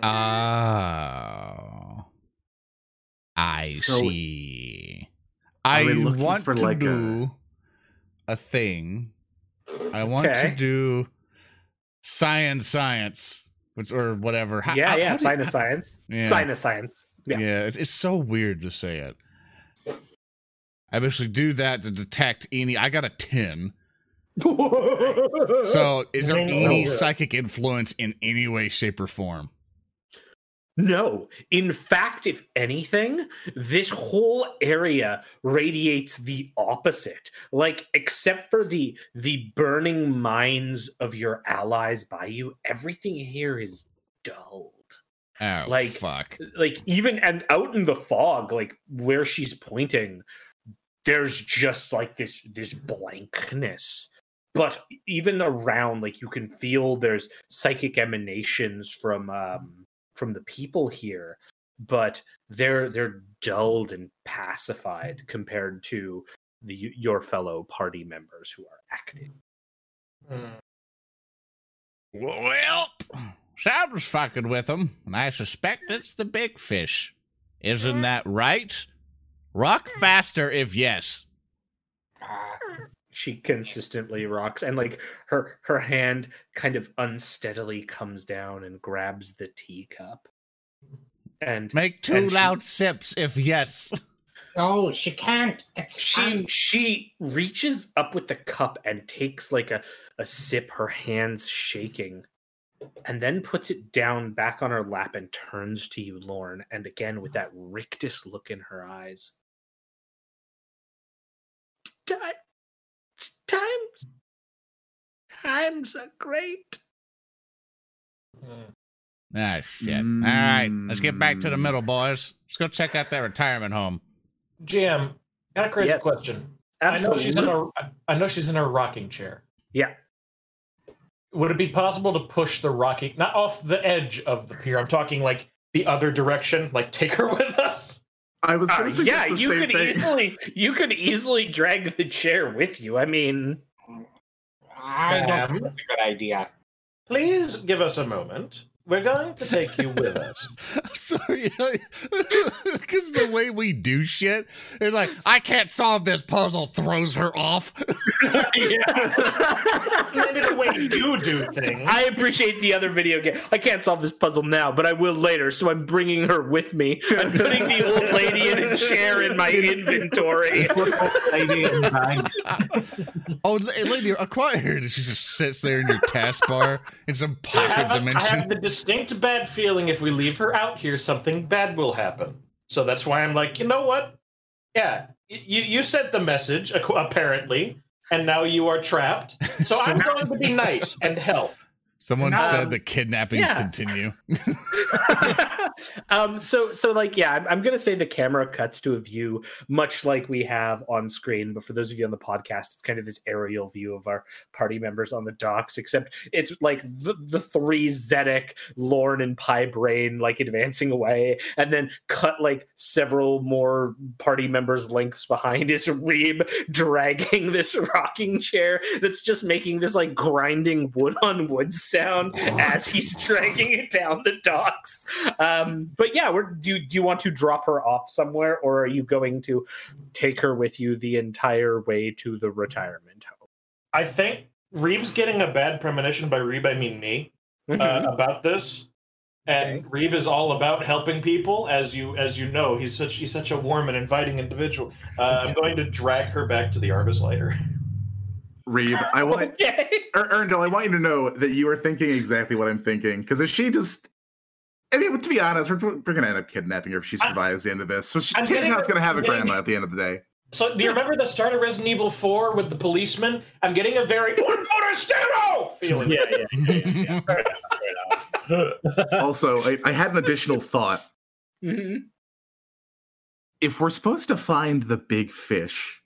Oh, I So- see. I want to like do a... thing. I want Okay. to do science, science, which or whatever. How- yeah, how- yeah, how do- sign of science. Yeah. Of science. Yeah, Yeah. it's, it's so weird to say it. I basically do that to detect any. I got a ten. [LAUGHS] So, is there any psychic influence in any way, shape, or form? No. In fact, if anything, this whole area radiates the opposite. Like except for the the burning minds of your allies by you, everything here is dulled. Oh, Like- fuck. Like even and out in the fog, like where she's pointing, there's just like this this blankness. But even around, like you can feel there's psychic emanations from um from the people here, but they're they're dulled and pacified compared to the your fellow party members who are acting. Hmm. Well, Shad [CLEARS THROAT] was fucking with them and I suspect it's the big fish. Isn't that right? Rock faster if yes. She consistently rocks, and like her her hand kind of unsteadily comes down and grabs the teacup, and Make two And she- loud sips if yes. [LAUGHS] No, she can't. It's she un- she reaches up with the cup and takes like a, a sip her hands shaking and then puts it down back on her lap and turns to you lorn and again with that rictus look in her eyes time times times are great. Ah, shit. All right, let's get back to the Mm. middle, boys. Let's go check out that retirement home. GM, got a crazy Yes. question. I know she's in a. I know she's in her rocking chair. yeah Would it be possible to push the rocking not off the edge of the pier? I'm talking like the other direction. Like take her [LAUGHS] with us. I was Uh, going to suggest yeah the you same could thing. easily you could easily drag the chair with you i mean I don't Ma'am? think that's a good idea. please give us a moment. We're going to take you with [LAUGHS] us. Sorry, because [LAUGHS] the way we do shit is like, I can't solve this puzzle, throws her off. [LAUGHS] Maybe the way you do things. I appreciate the other video game. I can't solve this puzzle now, but I will later. So I'm bringing her with me. I'm putting the old lady in a chair in my inventory. Lady in bag. oh, lady acquired. She just sits there in your taskbar in some I pocket have, a- I dimension. Distinct bad feeling if we leave her out here, something bad will happen. So that's why I'm like, you know what? Yeah, you you sent the message apparently, and now you are trapped. [LAUGHS] So I'm going to be nice and help. Someone Um, said the kidnappings yeah. continue. [LAUGHS] [LAUGHS] um so so like yeah I'm, I'm gonna say the camera cuts to a view much like we have on screen but for those of you on the podcast it's kind of this aerial view of our party members on the docks except it's like the, the three zedek lorn and Pi Braine like advancing away and then cut like several more party members lengths behind is reeb dragging [LAUGHS] this rocking chair that's just making this like grinding wood on wood sound as he's dragging it down the docks. Um, but yeah, we're, do, you- do you want to drop her off somewhere or are you going to take her with you the entire way to the retirement home? I think Reeves getting a bad premonition by Reeb, I mean me, uh, about this. And Reeb is all about helping people, as you as you know. He's such he's such a warm and inviting individual. Uh, I'm going to drag her back to the Arvus later. [LAUGHS] Reeb, I [LAUGHS] want okay. Er- Earndil, I want you to know that you are thinking exactly what I'm thinking. Because if she just, I mean, to be honest, we're, we're going to end up kidnapping her if she I- survives the end of this. So she, I'm getting- going to have a grandma [LAUGHS] at the end of the day. So, do you remember the start of Resident Evil 4 with the policeman? I'm getting a very [LAUGHS] Un forastero feeling. Yeah, yeah, yeah, yeah, yeah. Fair enough, fair enough. Also, I, I had an additional thought. Mhm. If we're supposed to find the big fish,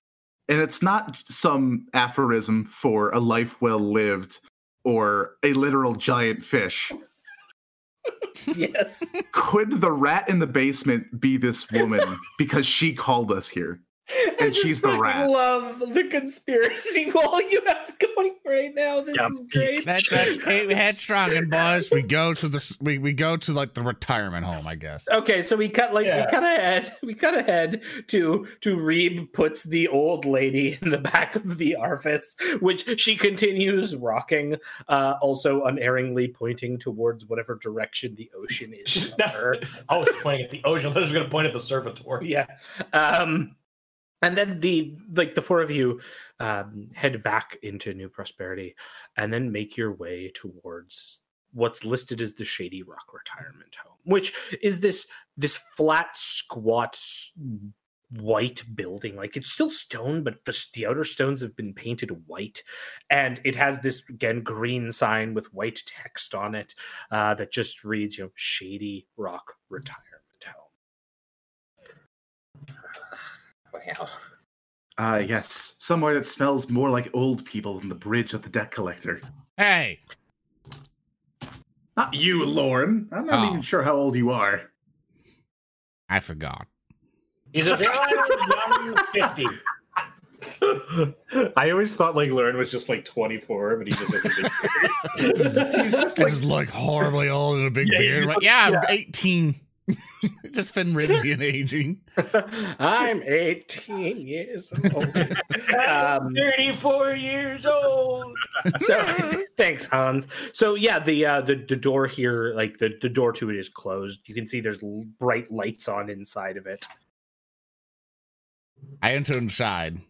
and it's not some aphorism for a life well lived or a literal giant fish, Yes. could the rat in the basement be this woman [LAUGHS] because she called us here? I And she's just the fucking rat. love the conspiracy [LAUGHS] wall you have going right now. This Yeah. is great. That's us. Hey, [LAUGHS] headstrong and boys. We go to the we, we go to like the retirement home, I guess. Okay, so we cut like Yeah. we cut ahead. [LAUGHS] We cut ahead to to Reeb puts the old lady in the back of the Arvus, which she continues rocking, uh, also unerringly pointing towards whatever direction the ocean is. She's from her. I was pointing at the ocean. I thought she was going to point at the servitor. yeah. Um, and then the like the four of you um, head back into New Prosperity, and then make your way towards what's listed as the Shady Rock Retirement Home, which is this this flat, squat, white building. Like it's still stone, but the, the outer stones have been painted white, and it has this again green sign with white text on it uh, that just reads, you know, Shady Rock Retirement Well, Ah, yes. Somewhere that smells more like old people than the bridge of the debt collector. Hey, Not you, Lorn. I'm not Oh. even sure how old you are. I forgot. He's a very young 50. [LAUGHS] I always thought like Lorn was just like 24, but he just has a big beard. He's just I like just look horribly old and a big Yeah, beard. you Like, yeah, I'm 18. [LAUGHS] just Fenrisian aging. [LAUGHS] I'm 18 years old. Um, 34 years old. [LAUGHS] so thanks, Hans. So yeah, the uh, the the door here, like the the door to it, is closed. You can see there's bright lights on inside of it. I enter inside.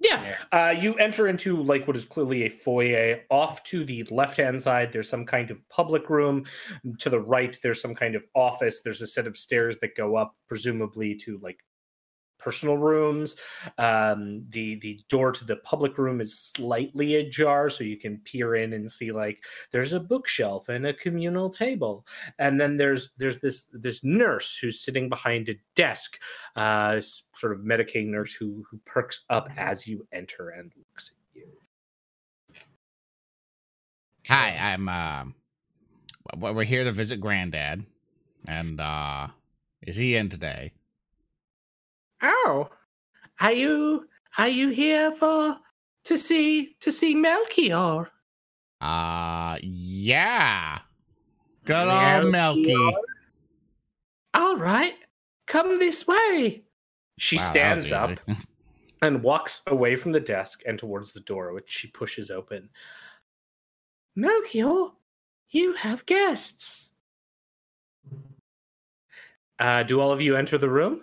Yeah. Uh, you enter into like what is clearly a foyer. Off to the left hand side, there's some kind of public room. To the right, there's some kind of office. There's a set of stairs that go up, presumably to like personal rooms. Um, the the door to the public room is slightly ajar, so you can peer in and see like there's a bookshelf and a communal table. And then there's there's this this nurse who's sitting behind a desk, uh, sort of medicating nurse who who perks up as you enter and looks at you. Hi, I'm uh we're here to visit Granddad. And uh is he in today? Oh, are you are you here for to see to see Melchior? Uh, yeah. Good Melky. old Melky. All right, come this way. She Wow, stands up [LAUGHS] and walks away from the desk and towards the door, which she pushes open. Melchior, you have guests. Uh, do all of you enter the room?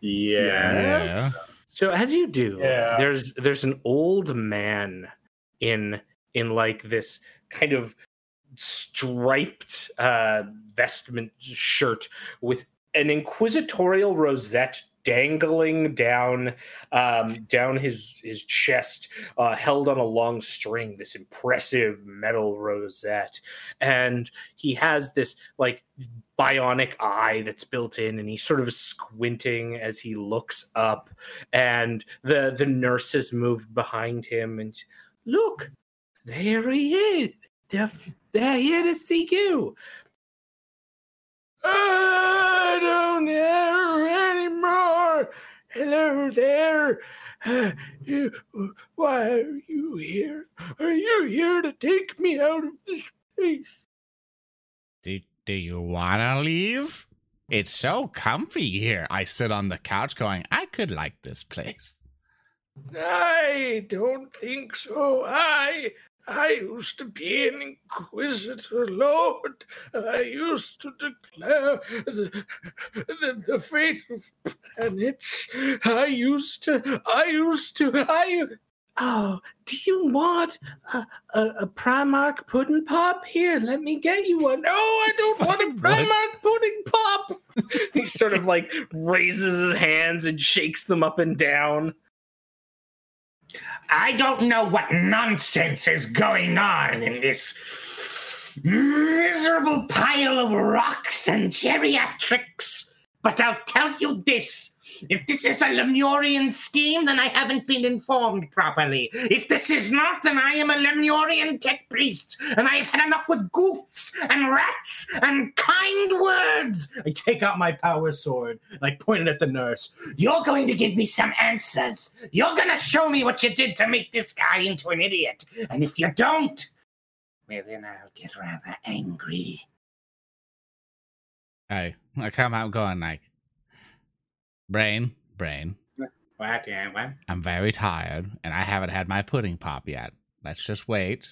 Yes. So as you do, Yeah. there's there's an old man in in like this kind of striped uh vestment shirt with an inquisitorial rosette dangling down um down his his chest uh held on a long string this impressive metal rosette. And he has this like bionic eye that's built in and he's sort of squinting as he looks up. And the the nurses move behind him and look there he is. They're, they're here to see you i don't hear anymore hello there Uh, you, why are you here are you here to take me out of this place? Do, do you want to leave? It's so comfy here. I sit on the couch going, I could like this place. I don't think so. I I used to be an inquisitor, Lord. I used to declare the, the, the fate of planets. I used to. I used to. I. Oh, do you want a, a, a Primarch pudding pop? Here, let me get you one. No, I don't want a [LAUGHS] Primark? Pudding pop. [LAUGHS] he sort of like raises his hands and shakes them up and down. I don't know what nonsense is going on in this miserable pile of rocks and geriatrics, but I'll tell you this. If this is a Lemurian scheme, then I haven't been informed properly. If this is not, then I am a Lemurian tech priest, and I've had enough with goofs and rats and kind words. I take out my power sword and I point it at the nurse. You're going to give me some answers. You're going to show me what you did to make this guy into an idiot. And if you don't, well, then I'll get rather angry. Hey, I come out going like, Braine, Braine, What? Yeah, what? I'm very tired and I haven't had my pudding pop yet. Let's just wait.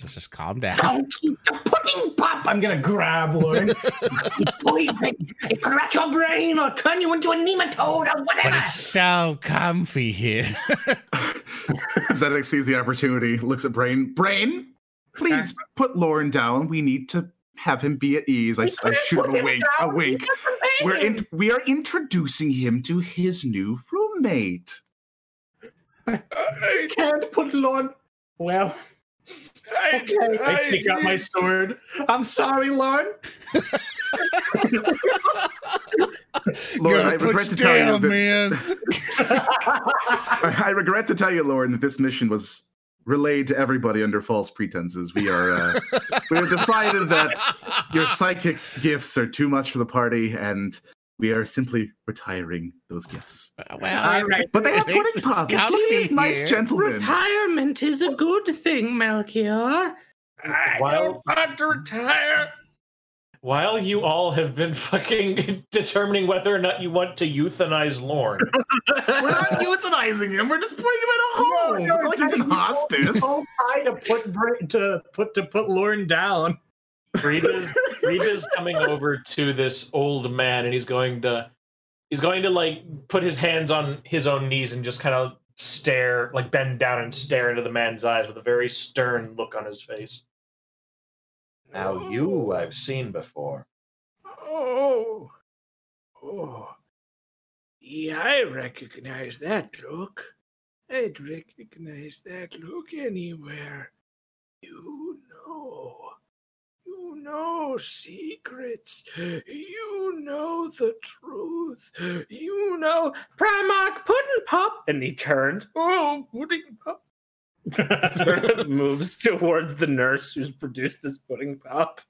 Let's just calm down. Don't eat the pudding pop! I'm gonna grab one. Poison! It could rot your brain or turn you into a nematode or But whatever. it's so comfy here. [LAUGHS] Zedek sees the opportunity, looks at Braine. Braine, please put Lorn down. We need to have him be at ease. I, I shoot him [LAUGHS] a wink. A wink. We're in, we are introducing him to his new roommate. I can't put it on. Well, I, okay. I take out my sword. I'm sorry, Lon. [LAUGHS] Lorn, I Gotta put regret to tell you that man. I, [LAUGHS] I regret to tell you, Lorn, that this mission was relayed to everybody under false pretenses. We are uh, we have decided that your psychic gifts are too much for the party, and we are simply retiring those gifts. well, All right. But they have pudding It's pops. comfy These nice here. gentlemen. Retirement is a good thing, Melchior. I While- don't want to retire. While you all have been [LAUGHS] fucking determining whether or not you want to euthanize Lorn, [LAUGHS] We're not euthanizing him. We're just putting him in a home. it's not like he's in hospice. Oh, I to put to put to put Lorn down. Reeb's [LAUGHS] Reeb's coming over to this old man and he's going to he's going to like put his hands on his own knees and just kind of stare, like bend down and stare into the man's eyes with a very stern look on his face. Now you I've seen before. Oh, oh, yeah, I recognize that look. I'd recognize that look anywhere. You know, you know secrets. You know the truth. You know Primark Pudding Pop. And he turns. Oh, Pudding Pop. [LAUGHS] sort of moves towards the nurse who's produced this pudding pop.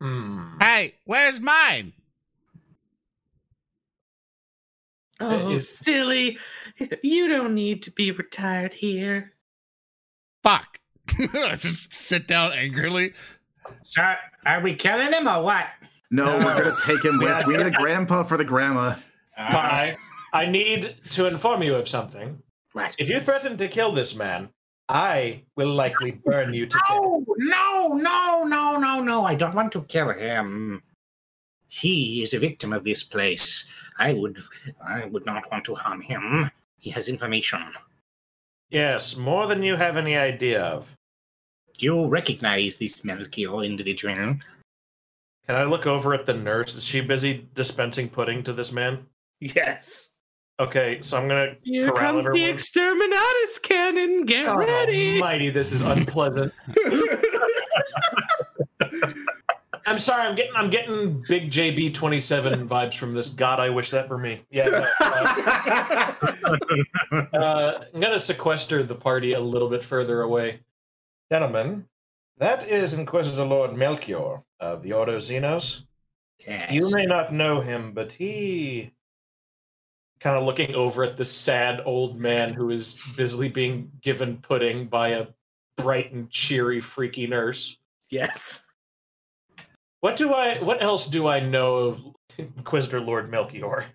Hmm. hey, where's mine? Oh, Is- silly. You don't need to be retired here. Fuck. [LAUGHS] just sit down angrily. So, are we killing him or what? No, we're gonna [LAUGHS] take him with. We need a grandpa for the grandma. Pi, I need to inform you of something. What? If you threaten to kill this man, I will likely burn you to death. No, no, no, no, no, no. I don't want to kill him. He is a victim of this place. I would I would not want to harm him. He has information. Yes, more than you have any idea of. You recognize this Melchior individual? Can I look over at the nurse? Is she busy dispensing pudding to this man? Yes. Okay, so I'm gonna Here corral comes the exterminatus cannon. Get God ready. Mighty, this is unpleasant. [LAUGHS] I'm sorry, I'm getting I'm getting big JB twenty seven vibes from this. God, I wish that for me. Yeah. no, uh, [LAUGHS] uh, I'm gonna sequester the party a little bit further away. Gentlemen, that is Inquisitor Lord Melchior of the Ordo Xenos. Yes. You may not know him, but he kind of looking over at the sad old man who is busily being given pudding by a bright and cheery freaky nurse. Yes. What do I what else do I know of Inquisitor Lord Melchior?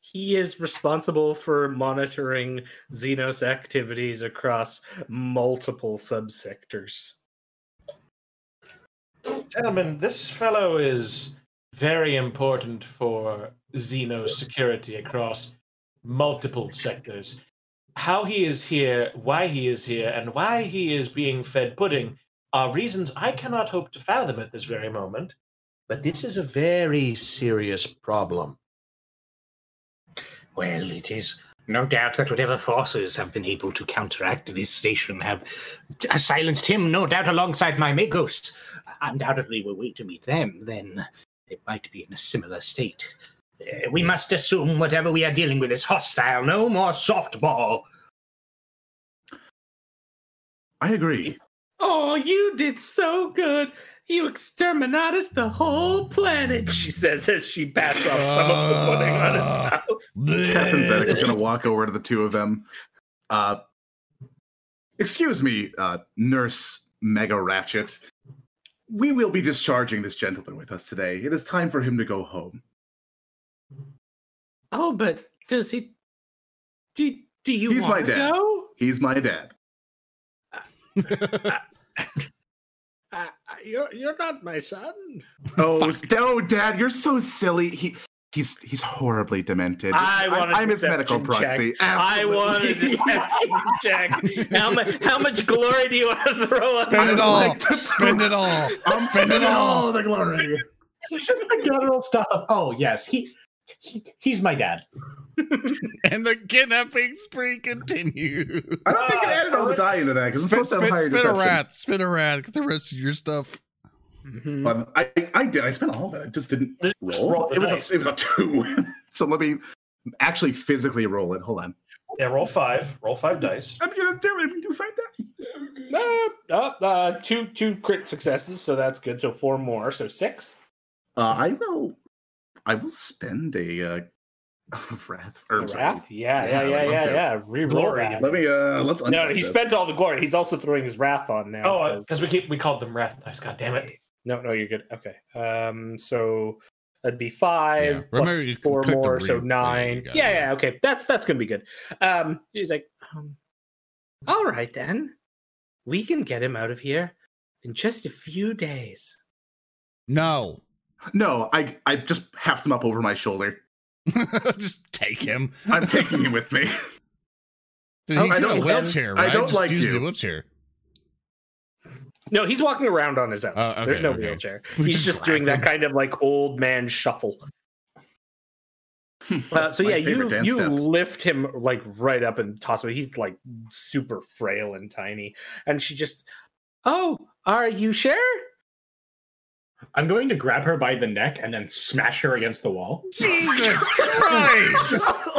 He is responsible for monitoring Xenos activities across multiple subsectors. Gentlemen, this fellow is very important for Xenos security across multiple sectors. How he is here, why he is here, and why he is being fed pudding are reasons I cannot hope to fathom at this very moment. But this is a very serious problem. Well, it is no doubt that whatever forces have been able to counteract this station have silenced him, no doubt, alongside my Magos. Undoubtedly, were we to meet them, then they might be in a similar state. Uh, we must assume whatever we are dealing with is hostile, no more softball. I agree. Oh, you did so good. You exterminatus the whole planet, [LAUGHS] she says as she bats off some of the pudding on his mouth. Captain Zedek is going [LAUGHS] to walk over to the two of them. Uh, excuse me, uh, Nurse Mega Ratchet. We will be discharging this gentleman with us today. It is time for him to go home. Oh, but does he do do you He's my want to dad. go? He's my dad. [LAUGHS] [LAUGHS] Uh, you're you're not my son. Oh, no, Dad, you're so silly. He he's he's horribly demented. I I'm- want a I'm his medical deception check. proxy. I want a Absolutely. deception check. How much how much glory do you want to throw on Spend it all. like [LAUGHS] Spend it all. I'm Spend it all. the glory. It's just the guttural stuff. Oh yes, he, he he's my dad. [LAUGHS] And the kidnapping spree continue. I don't think I added all the die into that because I'm Spin, supposed to have spin, higher spin a deception. rat. Spin a rat. Get the rest of your stuff. Mhm. But I, I did. I spent all of it. I just didn't Just roll. roll it was dice. a, it was a two. [LAUGHS] so let me actually physically roll it. Hold on. Yeah, roll five. Roll five dice. I'm gonna do it. Do five die. Uh, uh, uh, two two crit successes, so that's good. So four more, so six. Uh, I will. I will spend a uh, [LAUGHS] wrath. Or, wrath? Yeah, yeah, Yeah, yeah, yeah, love yeah. to. Reroll Glory. that. Let me. Uh, let's. No, he this. spent all the glory. He's also throwing his wrath on now. Oh, 'cause- because we keep we called them wrath dice. God damn it. no, no, you're good. Okay. Um, so that'd be five Yeah. plus Remember, four click the more, so nine. yeah, Yeah, yeah, okay. That's that's gonna be good. Um, he's like, um, all right then, we can get him out of here in just a few days. No. No, I I just half them up over my shoulder. [LAUGHS] Just take him. I'm [LAUGHS] taking him with me. Dude, I he's in a don't- wheelchair, I right? don't Just like use you. the wheelchair. No, he's walking around on his own. Oh, okay, There's no okay. wheelchair. [LAUGHS] We He's just just doing that kind of like old man shuffle. Uh, so yeah, you you step. lift him like right up and toss him. He's like super frail and tiny, and she just, oh, are you sure? I'm going to grab her by the neck and then smash her against the wall. Jesus [LAUGHS] Christ! [LAUGHS]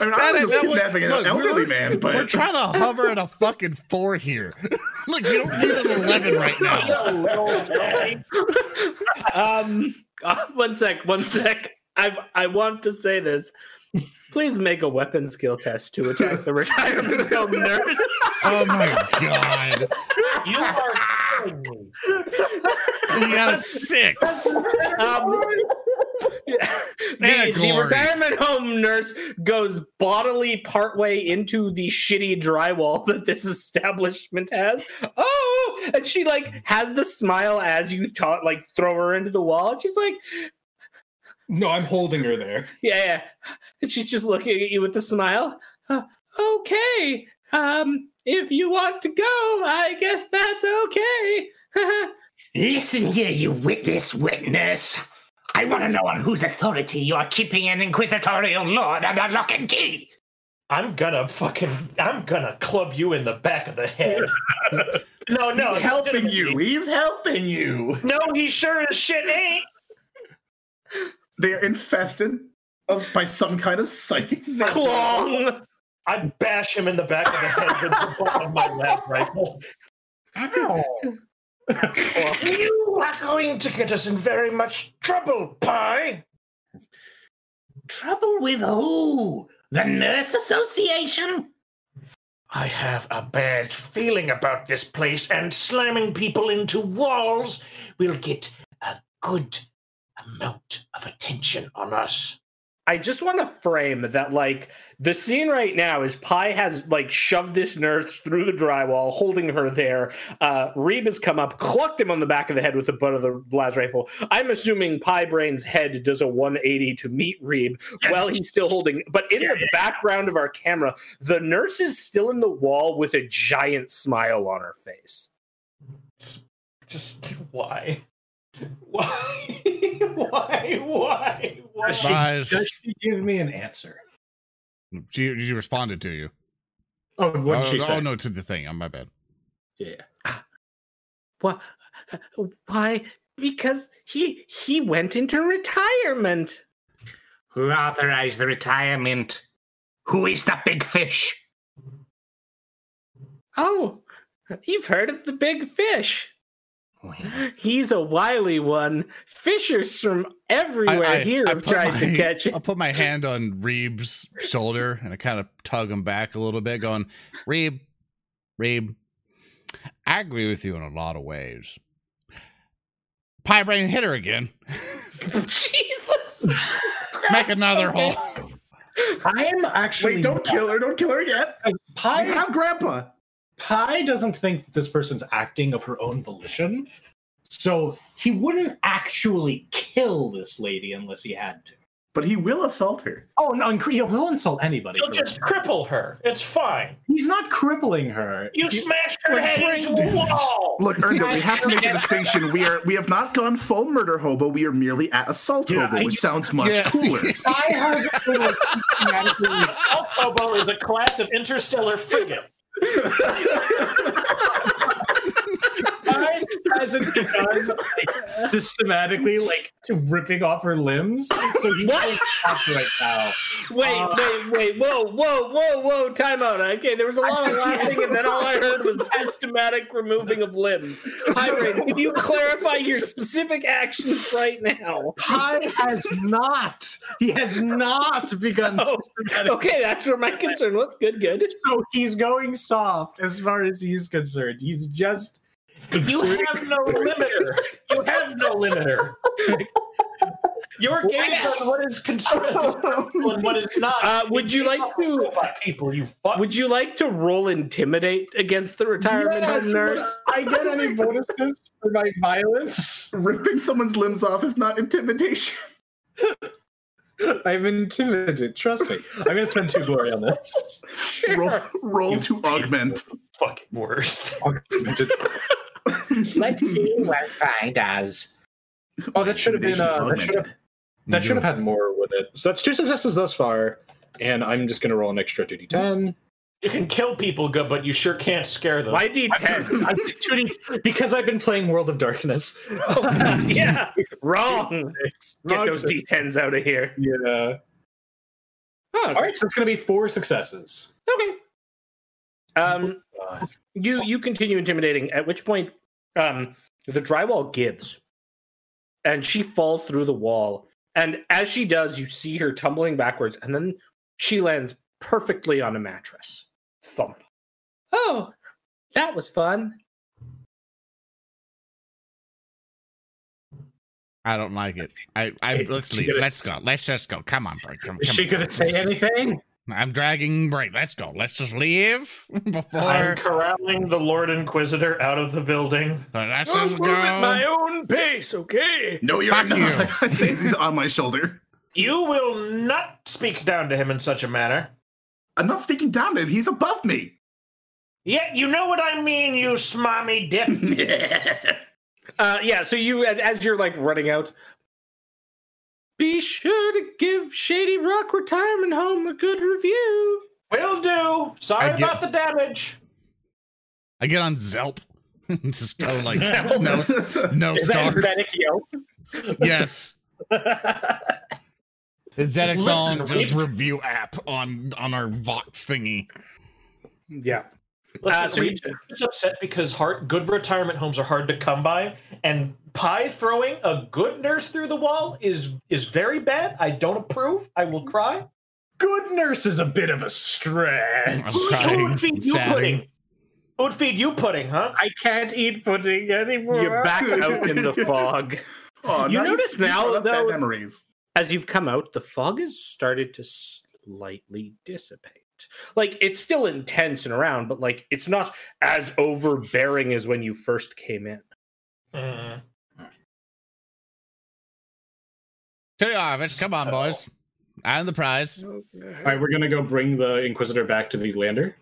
I mean, I That was is- just was- kidnapping an look, elderly we're- man, but We're trying to hover at a fucking four here. [LAUGHS] look, we don't need an 11 right now. um, uh, one sec, one sec. I I want to say this. Please make a weapon skill test to attack the retirement home nurse. Oh my god. You are killing me. You got a six. Um, yeah. The, the glory. retirement home nurse goes bodily partway into the shitty drywall [LAUGHS] that this establishment has. Oh, and she like has the smile as you taught, like throw her into the wall. And she's like, No, I'm holding her there. yeah, yeah. And she's just looking at you with a smile. "Uh, okay, um, if you want to go, I guess that's okay. [LAUGHS] Listen here, you witness, witness. I want to know on whose authority you are keeping an inquisitorial lord under lock and key. I'm gonna fucking. I'm gonna club you in the back of the head. [LAUGHS] no, no, He's helping you. He's helping you. No, he sure as shit ain't. They're infested of, by some kind of psychic venom. Clong. I bash him in the back of the head with the butt of my last rifle. [LAUGHS] You are going to get us in very much trouble, Pi. Trouble with who? The Nurse Association? I have a bad feeling about this place, and slamming people into walls will get a good amount of attention on us. I just want to frame that like the scene right now is Pi has like shoved this nurse through the drywall, holding her there. Uh Reeb has come up, clucked him on the back of the head with the butt of the blast rifle. I'm assuming Pi Braine's head does a 180 to meet Reeb while he's still holding. But in the background of our camera, the nurse is still in the wall with a giant smile on her face. Just why? [LAUGHS] Why? why? Why? Why? Does she, does she give me an answer? She, she responded to you. Oh, what oh, did she oh, say? no, to the thing. On my bad. Yeah. What? Why? Because he he went into retirement. Who authorized the retirement? Who is the big fish? Oh, you've heard of the big fish. Well, He's a wily one. Fishers from everywhere I- I- here I have put tried to catch it. I'll put my hand on Reeb's shoulder and I kind of tug him back a little bit, going, Reeb, Reeb, I agree with you in a lot of ways. Pi Braine hit her again. [LAUGHS] Jesus. [LAUGHS] Make another hole. I'm actually. Wait, don't kill her. Don't kill her yet. I Pi, have Grandpa. Pi doesn't think that this person's acting of her own volition. So he wouldn't actually kill this lady unless he had to. But he will assault her. Oh, no, and he'll he'll insult anybody. He'll just it. cripple her. It's fine. He's not crippling her. You He- smashed her head into a wall. Look, Ernda, we have to make a distinction. We are we have not gone full murder hobo. We are merely at assault Yeah, hobo, I- which sounds much Yeah. cooler. [LAUGHS] I have been, like, Assault hobo is a class of interstellar frigate. I [LAUGHS] hasn't begun like, systematically like to ripping off her limbs. So he's What? like, "Stop right now. Wait, Uh, wait, wait, whoa, whoa, whoa, whoa, time out. Okay, there was a lot of laughing, and then all I heard was systematic removing of limbs. Hi, Ray, can you clarify your specific actions right now? Pi has not. He has not begun Oh, systematic. Okay, that's where my concern was. Good, good. So he's going soft as far as he's concerned. He's just You have no limiter. You have no limiter. [LAUGHS] Your gaze on what is constructive [LAUGHS] and what is not. Uh, would you like to- people? You fuck. Would you like to roll intimidate against the retirement Yes, home nurse? I get any [LAUGHS] bonuses for my violence? Ripping someone's limbs off is not intimidation. I'm intimidated. Trust me. I'm gonna spend two glory on this. Roll, roll to augment. fucking worst? Augmented. [LAUGHS] Let's see what Phi does. Oh, that should have been. Uh, that should have. That should have had more with it. So that's two successes thus far, and I'm just gonna roll an extra two d10. You can kill people good, but you sure can't scare them. Why D10? I did 2D because I've been playing World of Darkness. [LAUGHS] Oh, yeah, wrong. [LAUGHS] Get those. D10s out of here. Yeah. Oh, All right, so it's gonna be four successes. Okay. Um, Uh, you you continue intimidating. At which point, um, the drywall gives, and she falls through the wall. And as she does, you see her tumbling backwards, and then she lands perfectly on a mattress. Thump. Oh, that was fun. I don't like it. I, I Hey, let's leave. gonna- Let's go. Let's just go. Come on, break. Come, Is come she on. gonna say anything? I'm dragging break. Let's go. Let's just leave [LAUGHS] before. I'm corralling the Lord Inquisitor out of the building. let's I'll just move at my own pace, okay? No, you're Fuck not. you. [LAUGHS] I say he's on my shoulder. You will not speak down to him in such a manner. I'm not speaking down to him. He's above me. Yeah, you know what I mean, you smarmy dip. [LAUGHS] Uh, yeah, so you, as you're like running out, be sure to give Shady Rock Retirement Home a good review. Will do. Sorry I get- about the damage. I get on Zelp. [LAUGHS] just tell [LAUGHS] like Zelp. no, no Is that stars. Zedek Yelp? Yes. The ZX on Listen, just review app on on our Vox thingy. Yeah. Listen, Uh, so we- you- I'm upset because hard, good retirement homes are hard to come by, and Pi throwing a good nurse through the wall is is very bad. I don't approve. I will cry. Good nurse is a bit of a I'm stretch. Who, who crying. would feed you Sadding. pudding? Who would feed you pudding, huh? I can't eat pudding anymore. You're back out in the [LAUGHS] fog. Oh, You notice you now, brought up bad though- memories. As you've come out, the fog has started to slightly dissipate. Like it's still intense and around, but like it's not as overbearing as when you first came in. Mm. To the office. Come on, boys. I'm the prize. All right, we're gonna go bring the Inquisitor back to the lander.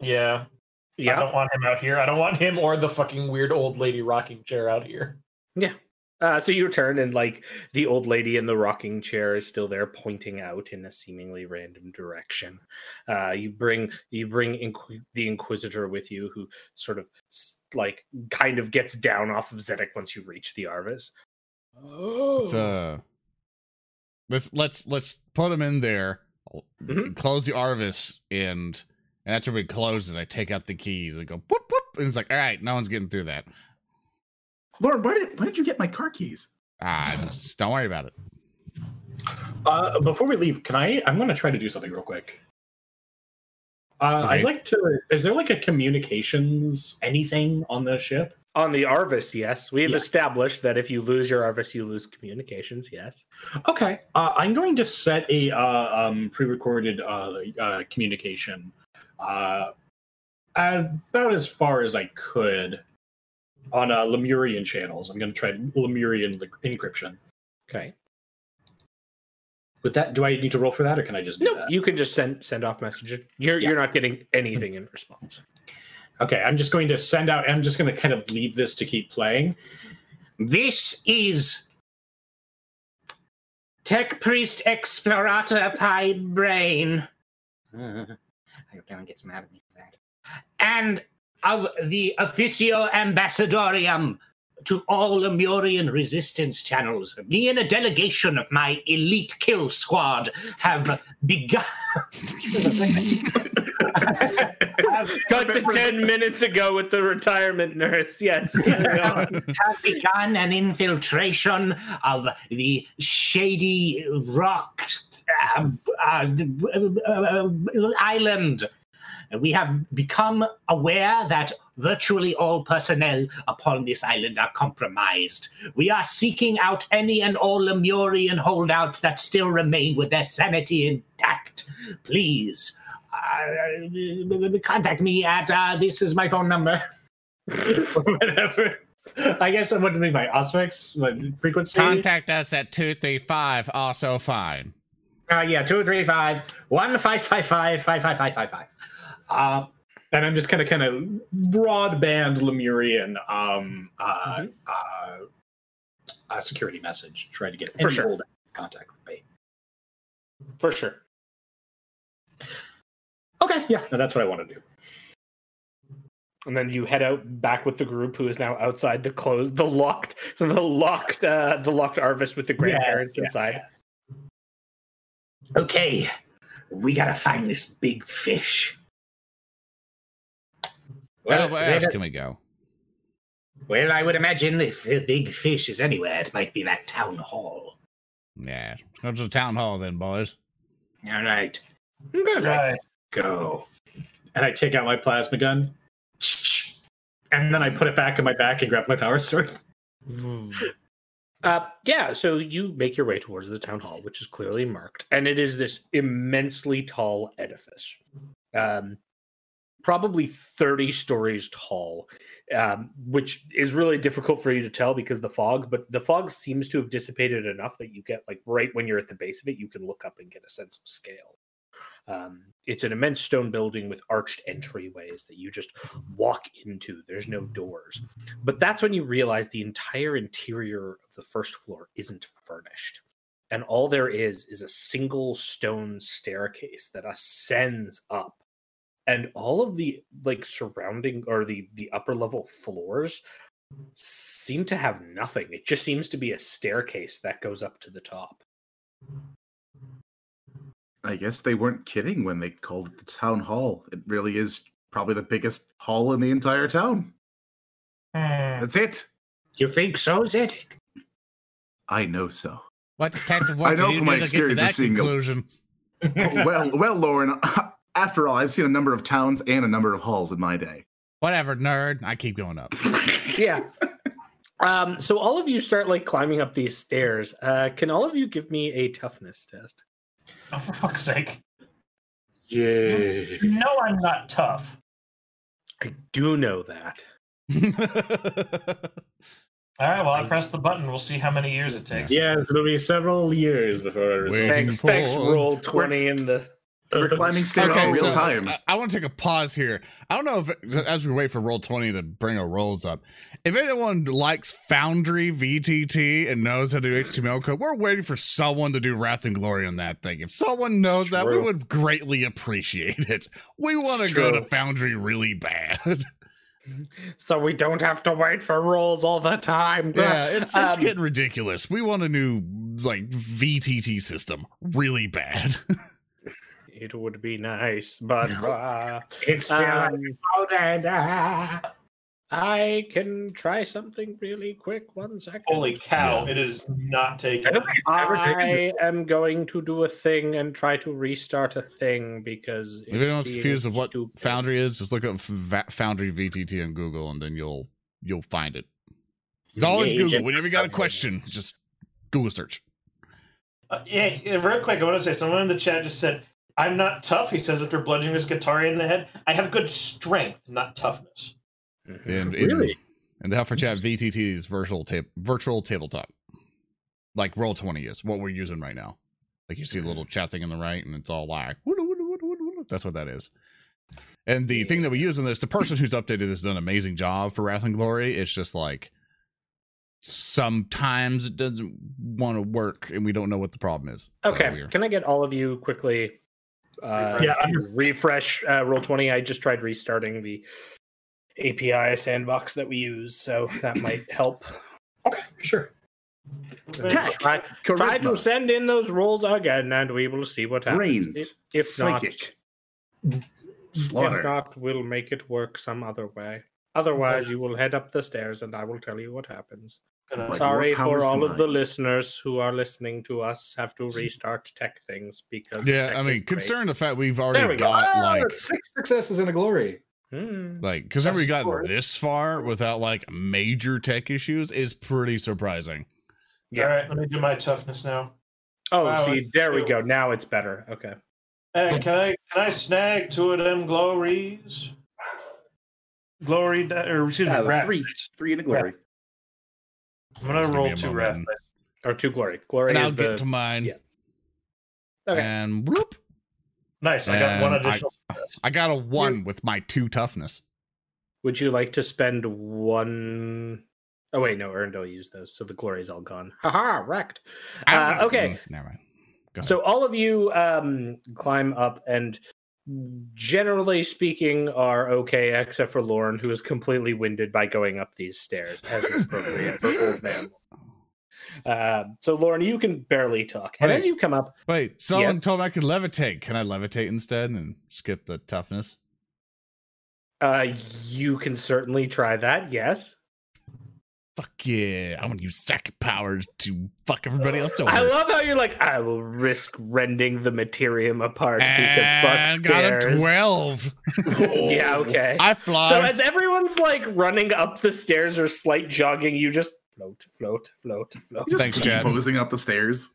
Yeah. Yeah. I don't want him out here. I don't want him or the fucking weird old lady rocking chair out here. Uh, so you return, and like the old lady in the rocking chair is still there, pointing out in a seemingly random direction. Uh, you bring you bring Inqu- the Inquisitor with you, who sort of like kind of gets down off of Zedek once you reach the Arvus. Oh, Let's uh let's let's let's put him in there. Mhm. Close the Arvus and and after we close it, I take out the keys and go whoop whoop. And it's like, all right, no one's getting through that. Lord, where did where did you get my car keys? Ah, [LAUGHS] just don't worry about it. Uh, before we leave, can I? I'm gonna try to do something real quick. Uh, I'd like to. Is there like a communications anything on the ship? on the Arvus, yes, we have Yeah. established that if you lose your Arvus, you lose communications. Yes. Okay, uh, I'm going to set a uh, um, pre-recorded uh, uh, communication uh, about as far as I could on uh, Lemurian channels. I'm going to try Lemurian li- encryption. Okay. With that, do I need to roll for that, or can I just No, that? you can just send send off messages. You're Yeah. you're not getting anything in response. Okay, I'm just going to send out. I'm just going to kind of leave this to keep playing. This is Tech Priest Explorator Pi Braine. Uh, [LAUGHS] I hope no one gets mad at me for that. And of the Officio Ambassadorium to all Lemurian resistance channels. Me and a delegation of my elite kill squad have begun. Cut to ten minutes ago with the retirement nurse. Yes. have begun an infiltration of the shady rock uh, uh, uh, island. We have become aware that virtually all personnel upon this island are compromised. We are seeking out any and all Lemurian holdouts that still remain with their sanity intact. Please uh, contact me at uh, this is my phone number. [LAUGHS] Whatever. I guess it wouldn't be my aspects, my frequency. Contact us at 235, also fine. Uh, yeah, 235 1555 uh, and I'm just kind of kind of broadband Lemurian um, uh, Mhm. uh, uh, security message, try to get For sure. contact with me. For sure. Okay, yeah, no, that's what I want to do. And then you head out back with the group who is now outside the closed, the locked, the locked, uh, the locked Arvus with the grandparents yeah, inside. Okay, we gotta find this big fish. Well, where else can we go? well, I would imagine if the big fish is anywhere, it might be that town hall. Yeah, go to the town hall then, boys. All right. Okay. Right. Go. And I take out my plasma gun. And then I put it back in my back and grab my power sword. Uh, yeah, so you make your way towards the town hall, which is clearly marked, and it is this immensely tall edifice, um, probably 30 stories tall, um, which is really difficult for you to tell because the fog, but the fog seems to have dissipated enough that you get, like, right when you're at the base of it, you can look up and get a sense of scale. Um, it's an immense stone building with arched entryways that you just walk into. There's no doors. But that's when you realize the entire interior of the first floor isn't furnished. And all there is is a single stone staircase that ascends up. And all of the like surrounding or the the upper level floors seem to have nothing. It just seems to be a staircase that goes up to the top. I guess they weren't kidding when they called it the town hall. It really is probably the biggest hall in the entire town. Hmm. That's it. You think so, Zedek? I know so. What type of [LAUGHS] I work know did you from my get to experience of that seeing a- conclusion? well, well, Lorn. [LAUGHS] After all, I've seen a number of towns and a number of halls in my day. Whatever, nerd. I keep going up. [LAUGHS] Yeah. um, so all of you start like climbing up these stairs. Uh, can all of you give me a toughness test? Oh, for fuck's sake. Yay. You know I'm not tough. I do know that. [LAUGHS] All right, well, I press the button. We'll see how many years it takes. Yes, it'll be several years before I resolve. Thanks, thanks. Roll20 in the. We're climbing stairs in real so time. I, want to take a pause here. I don't know if, as we wait for Roll20 to bring our rolls up, if anyone likes Foundry VTT and knows how to do HTML code, we're waiting for someone to do Wrath and Glory on that thing. If someone knows that, we would greatly appreciate it. We want to go to. Foundry really bad. [LAUGHS] So we don't have to wait for rolls all the time. yeah, it's it's Um, getting ridiculous. We want a new like VTT system really bad. [LAUGHS] It would be nice, but uh, It's still um, powdered. I can try something really quick. One second. Holy cow, Yeah. it is not taking. I don't think it's ever taken I am going to do a thing and try to restart a thing because If anyone's confused of what stupid. Foundry is, just look up Foundry VTT on Google, and then you'll you'll find it. It's always Yeah, Google. Whenever you got a question, just Google search. Uh, yeah, yeah, real quick, I want to say someone in the chat just said, I'm not tough. He says after bludgeoning his Skitarii in the head. I have good strength, not toughness. Mhm. And in, Really? And the Helfer Chat VTT is virtual tape virtual tabletop, like Roll20 is what we're using right now. Like you see the little chat thing on the right, and it's all like that's what that is. And the thing that we use in this, the person who's updated this has done an amazing job for Wrath and Glory. It's just like sometimes it doesn't want to work, and we don't know what the problem is. Okay, we're- can I get all of you quickly? Uh, Yeah, to refresh uh, Roll20. I just tried restarting the API sandbox that we use, so that might [CLEARS THROAT] help. Okay, sure. Tech, Try, try to charisma, send in those rolls again, and we will see what happens. brains, If, if psychic, not, slaughter. if not, we'll make it work some other way. Otherwise, you will head up the stairs, and I will tell you what happens. Gonna- Like Sorry for all to of the listeners who are listening to us have to restart tech things because yeah, tech I mean, great. considering the fact we've already we go. got Ah, like six successes and a glory. Hmm. like because we got That's- this far without like major tech issues is pretty surprising. Yeah. All right, let me do my toughness now. Oh, Wow, see, it's there we go. Now it's better. Okay. Hey, can I can I snag two of them glories? Glory, or excuse Yeah, me, the three, three in a glory. I'm gonna Just give me roll two wrath. Or two glory. Glory And is I'll the. get to mine. yeah. okay. And whoop, Nice, I got one And I- additional. I got a one with my two toughness. Would you like to spend one? Oh wait, no, Earndil used those, so the glory is all gone. Haha, wrecked. Uh, okay, Mm, never mind. So all of you um, climb up, and generally speaking, are okay, except for Lorn, who is completely winded by going up these stairs, as appropriate for old man. [LAUGHS] Uh, so Lorn, you can barely talk, and Wait. as you come up, Wait, someone Yes? told me I could levitate. Can I levitate instead and skip the toughness? uh, you can certainly try that. Yes. Fuck yeah! I want to use psychic powers to fuck everybody else over. I love how you're like, I will risk rending the materium apart because and fuck got a twelve. [LAUGHS] yeah, okay. I fly. So as everyone's like running up the stairs or slight jogging, you just float, float, float, float. Just Thanks, keep Chad. posing up the stairs.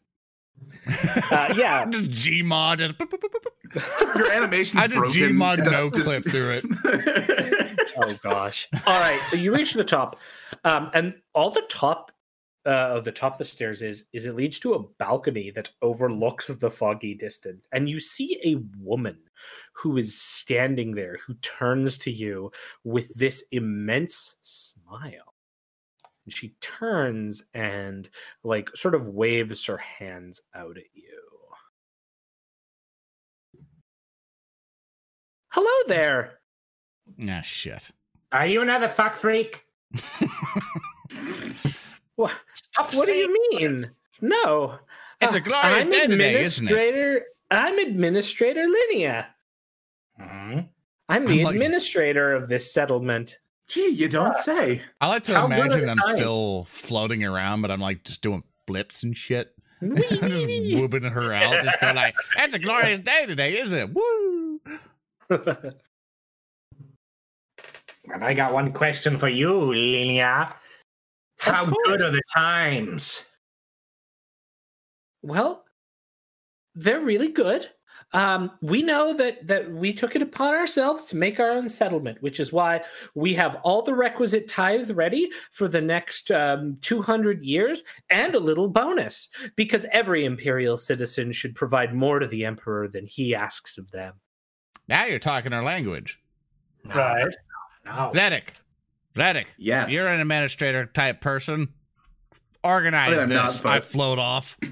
Uh, yeah. [LAUGHS] Just Gmod. Just, boop, boop, boop, boop, boop. Just your animation's I did broken. Gmod It does- no clip through it. [LAUGHS] Oh gosh. All right. So you reach the top, um, and all the top uh, of the top of the stairs is is it leads to a balcony that overlooks the foggy distance, and you see a woman who is standing there, who turns to you with this immense smile. And she turns and like sort of waves her hands out at you. Hello there. Ah, shit. Are you another fuck freak? [LAUGHS] What? Stop What do you mean? No. It's a Uh, glorious I'm day today, isn't it? administrator. I'm administrator Linnea. Hmm? I'm the I'm like- administrator of this settlement. Gee, you don't say. I like to How imagine I'm times? still floating around, but I'm like just doing flips and shit. [LAUGHS] just whooping her out, just going like, "It's a glorious day today, isn't it?" Woo! [LAUGHS] And I got one question for you, Lilia. How good are the times? well, they're really good. Um, we know that that we took it upon ourselves to make our own settlement, which is why we have all the requisite tithe ready for the next um, 200 years and a little bonus because every imperial citizen should provide more to the emperor than he asks of them. Now you're talking our language, Right. No. Zedek. Zedek, Yes. you're an administrator type person. Organize I mean, I'm not, this. but- I float off. [CLEARS THROAT]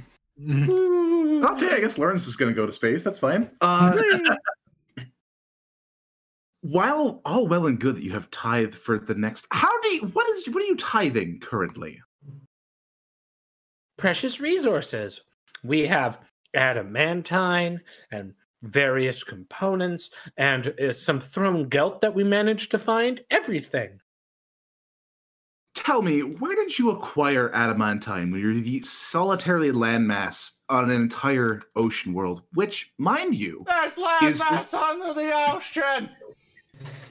Okay, I guess Lawrence is going to go to space. That's fine. Uh, [LAUGHS] while all well and good that you have tithe for the next, how do you? What is? What are you tithing currently? precious resources. We have adamantine and various components and uh, some Throne Gelt that we managed to find. Everything. Tell me, where did you acquire adamantine when you're the solitary landmass on an entire ocean world? Which, mind you, There's Is- landmass under the ocean.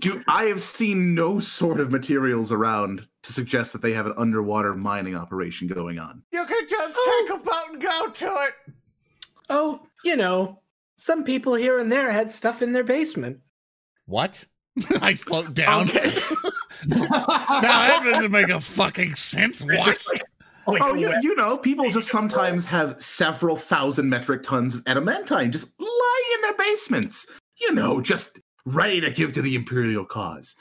do I have seen no sort of materials around to suggest that they have an underwater mining operation going on. You can just take a boat and go to it. Oh, you know, some people here and there had stuff in their basement. What? [LAUGHS] I float down. Okay. [LAUGHS] now that doesn't make a fucking sense. What? Oh, you, you know, people just sometimes have several thousand metric tons of adamantine just lying in their basements. You know, just ready to give to the imperial cause.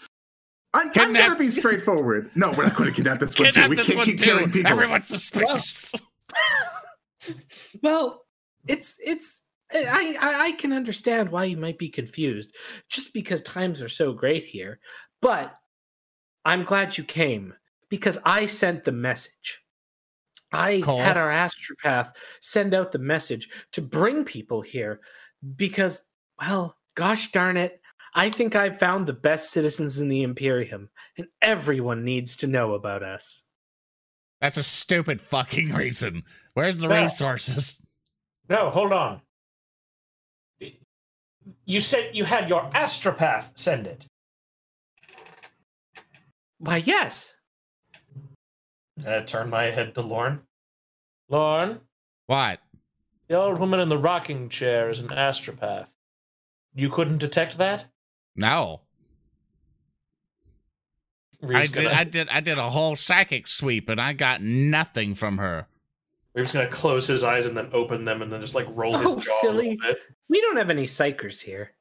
I'm, I'm gonna be straightforward. [LAUGHS] No, we're not going to kidnap this one too. Kidnap We can't keep too. killing people. Everyone's suspicious. Well, it's it's Eh, I, I I can understand why you might be confused just because times are so great here. But I'm glad you came because I sent the message. I Cole? had our astropath send out the message to bring people here because, well, gosh darn it, I think I've found the best citizens in the Imperium, and everyone needs to know about us. That's a stupid fucking [LAUGHS] reason. Where's the Yeah. resources? No, hold on. You said you had your astropath send it. Why, yes. Uh, and I turned my head to Lorn. Lorn, What? the old woman in the rocking chair is an astropath. You couldn't detect that? No. I Reeb's did, gonna, I did. I did a whole psychic sweep, and I got nothing from her. Reeb's gonna close his eyes and then open them and then just like roll his Oh, jaw silly. a little bit. We don't have any psykers here.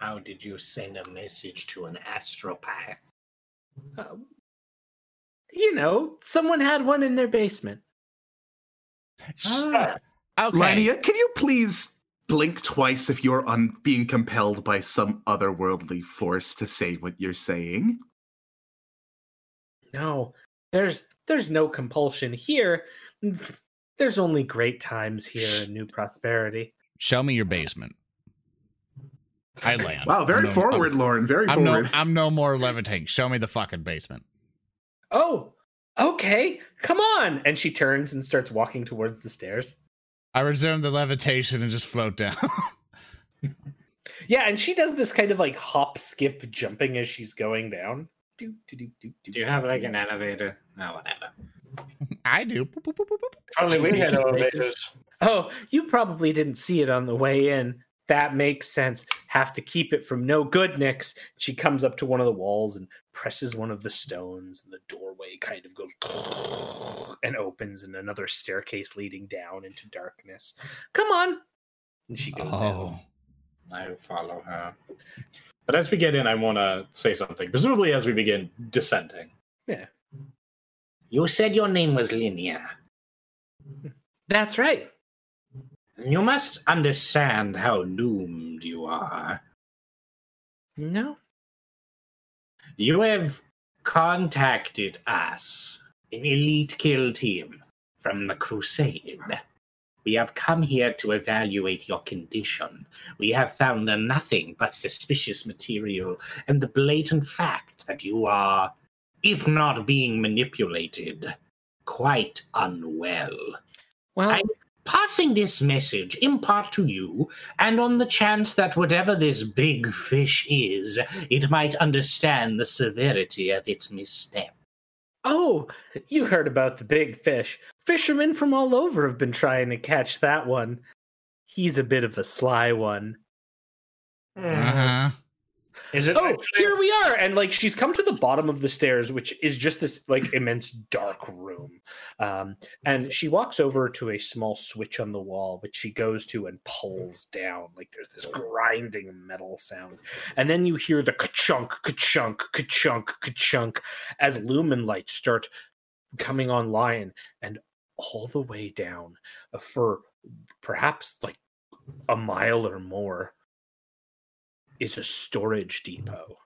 How did you send a message to an astropath? Uh, you know, someone had one in their basement. Ah, Okay. Lania, can you please blink twice if you're un- being compelled by some otherworldly force to say what you're saying? No, there's there's no compulsion here. There's only great times here and new prosperity. Show me your basement. I land. Wow, very no- forward, I'm, Lorn. Very I'm no. forward. I'm no more levitating. Show me the fucking basement. Oh, okay, come on. And she turns and starts walking towards the stairs. I resume the levitation and just float down. [LAUGHS] Yeah, and she does this kind of like hop, skip, jumping as she's going down. Do, do, do, do, do, Do you have like an elevator? No, whatever. I do. Only we had Just make it- elevators. Oh, you probably didn't see it on the way in. That makes sense. Have to keep it from no good, Nix. She comes up to one of the walls and presses one of the stones, and the doorway kind of goes [LAUGHS] and opens, and another staircase leading down into darkness. Come on. And she goes down. Oh. I follow her. But as we get in, I want to say something, presumably as we begin descending. You said your name was Linnea. That's right. You must understand how doomed you are. No. You have contacted us, an elite kill team from the Crusade. We have come here to evaluate your condition. We have found nothing but suspicious material and the blatant fact that you are, if not being manipulated, quite unwell. Well, I- Passing this message in part to you, and on the chance that whatever this big fish is, it might understand the severity of its misstep. oh, you heard about the big fish. Fishermen from all over have been trying to catch that one. He's a bit of a sly one. Hmm. Uh-huh. Is it? oh actually- here we are. And like she's come to the bottom of the stairs which is just this like immense dark room. Um and she walks over to a small switch on the wall which she goes to and pulls down. Like there's this grinding metal sound. And then you hear the ka-chunk ka-chunk ka-chunk ka-chunk as lumen lights start coming online. And all the way down for perhaps like a mile or more is a storage depot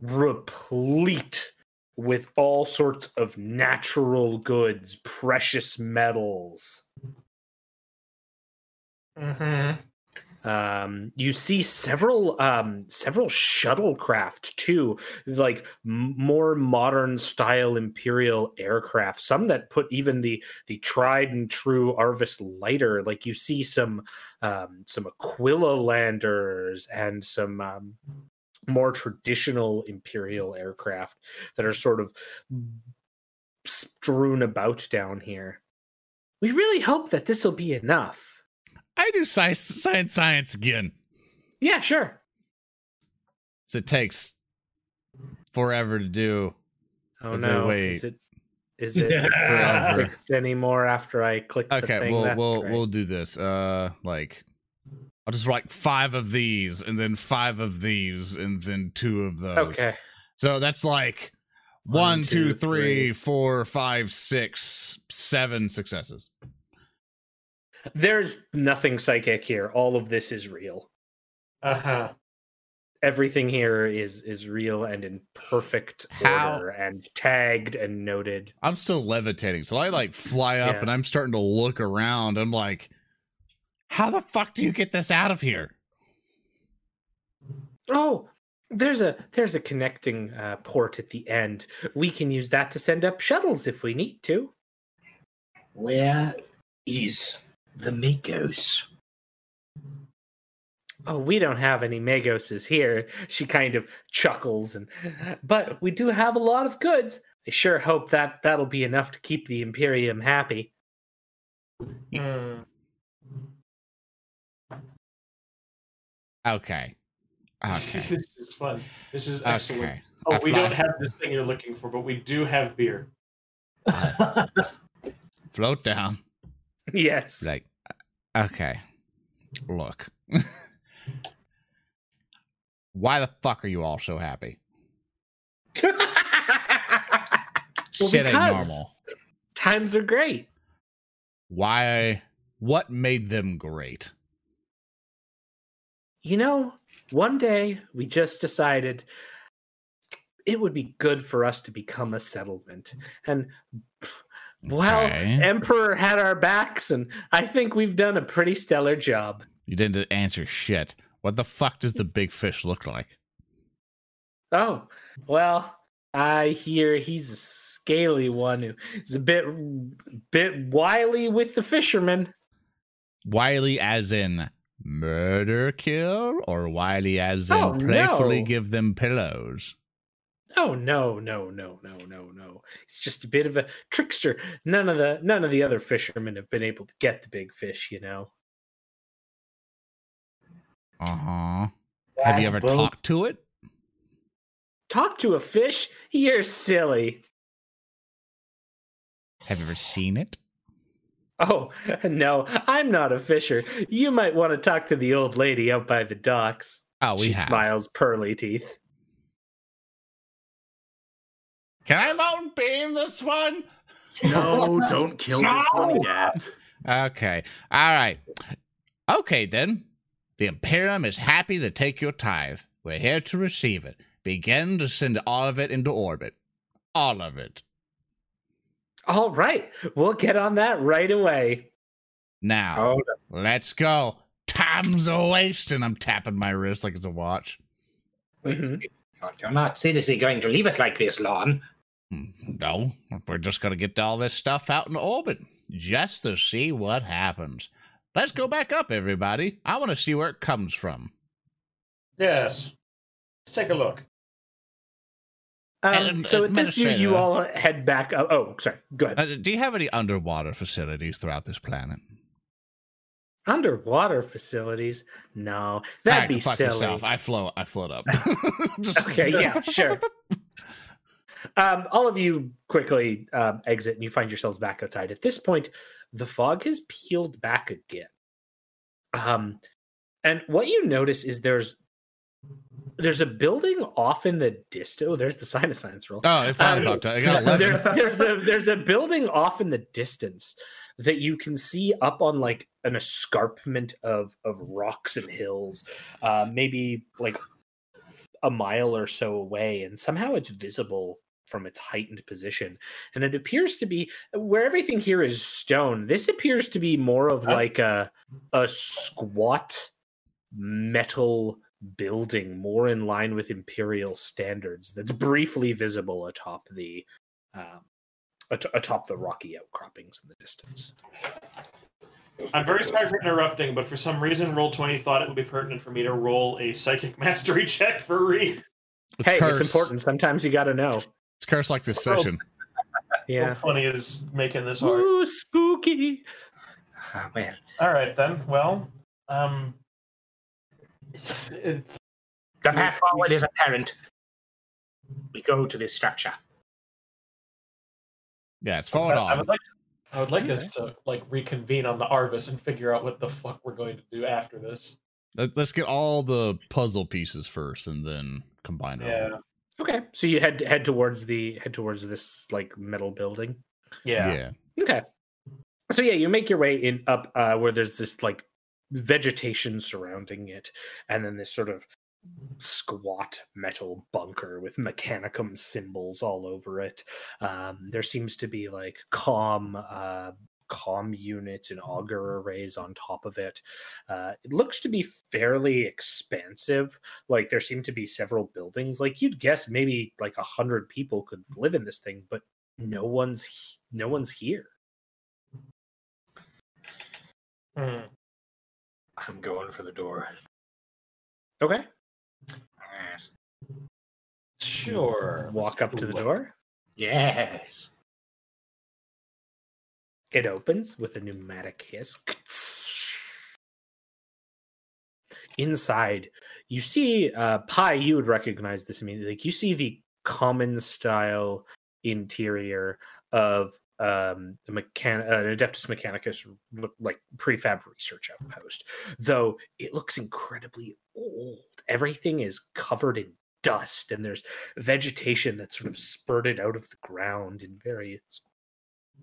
replete with all sorts of natural goods, precious metals. Mhm. Um, you see several um, several shuttlecraft too, like m- more modern style imperial aircraft. Some that put even the the tried and true Arvus lighter. Like you see some um, some Aquila landers and some um, more traditional imperial aircraft that are sort of strewn about down here. We really hope that this will be enough. I do science, science, science again. Yeah, sure. So it takes forever to do. Oh Is it- no! wait. Is it? Is it is it Forever. fixed anymore after I click the Okay, thing? we'll That's we'll great. we'll do this. Uh, like I'll just write five of these, and then five of these, and then two of those. Okay. So that's like One, one, two, two, three, three. four, five, six, seven successes. There's nothing psychic here. All of this is real. Uh-huh. Everything here is is real and in perfect How- order and tagged and noted. I'm still levitating, so I like fly up, Yeah. and I'm starting to look around. I'm like, how the fuck do you get this out of here? Oh, there's a there's a connecting uh, port at the end. We can use that to send up shuttles if we need to. Where is the Magos? Oh, we don't have any Magoses here. She kind of chuckles and but we do have a lot of goods. I sure hope that that'll be enough to keep the Imperium happy. Hmm. Okay. Okay. [LAUGHS] this is fun. This is excellent. Okay. Oh, I we fly- don't have this thing you're looking for, but we do have beer. [LAUGHS] Float down. Yes. Like, okay. Look. [LAUGHS] Why the fuck are you all so happy? [LAUGHS] Well, Shit ain't normal. Times are great. Why? What made them great? You know, one day we just decided it would be good for us to become a settlement. And well, Okay. Emperor had our backs, and I think we've done a pretty stellar job. You didn't answer shit. What the fuck does the big fish look like? Oh, well, I hear he's a scaly one who is a bit bit wily with the fishermen. Wily as in murder kill or wily as in Oh, playfully no. give them pillows? Oh no, no, no, no, no, no. It's just a bit of a trickster. None of the none of the other fishermen have been able to get the big fish, you know. Uh-huh. Have you ever Well, talked to it? Talk to a fish? You're silly. Have you ever seen it? Oh, no, I'm not a fisher. You might want to talk to the old lady out by the docks. Oh, we she have. smiles pearly teeth. Can I mountain beam this one? No, [LAUGHS] don't kill this one yet. Okay. All right. Okay, then. The Imperium is happy to take your tithe. We're here to receive it. Begin to send all of it into orbit. All of it. All right, we'll get on that right away. Now, Oh, let's go. Time's a waste, and I'm tapping my wrist like it's a watch. Mhm. You're not seriously going to leave it like this, Lorn. No, we're just going to get all this stuff out in orbit just to see what happens. Let's go back up, everybody. I want to see where it comes from. Yes. Let's take a look. Um, so at this view, you all head back. Up. Oh, sorry. Go ahead. Uh, do you have any underwater facilities throughout this planet? Underwater facilities? No, that'd be fuck silly. yourself. I float. I float up. [LAUGHS] [LAUGHS] Just- Okay, yeah, sure. [LAUGHS] Um, all of you quickly um, exit and you find yourselves back outside. At this point, the fog has peeled back again. Um, and what you notice is there's there's a building off in the distance. Oh, there's the sign of science roll. Oh, I forgot Um, about that. I got 11. there's there's a there's a building off in the distance that you can see up on like an escarpment of of rocks and hills, uh, maybe like a mile or so away, and somehow it's visible from its heightened position. And it appears to be where everything here is stone. This appears to be more of like a a squat metal building more in line with imperial standards that's briefly visible atop the um, at- atop the rocky outcroppings in the distance I'm very sorry for interrupting, but for some reason, Roll20 thought it would be pertinent for me to roll a psychic [LAUGHS] mastery check for Reeb. It's hey cursed. it's important sometimes you got to know It's cursed like this Oh. session. yeah Roll20 is making this hard. Ooh, spooky Ah, well, All right, then. Well, um. the path forward is apparent. We go to this structure. Yeah, it's I, forward I on. would like to, I would like us to like reconvene on the Arvus and figure out what the fuck we're going to do after this. Let- Let's get all the puzzle pieces first and then combine it. all. Yeah. Okay so you head head towards the head towards this like metal building Yeah. Yeah. Okay. So yeah, you make your way in up uh, where there's this like vegetation surrounding it, and then this sort of squat metal bunker with mechanicum symbols all over it. Um, there seems to be like calm uh, com units and auger arrays on top of it. Uh, it looks to be fairly expansive. Like there seem to be several buildings. Like you'd guess maybe like a hundred people could live in this thing, but no one's no one's here. Hmm. I'm going for the door. Okay. Sure. Walk up to the door. Yes. It opens with a pneumatic hiss. [TSK] Inside, you see uh Pi, you would recognize this immediately. Like you see the common style interior of um a mechan- uh, Adeptus Mechanicus like prefab research outpost. Though it looks incredibly old. Everything is covered in dust and there's vegetation that's sort of spurted out of the ground in various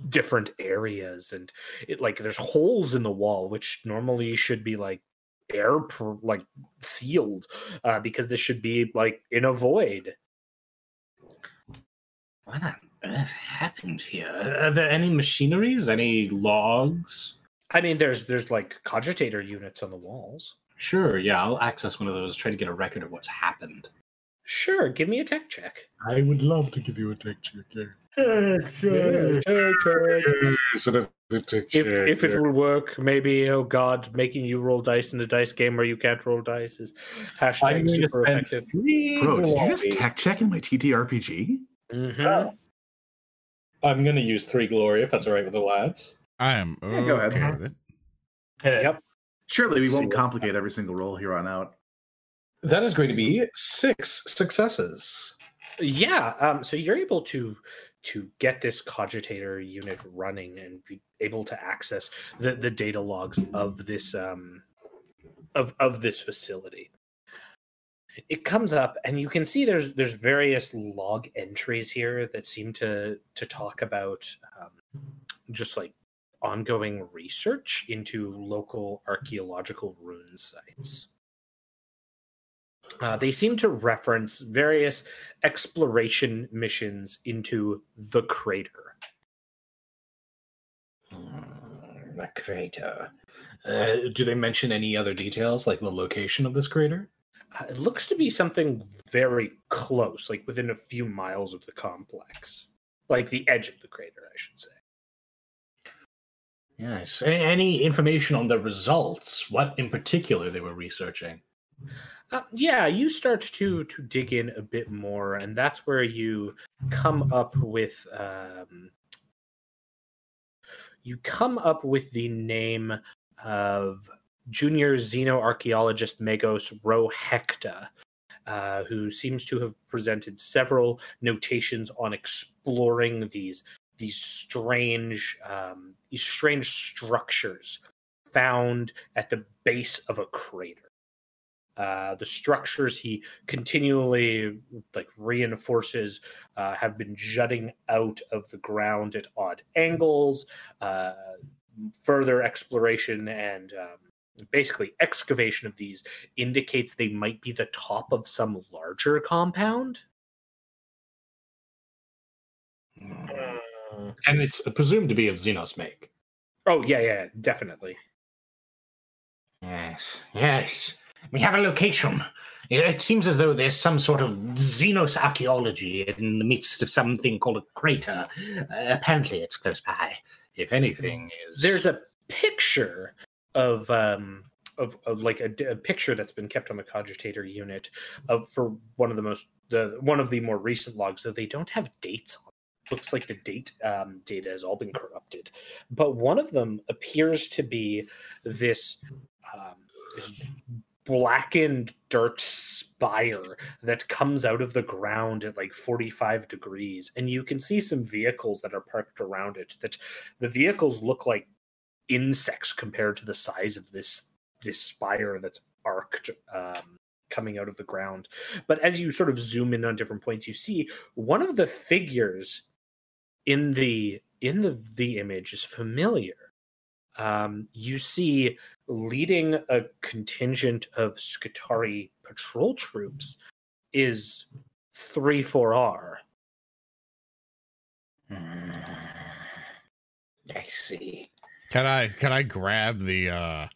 different areas and it like there's holes in the wall which normally should be like air per, like sealed uh because this should be like in a void What on earth happened here? Are there any machineries? Any logs? i mean there's there's like cogitator units on the walls Sure, yeah, I'll access one of those, try to get a record of what's happened. Sure, give me a tech check. I would love to give you a tech check. Yeah. Sort of a tech If check, if it will work, maybe oh god, making you roll dice in a dice game where you can't roll dice is I'm hashtag going super effective. three Bro, did you just tech check in my TTRPG? Mhm. I'm going to use three glory if that's all right with the lads. I am Yeah, go ahead. okay with it. Hit. Yep. Surely we See won't complicate every single roll here on out. That is going to be six successes. Yeah, um, so you're able to to get this cogitator unit running and be able to access the, the data logs of this um, of of this facility. It comes up, and you can see there's there's various log entries here that seem to to talk about um, just like ongoing research into local archaeological ruin sites. Uh, they seem to reference various exploration missions into the crater. Hmm, The crater. Uh, do they mention any other details, like the location of this crater? Uh, it looks to be something very close, like within a few miles of the complex, like the edge of the crater, I should say. Yes. Any information on the results? What in particular they were researching? Uh, yeah, you start to to dig in a bit more, and that's where you come up with um, you come up with the name of junior xenoarchaeologist Magos Rohekta, uh, who seems to have presented several notations on exploring these these strange um, these strange structures found at the base of a crater uh, the structures he continually like reinforces uh, have been jutting out of the ground at odd angles uh, further exploration and um, basically excavation of these indicates they might be the top of some larger compound Mm. And it's presumed to be of Xenos make. oh yeah yeah definitely Yes, yes. We have a location. It seems as though there's some sort of Xenos archaeology in the midst of something called a crater. Uh, apparently, it's close by. If anything is there's a picture of um of, of like a picture that's been kept on the cogitator unit of for one of the most the one of the more recent logs though they don't have dates on it. looks like the date um, data has all been corrupted but one of them appears to be this um, this blackened dirt spire that comes out of the ground at like 45 degrees and you can see some vehicles that are parked around it that the vehicles look like insects compared to the size of this this spire that's arced um, coming out of the ground. But as you sort of zoom in on different points you see one of the figures in the in the the image is familiar um, you see leading a contingent of Skitarii patrol troops is 3-4R. I see. Can I can I grab the uh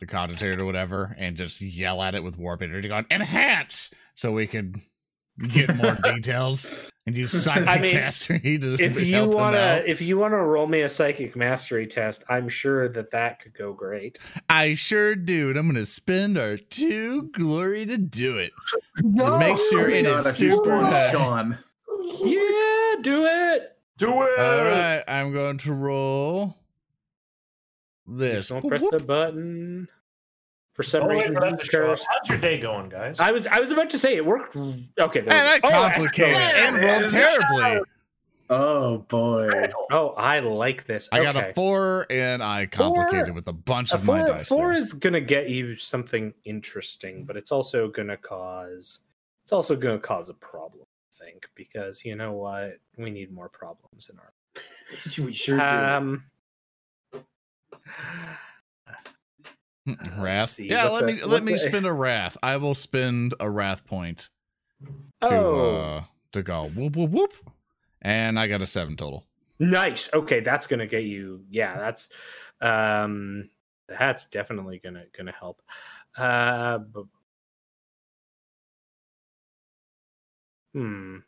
the cogitator or whatever and just yell at it with warp energy going enhance so we can get more [LAUGHS] details and you [LAUGHS] psychic I mean, mastery to If you want to if you want to roll me a psychic mastery test, I'm sure that that could go great. I sure do. And I'm gonna spend our two glory to do it. [LAUGHS] To make sure it oh God, is super spoiled high. Sean. Yeah, do it. Do it. All right, I'm going to roll this. Just don't Whoop, press whoop. the button. For some Oh, reason, for that these to show up. curves- How's your day going, guys? I was I was about to say it worked. Okay, there And I we. Oh, complicated and rolled terribly. Oh boy. Oh, I like this. I got a four, and I complicated with a bunch A of my dice. four there. is gonna get you something interesting, but it's also gonna cause it's also gonna cause a problem, I think, because you know what? We need more problems in our [LAUGHS] we sure um let's wrath. Yeah, what's let a- me let me a- spend a wrath. I will spend a wrath point to Oh uh to go whoop whoop whoop, and I got a seven total. nice. Okay, that's gonna get you yeah, that's um that's definitely gonna gonna help. Uh Hmm.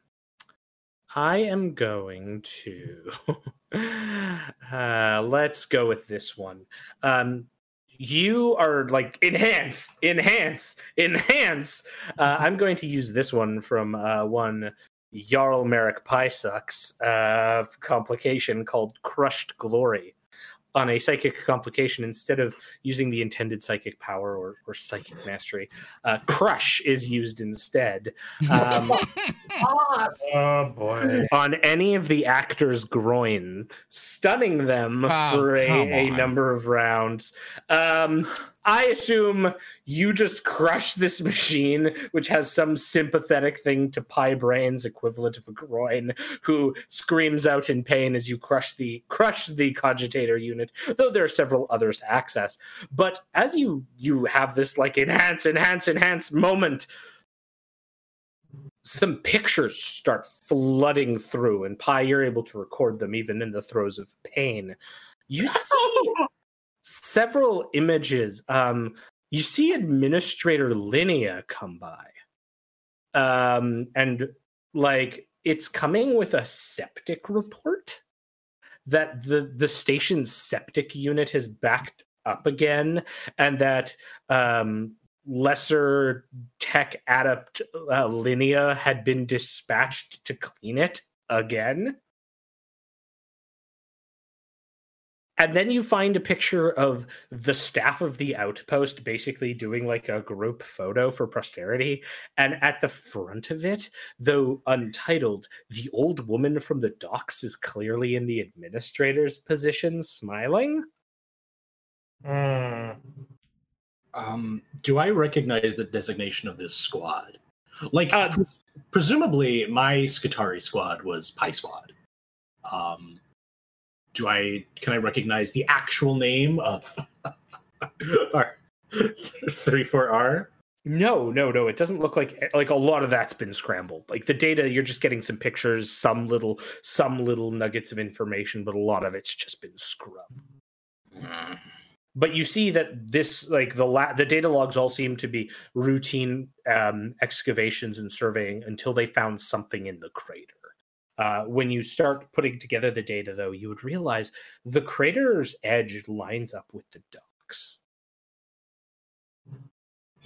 I am going to. [LAUGHS] uh, let's go with this one. Um, you are like enhance, enhance, enhance. Uh, I'm going to use this one from uh, one Jarl Merrick Pysucks uh, complication called Crushed Glory. On a psychic complication, instead of using the intended psychic power or, or psychic mastery, uh, crush is used instead. Um, [LAUGHS] Oh boy. on any of the actors' groin, stunning them Oh, for a, a number of rounds. Um, I assume you just crush this machine, which has some sympathetic thing to Pi Braine's equivalent of a groin, who screams out in pain as you crush the crush the cogitator unit. Though there are several others to access, but as you you have this like enhance, enhance, enhance moment some pictures start flooding through, and Pi, you're able to record them even in the throes of pain. You [LAUGHS] see several images. Um, you see Administrator Linnea come by, um, and like it's coming with a septic report that the the station's septic unit has backed up again, and that um, lesser tech adept uh, Linnea had been dispatched to clean it again. And then you find a picture of the staff of the outpost basically doing like a group photo for posterity. And at the front of it, though untitled, the old woman from the docks is clearly in the administrator's position, smiling. Hmm. Um, do I recognize the designation of this squad? Like, Uh, pre- presumably, my Skitarii squad was Pi Squad. Um, do I can I recognize the actual name of our [LAUGHS] three four R? No, no, no. It doesn't look like like a lot of that's been scrambled. Like the data, you're just getting some pictures, some little, some little nuggets of information, but a lot of it's just been scrubbed. But you see that this, like the la- the data logs, all seem to be routine um, excavations and surveying until they found something in the crater. Uh, when you start putting together the data, though, you would realize the crater's edge lines up with the docks.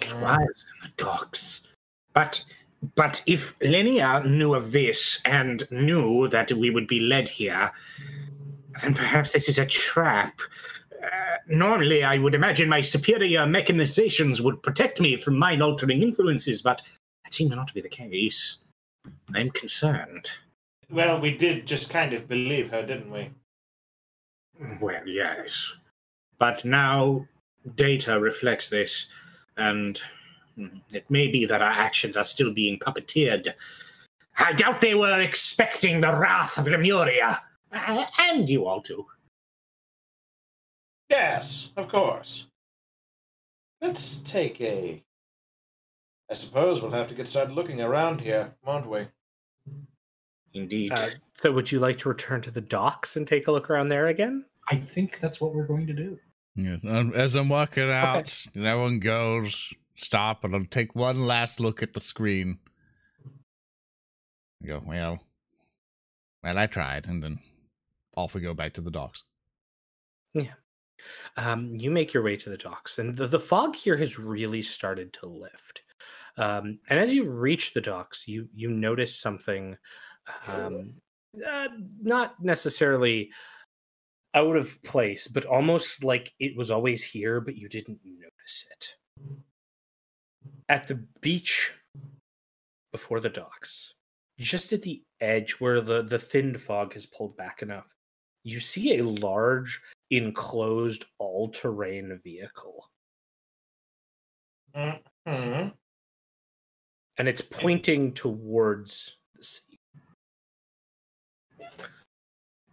It was in the docks. But but if Linnea knew of this and knew that we would be led here, then perhaps this is a trap. Uh, normally, I would imagine my superior mechanizations would protect me from mind altering influences, but that seems not to be the case. I'm concerned. Well, we did just kind of believe her, didn't we? Well, yes. But now data reflects this, and hmm, it may be that our actions are still being puppeteered. I doubt they were expecting the wrath of Lemuria. And you all too. Yes, of course. Let's take a. I suppose we'll have to get started looking around here, won't we? Indeed. Uh, so, would you like to return to the docks and take a look around there again? I think that's what we're going to do. Yeah. um, As I'm walking out, and everyone goes, stop, and I'll take one last look at the screen. I go, well, well, I tried, and then off we go back to the docks. Yeah. Um, you make your way to the docks, and the, the fog here has really started to lift. Um, and as you reach the docks, you you notice something, um, [LAUGHS] uh, not necessarily out of place, but almost like it was always here, but you didn't notice it. At the beach before the docks, just at the edge where the the thin fog has pulled back enough, you see a large enclosed all-terrain vehicle Hmm. and it's pointing towards the sea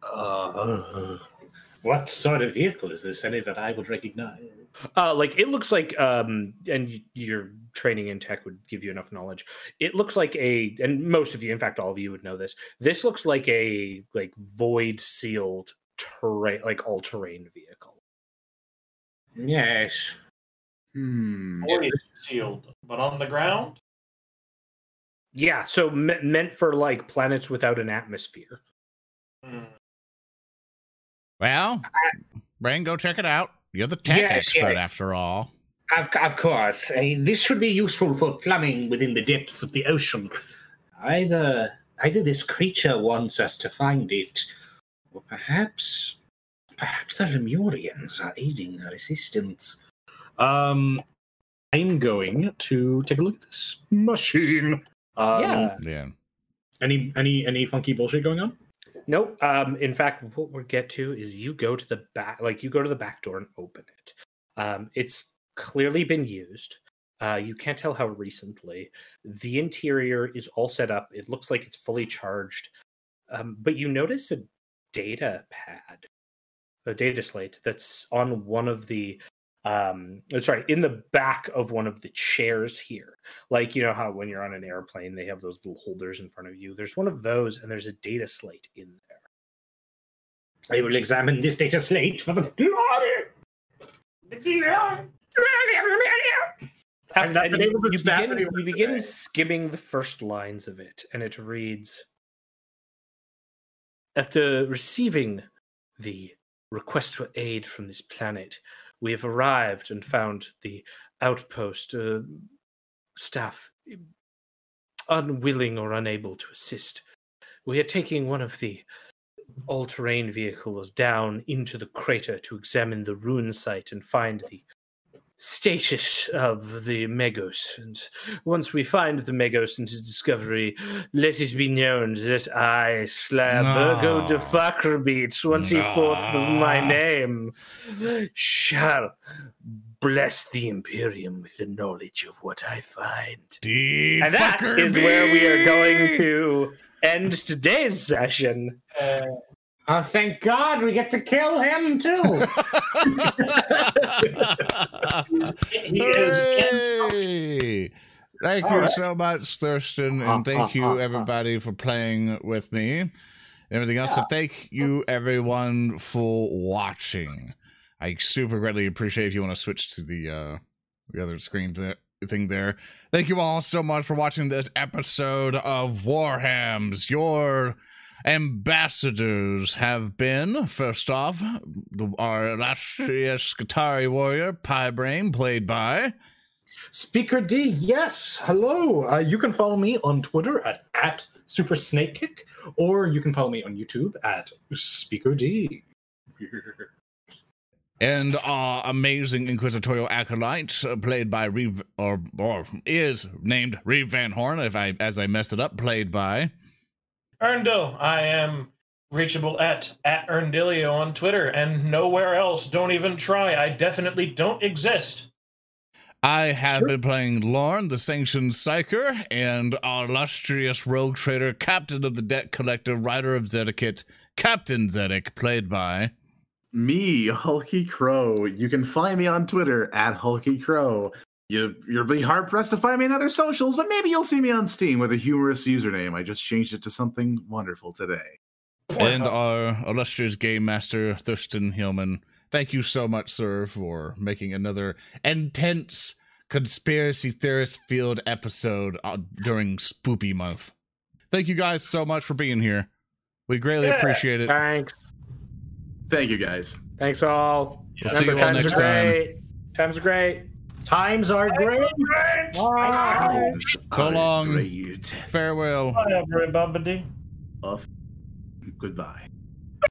Uh, what sort of vehicle is this? Any that I would recognize? uh like it looks like um and your training in tech would give you enough knowledge it looks like a and most of you in fact all of you would know this this looks like a like void sealed terrain like all-terrain vehicle yes. Hmm. Void sealed, but on the ground. Yeah, so me- meant for like planets without an atmosphere. Hmm. Well, Braine, go check it out. You're the tech Yes, expert yes. after all. Of, of course, uh, this should be useful for plumbing within the depths of the ocean. Either, either this creature wants us to find it, or perhaps, perhaps the Lemurians are aiding our resistance. Um, I'm going to take a look at this machine. Um, yeah. Yeah. Any any any funky bullshit going on? No, um, in fact, what we'll get to is you go to the back, like you go to the back door and open it. Um, it's clearly been used. Uh, you can't tell how recently. The interior is all set up. It looks like it's fully charged. Um, but you notice a data pad, a data slate that's on one of the um sorry in the back of one of the chairs here. Like you know how when you're on an airplane they have those little holders in front of you? There's one of those and there's a data slate in there. I will examine this data slate for the I've And- not been able to you snap begin, you begin today. skimming the first lines of it and it reads after receiving the request for aid from this planet we have arrived and found the outpost uh, staff unwilling or unable to assist. We are taking one of the all-terrain vehicles down into the crater to examine the ruin site and find the status of the Magos. And once we find the Magos and his discovery, let it be known that I, Slabbergo de No. Fakkerbeat, 24th of my name, shall bless the Imperium with the knowledge of what I find. Deep And that is where we are going to end today's session. Uh, Oh, thank God we get to kill him too. [LAUGHS] He is Thank All you right. so much, Thurston, Uh, and thank uh, you everybody for playing with me. Everything else, so thank you everyone for watching. I super greatly appreciate if you want to switch to the uh the other screen th- thing there. Thank you all so much for watching this episode of Warhams. Your ambassadors have been first off the, our illustrious Skitarii warrior Pi Braine, played by. Speaker D, yes. Hello. Uh, you can follow me on Twitter at, at Super Snake Kick, or you can follow me on YouTube at Speaker D. [LAUGHS] and our amazing inquisitorial acolyte, uh, played by Reeb, or, or is named Reeb Van Horn, if I as I messed it up, played by. Earndil, I am reachable at at Earndilio on Twitter and nowhere else. Don't even try. I definitely don't exist. I have Sure. been playing Lorn, the Sanctioned Psyker, and our illustrious rogue trader, captain of the debt collector, writer of Zedekit, Captain Zedek, played by. Me, HulkyKrow. You can find me on Twitter at HulkyKrow. You, you'll be hard pressed to find me in other socials, but maybe you'll see me on Steam with a humorous username. I just changed it to something wonderful today. and our illustrious game master Thurston Hillman. Thank you so much, sir, for making another intense conspiracy theorist field episode uh, during Spoopy Month. Thank you guys so much for being here. We greatly Yeah. appreciate it. Thanks. Thank you guys. Thanks all. We'll see you all next time. great. Times are great. Times are great. Bye. So Are long. Great. Farewell. Bye, everybody. Off. Goodbye.